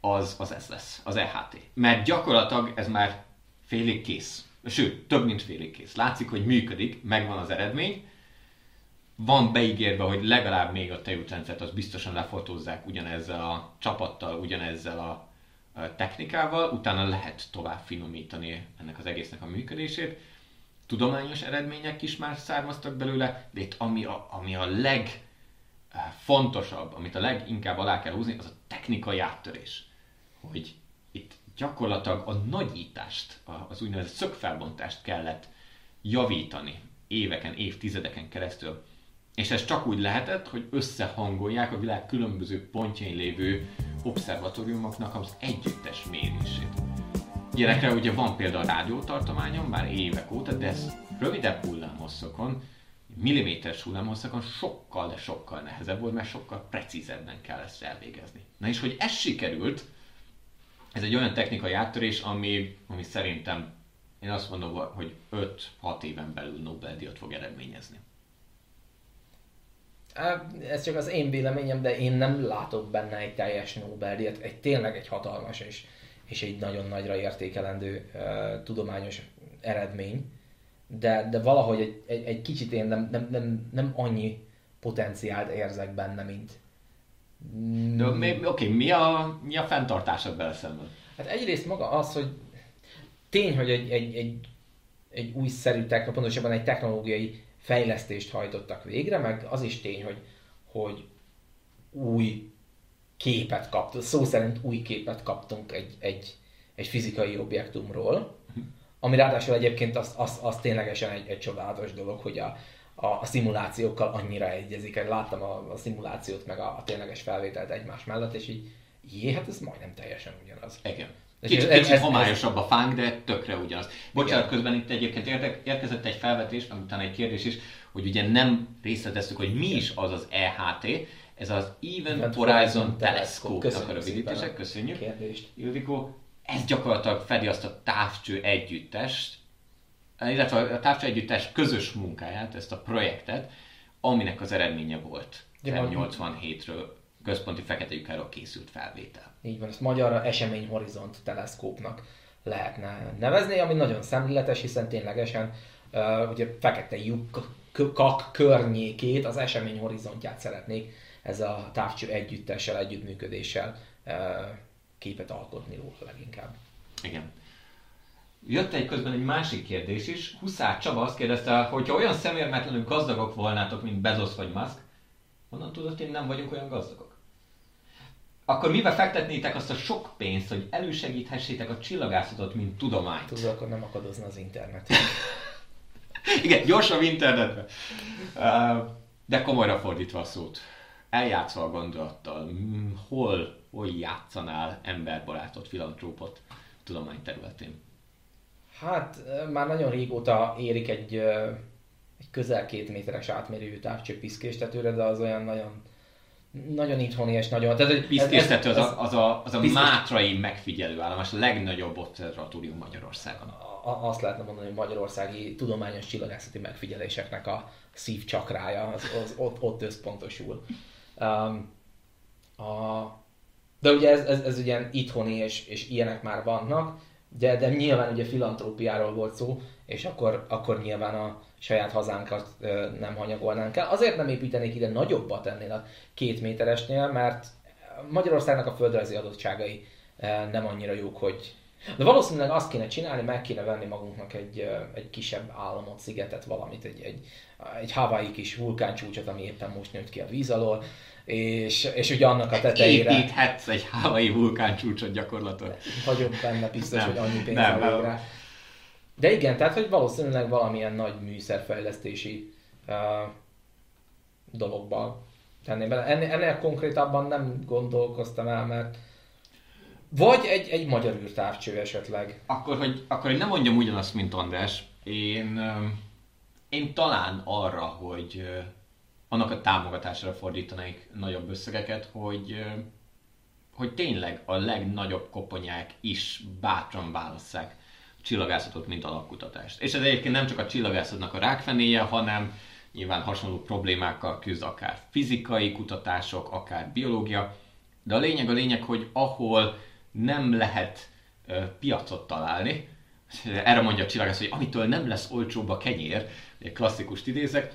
az, az ez lesz, az EHT. Mert gyakorlatilag ez már félig kész. Sőt, több mint félig kész. Látszik, hogy működik, megvan az eredmény, van beígérve, hogy legalább még a tejútrendszert az biztosan lefotózzák ugyanezzel a csapattal, ugyanezzel a technikával, utána lehet tovább finomítani ennek az egésznek a működését. Tudományos eredmények is már származtak belőle, de itt ami a, ami a legfontosabb, amit a leginkább alá kell húzni, az a technikai áttörés. Hogy itt gyakorlatilag a nagyítást, az úgynevezett szögfelbontást kellett javítani éveken, évtizedeken keresztül és ez csak úgy lehetett, hogy összehangolják a világ különböző pontjain lévő obszervatóriumoknak az együttes mérését. Ilyenekre ugye van például a rádiótartományon, már évek óta, de ez rövidebb hullámhosszokon, milliméteres hullámhosszakon sokkal, de sokkal nehezebb volt, mert sokkal precízebben kell ezt elvégezni. Na és hogy ez sikerült, ez egy olyan technikai áttörés, ami, ami szerintem én azt mondom, hogy 5-6 éven belül Nobel-díjat fog eredményezni. Ez csak az én véleményem, de én nem látok benne egy teljes Nobel-díjat, egy tényleg egy hatalmas és, és egy nagyon nagyra értékelendő uh, tudományos eredmény, de, de valahogy egy, egy, egy kicsit én nem, nem, nem, nem annyi potenciált érzek benne, mint... De oké, okay, mi a, mi a fenntartásod bele szemben? Hát egyrészt maga az, hogy tény, hogy egy, egy, egy, egy újszerű technológia, pontosabban egy technológiai fejlesztést hajtottak végre, meg az is tény, hogy, hogy új képet kaptunk, szó szerint új képet kaptunk egy, egy, egy fizikai objektumról, ami ráadásul egyébként az, az, az ténylegesen egy, egy csodálatos dolog, hogy a, a, a szimulációkkal annyira egyezik. Láttam a, a szimulációt, meg a, a tényleges felvételt egymás mellett, és így, jé, hát ez majdnem teljesen ugyanaz. Igen. Kicsit, ez, kicsit homályosabb a fánk, de tökre ugyanaz. Bocsánat, igen. közben itt egyébként érkezett egy felvetés, meg utána egy kérdés is, hogy ugye nem részleteztük, hogy mi is az az EHT, ez az Event, Horizon Telescope-nak a rövidítése, köszönjük. Kérdést. Ildikó, ez gyakorlatilag fedi azt a távcső együttest, illetve a távcső együttes közös munkáját, ezt a projektet, aminek az eredménye volt 87-ről központi fekete lyukáról készült felvétel. Így van, ezt magyarra esemény horizont teleszkópnak lehetne nevezni, ami nagyon szemléletes, hiszen ténylegesen uh, ugye fekete lyukak környékét, az esemény horizontját szeretnék ez a távcső együttessel, együttműködéssel uh, képet alkotni róla leginkább. Igen. Jött egy közben egy másik kérdés is. Huszár Csaba azt kérdezte, hogy ha olyan szemérmetlenül gazdagok volnátok, mint Bezos vagy Musk, honnan tudod, hogy nem vagyunk olyan gazdagok? Akkor mibe fektetnétek azt a sok pénzt, hogy elősegíthessétek a csillagászatot, mint tudományt? Tudod, akkor nem akadozna az internet. Igen, gyorsabb internetbe. De komolyra fordítva a szót. Eljátszva a gondolattal, hol, hol játszanál emberbarátot, filantrópot tudomány területén? Hát már nagyon régóta érik egy, egy közel két méteres átmérőjű távcső de az olyan nagyon nagyon itthoni és nagyon... Tehát, hogy Piszkésztető az, a, az, a, az a mátrai megfigyelő állomás, a legnagyobb obszervatórium Magyarországon. A, azt lehetne mondani, hogy magyarországi tudományos csillagászati megfigyeléseknek a szívcsakrája, az, az ott, ott összpontosul. Um, a, de ugye ez, ez, ez ugye itthoni és, és ilyenek már vannak, de, de nyilván ugye filantrópiáról volt szó, és akkor, akkor nyilván a saját hazánkat nem hanyagolnánk el. Azért nem építenék ide nagyobbat ennél a két méteresnél, mert Magyarországnak a földrajzi adottságai nem annyira jók, hogy de valószínűleg azt kéne csinálni, meg kéne venni magunknak egy, egy kisebb államot, szigetet, valamit, egy, egy, egy Hawaii kis vulkáncsúcsot, ami éppen most nőtt ki a víz alól, és, és ugye annak a tetejére... Építhetsz egy Hawaii vulkáncsúcsot gyakorlatilag. Hagyom benne biztos, nem, hogy annyi pénz nem, nem. rá. De igen, tehát hogy valószínűleg valamilyen nagy műszerfejlesztési uh, dologba tenném bele. Ennél, ennél konkrétabban nem gondolkoztam el, mert vagy egy, egy magyar űrtávcső esetleg. Akkor hogy, akkor én nem mondjam ugyanazt, mint András. Én, én talán arra, hogy annak a támogatásra fordítanék nagyobb összegeket, hogy, hogy tényleg a legnagyobb koponyák is bátran válasszák a csillagászatot, mint alapkutatást. És ez egyébként nem csak a csillagászatnak a rákfenéje, hanem nyilván hasonló problémákkal küzd akár fizikai kutatások, akár biológia, de a lényeg a lényeg, hogy ahol nem lehet piacot találni, erre mondja a csillagász, hogy amitől nem lesz olcsóbb a kenyér, klasszikust idézek,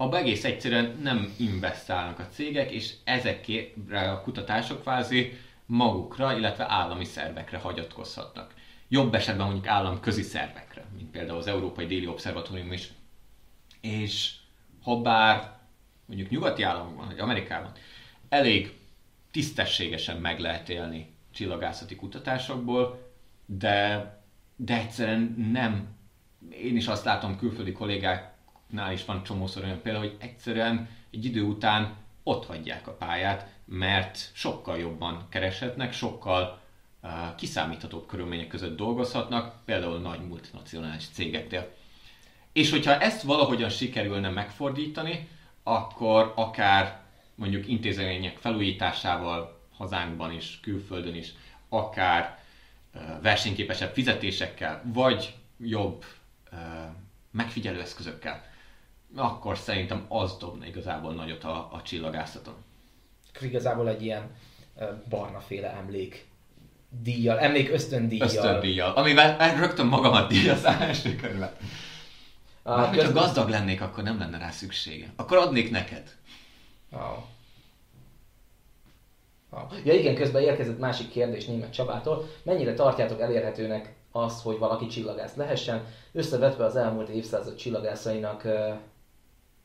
abban egész egyszerűen nem investálnak a cégek, és ezekre a kutatások kvázi magukra, illetve állami szervekre hagyatkozhatnak. Jobb esetben mondjuk államközi szervekre, mint például az Európai Déli Obszervatórium is. És ha bár mondjuk nyugati államokban, vagy Amerikában elég tisztességesen meg lehet élni csillagászati kutatásokból, de, de egyszerűen nem. Én is azt látom külföldi kollégáknál is van csomószor olyan példa, hogy egyszerűen egy idő után ott hagyják a pályát, mert sokkal jobban kereshetnek, sokkal kiszámíthatóbb körülmények között dolgozhatnak, például nagy multinacionális cégeknél. És hogyha ezt valahogyan sikerülne megfordítani, akkor akár mondjuk intézmények felújításával hazánkban is, külföldön is, akár versenyképesebb fizetésekkel, vagy jobb megfigyelő eszközökkel, akkor szerintem az dobna igazából nagyot a, a csillagászaton. Igazából egy ilyen barnaféle emlék díjjal, emlék ösztöndíjjal. Ösztöndíjjal, amivel rögtön magamat díjazál első körben. Ah, közben... Ha gazdag lennék, akkor nem lenne rá szüksége. Akkor adnék neked. Oh. Oh. Ja igen, közben érkezett másik kérdés német Csabától. Mennyire tartjátok elérhetőnek azt, hogy valaki csillagász lehessen? Összevetve az elmúlt évszázad csillagászainak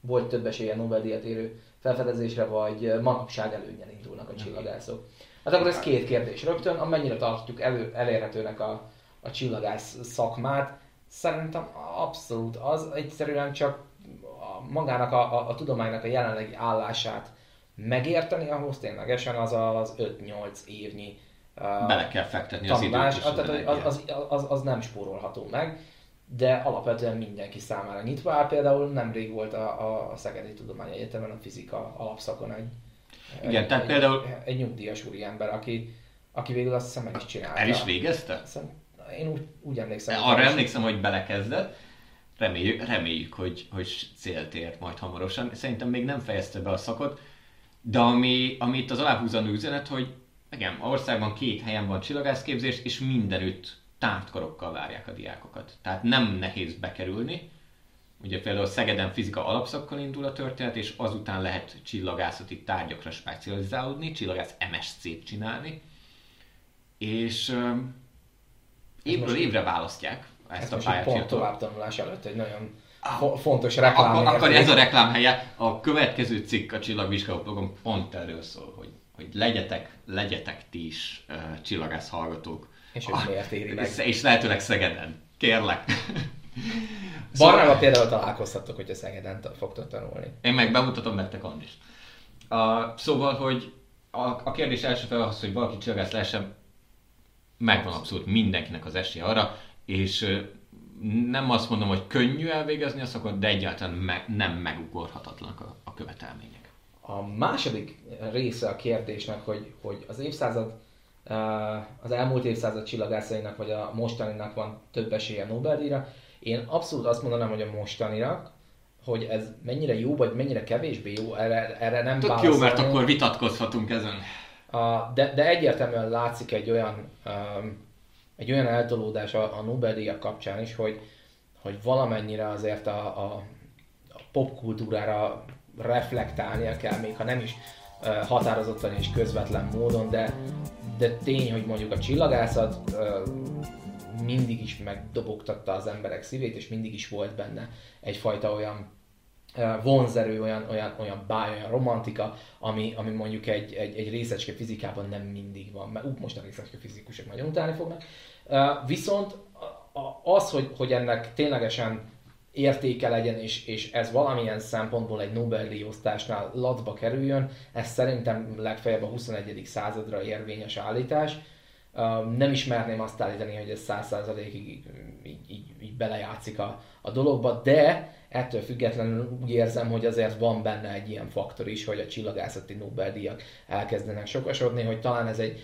volt több esélye Nobel-díjat érő felfedezésre, vagy manapság előnyen indulnak a csillagászok. Hát akkor ez két kérdés rögtön, amennyire tartjuk elő, elérhetőnek a, a csillagász szakmát. Szerintem abszolút az, egyszerűen csak a, magának a, a, a tudománynak a jelenlegi állását megérteni, ahhoz ténylegesen az az 5-8 évnyi uh, Bele kell fektetni tanulás, az időt is. Az, az, az, az, az nem spórolható meg, de alapvetően mindenki számára nyitva áll. Például nemrég volt a, a Szegedi Tudományegyetemen a fizika alapszakon egy, Igen, egy, tehát egy, például... egy nyugdíjas úriember, aki, aki végül azt hiszem meg is csinálta. El is végezte? Én úgy, úgy emlékszem. Arra emlékszem, hogy belekezdett. Reméljük, reméljük hogy, hogy célt ért majd hamarosan. Szerintem még nem fejezte be a szakot, de ami, ami itt az aláhúzanó üzenet, hogy igen, országban két helyen van csillagászképzés, és mindenütt tártkorokkal várják a diákokat. Tehát nem nehéz bekerülni. Ugye például Szegeden fizika alapszakkal indul a történet, és azután lehet csillagászati tárgyakra specializálódni, csillagász MSC-t csinálni, és uh, évről évre választják ezt a pályát. Pont tovább tanulás előtt egy nagyon fo- fontos reklám. Akkor, akkor ez a reklám helye. A következő cikk a csillagvizsgáló blogon pont erről szól, hogy, hogy legyetek, legyetek ti is uh, csillagász hallgatók. És hogy miért éri meg. És lehetőleg Szegeden. Kérlek. Barnával szóval... például találkoztattok, hogyha Szegeden fogtok tanulni. Én meg bemutatom nektek Andis. Uh, szóval, hogy a, a kérdés első fel az, hogy valaki csillagász lehessen, megvan abszolút mindenkinek az esélye arra, és nem azt mondom, hogy könnyű elvégezni a szakot, de egyáltalán me- nem megugorhatatlanak a, a követelmények. A második része a kérdésnek, hogy, hogy az évszázad, az elmúlt évszázad csillagászainak, vagy a mostaninak van több esélye Nobel-díjra. Én abszolút azt mondanám, hogy a mostaninak, hogy ez mennyire jó, vagy mennyire kevésbé jó, erre, erre nem Tök jó, mert akkor vitatkozhatunk ezen. De, de egyértelműen látszik egy olyan egy olyan eltolódás a, a Nobel-díjak kapcsán is, hogy, hogy valamennyire azért a, a, a popkultúrára reflektálnia kell, még ha nem is határozottan és közvetlen módon, de, de tény, hogy mondjuk a csillagászat mindig is megdobogtatta az emberek szívét, és mindig is volt benne egyfajta olyan vonzerő, olyan, olyan, olyan báj, olyan romantika, ami, ami mondjuk egy, egy, egy részecske fizikában nem mindig van, mert most a részecske fizikusok nagyon utálni fognak. Viszont az, hogy, hogy ennek ténylegesen értéke legyen, és, és ez valamilyen szempontból egy Nobel-díj osztásnál latba kerüljön, ez szerintem legfeljebb a 21. századra érvényes állítás. Nem ismerném azt állítani, hogy ez 100%-ig így, így, így belejátszik a, a dologba, de ettől függetlenül úgy érzem, hogy azért van benne egy ilyen faktor is, hogy a csillagászati Nobel-díjak elkezdenek sokasodni, hogy talán ez egy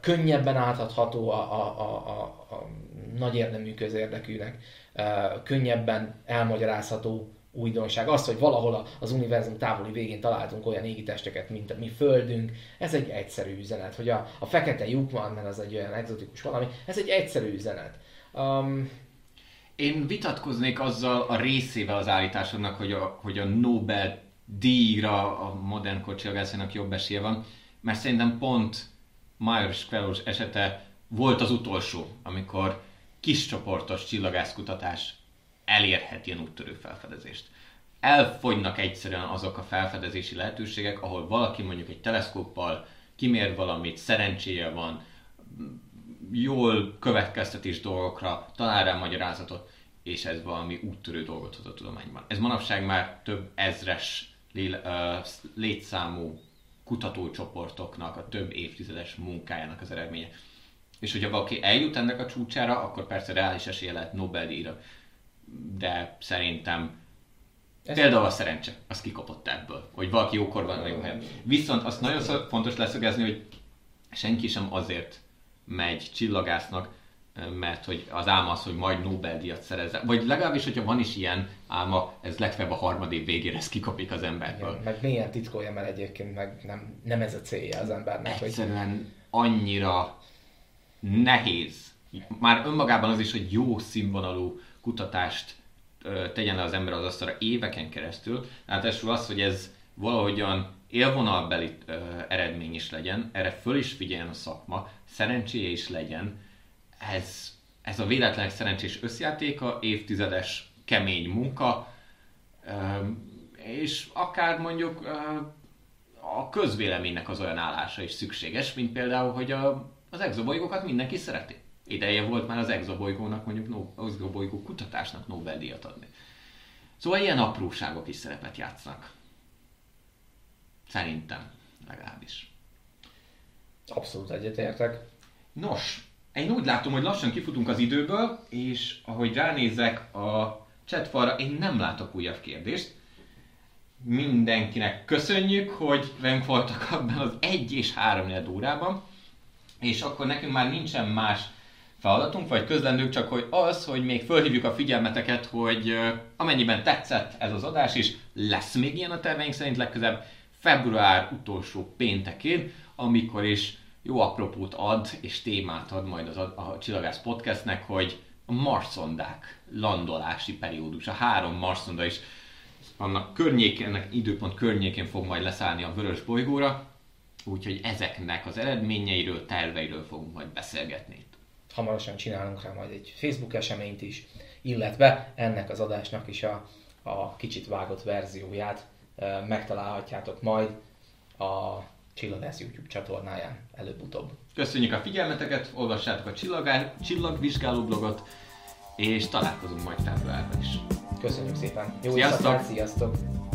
könnyebben átadható a, a, a, a, a nagy érdemű közérdekűnek, könnyebben elmagyarázható újdonság. Az, hogy valahol az univerzum távoli végén találtunk olyan égitesteket, mint a mi Földünk, ez egy egyszerű üzenet. Hogy a, a fekete lyuk van, mert az egy olyan egzotikus valami, ez egy egyszerű üzenet. Um, én vitatkoznék azzal a részével az állításodnak, hogy a, hogy a Nobel díjra a modern kocsiagászának jobb esélye van, mert szerintem pont Myers Fellows esete volt az utolsó, amikor kis csoportos csillagászkutatás elérhet ilyen úttörő felfedezést. Elfogynak egyszerűen azok a felfedezési lehetőségek, ahol valaki mondjuk egy teleszkóppal kimér valamit, szerencséje van, jól következtetés dolgokra, talál rá magyarázatot, és ez valami úttörő dolgot hoz a tudományban. Ez manapság már több ezres létszámú kutatócsoportoknak a több évtizedes munkájának az eredménye. És hogyha valaki eljut ennek a csúcsára, akkor persze reális esélye lehet Nobel-díjra. De szerintem ez Például a szerencse, az kikapott ebből, hogy valaki jókor van a jó helyen. Viszont azt nagyon fontos leszögezni, hogy senki sem azért megy csillagásznak, mert hogy az álma az, hogy majd Nobel-díjat szerezze. Vagy legalábbis, hogyha van is ilyen álma, ez legfeljebb a harmadik végére ez kikapik az emberből. Igen, meg milyen titkolja, mert egyébként meg nem, nem ez a célja az embernek. Egyszerűen hogy... annyira nehéz. Már önmagában az is, hogy jó színvonalú kutatást tegyen le az ember az asztalra éveken keresztül. Hát az, hogy ez valahogyan élvonalbeli eredmény is legyen, erre föl is figyeljen a szakma, szerencséje is legyen, ez, ez a véletlenek szerencsés összjátéka, évtizedes kemény munka, és akár mondjuk a közvéleménynek az olyan állása is szükséges, mint például, hogy a, az exobolygókat mindenki szereti. Ideje volt már az exobolygónak, mondjuk az exobolygó kutatásnak Nobel-díjat adni. Szóval ilyen apróságok is szerepet játszanak. Szerintem, legalábbis. Abszolút egyetértek. Nos, én úgy látom, hogy lassan kifutunk az időből, és ahogy ránézek a chatfalra, én nem látok újabb kérdést. Mindenkinek köszönjük, hogy velünk voltak abban az egy és három órában, és akkor nekünk már nincsen más feladatunk, vagy közlendők, csak hogy az, hogy még fölhívjuk a figyelmeteket, hogy amennyiben tetszett ez az adás is, lesz még ilyen a terveink szerint legközelebb február utolsó péntekén, amikor is jó apropót ad és témát ad majd az a, a Csillagász Podcastnek, hogy a marszondák landolási a három marszonda is annak környékén, ennek időpont környékén fog majd leszállni a vörös bolygóra, úgyhogy ezeknek az eredményeiről, terveiről fogunk majd beszélgetni. Hamarosan csinálunk rá majd egy Facebook eseményt is, illetve ennek az adásnak is a, a kicsit vágott verzióját e, megtalálhatjátok majd a Csillagász YouTube csatornáján előbb-utóbb. Köszönjük a figyelmeteket, olvassátok a csillagá, csillagvizsgáló blogot, és találkozunk majd februárban is. Köszönjük szépen. Jó sziasztok! sziasztok!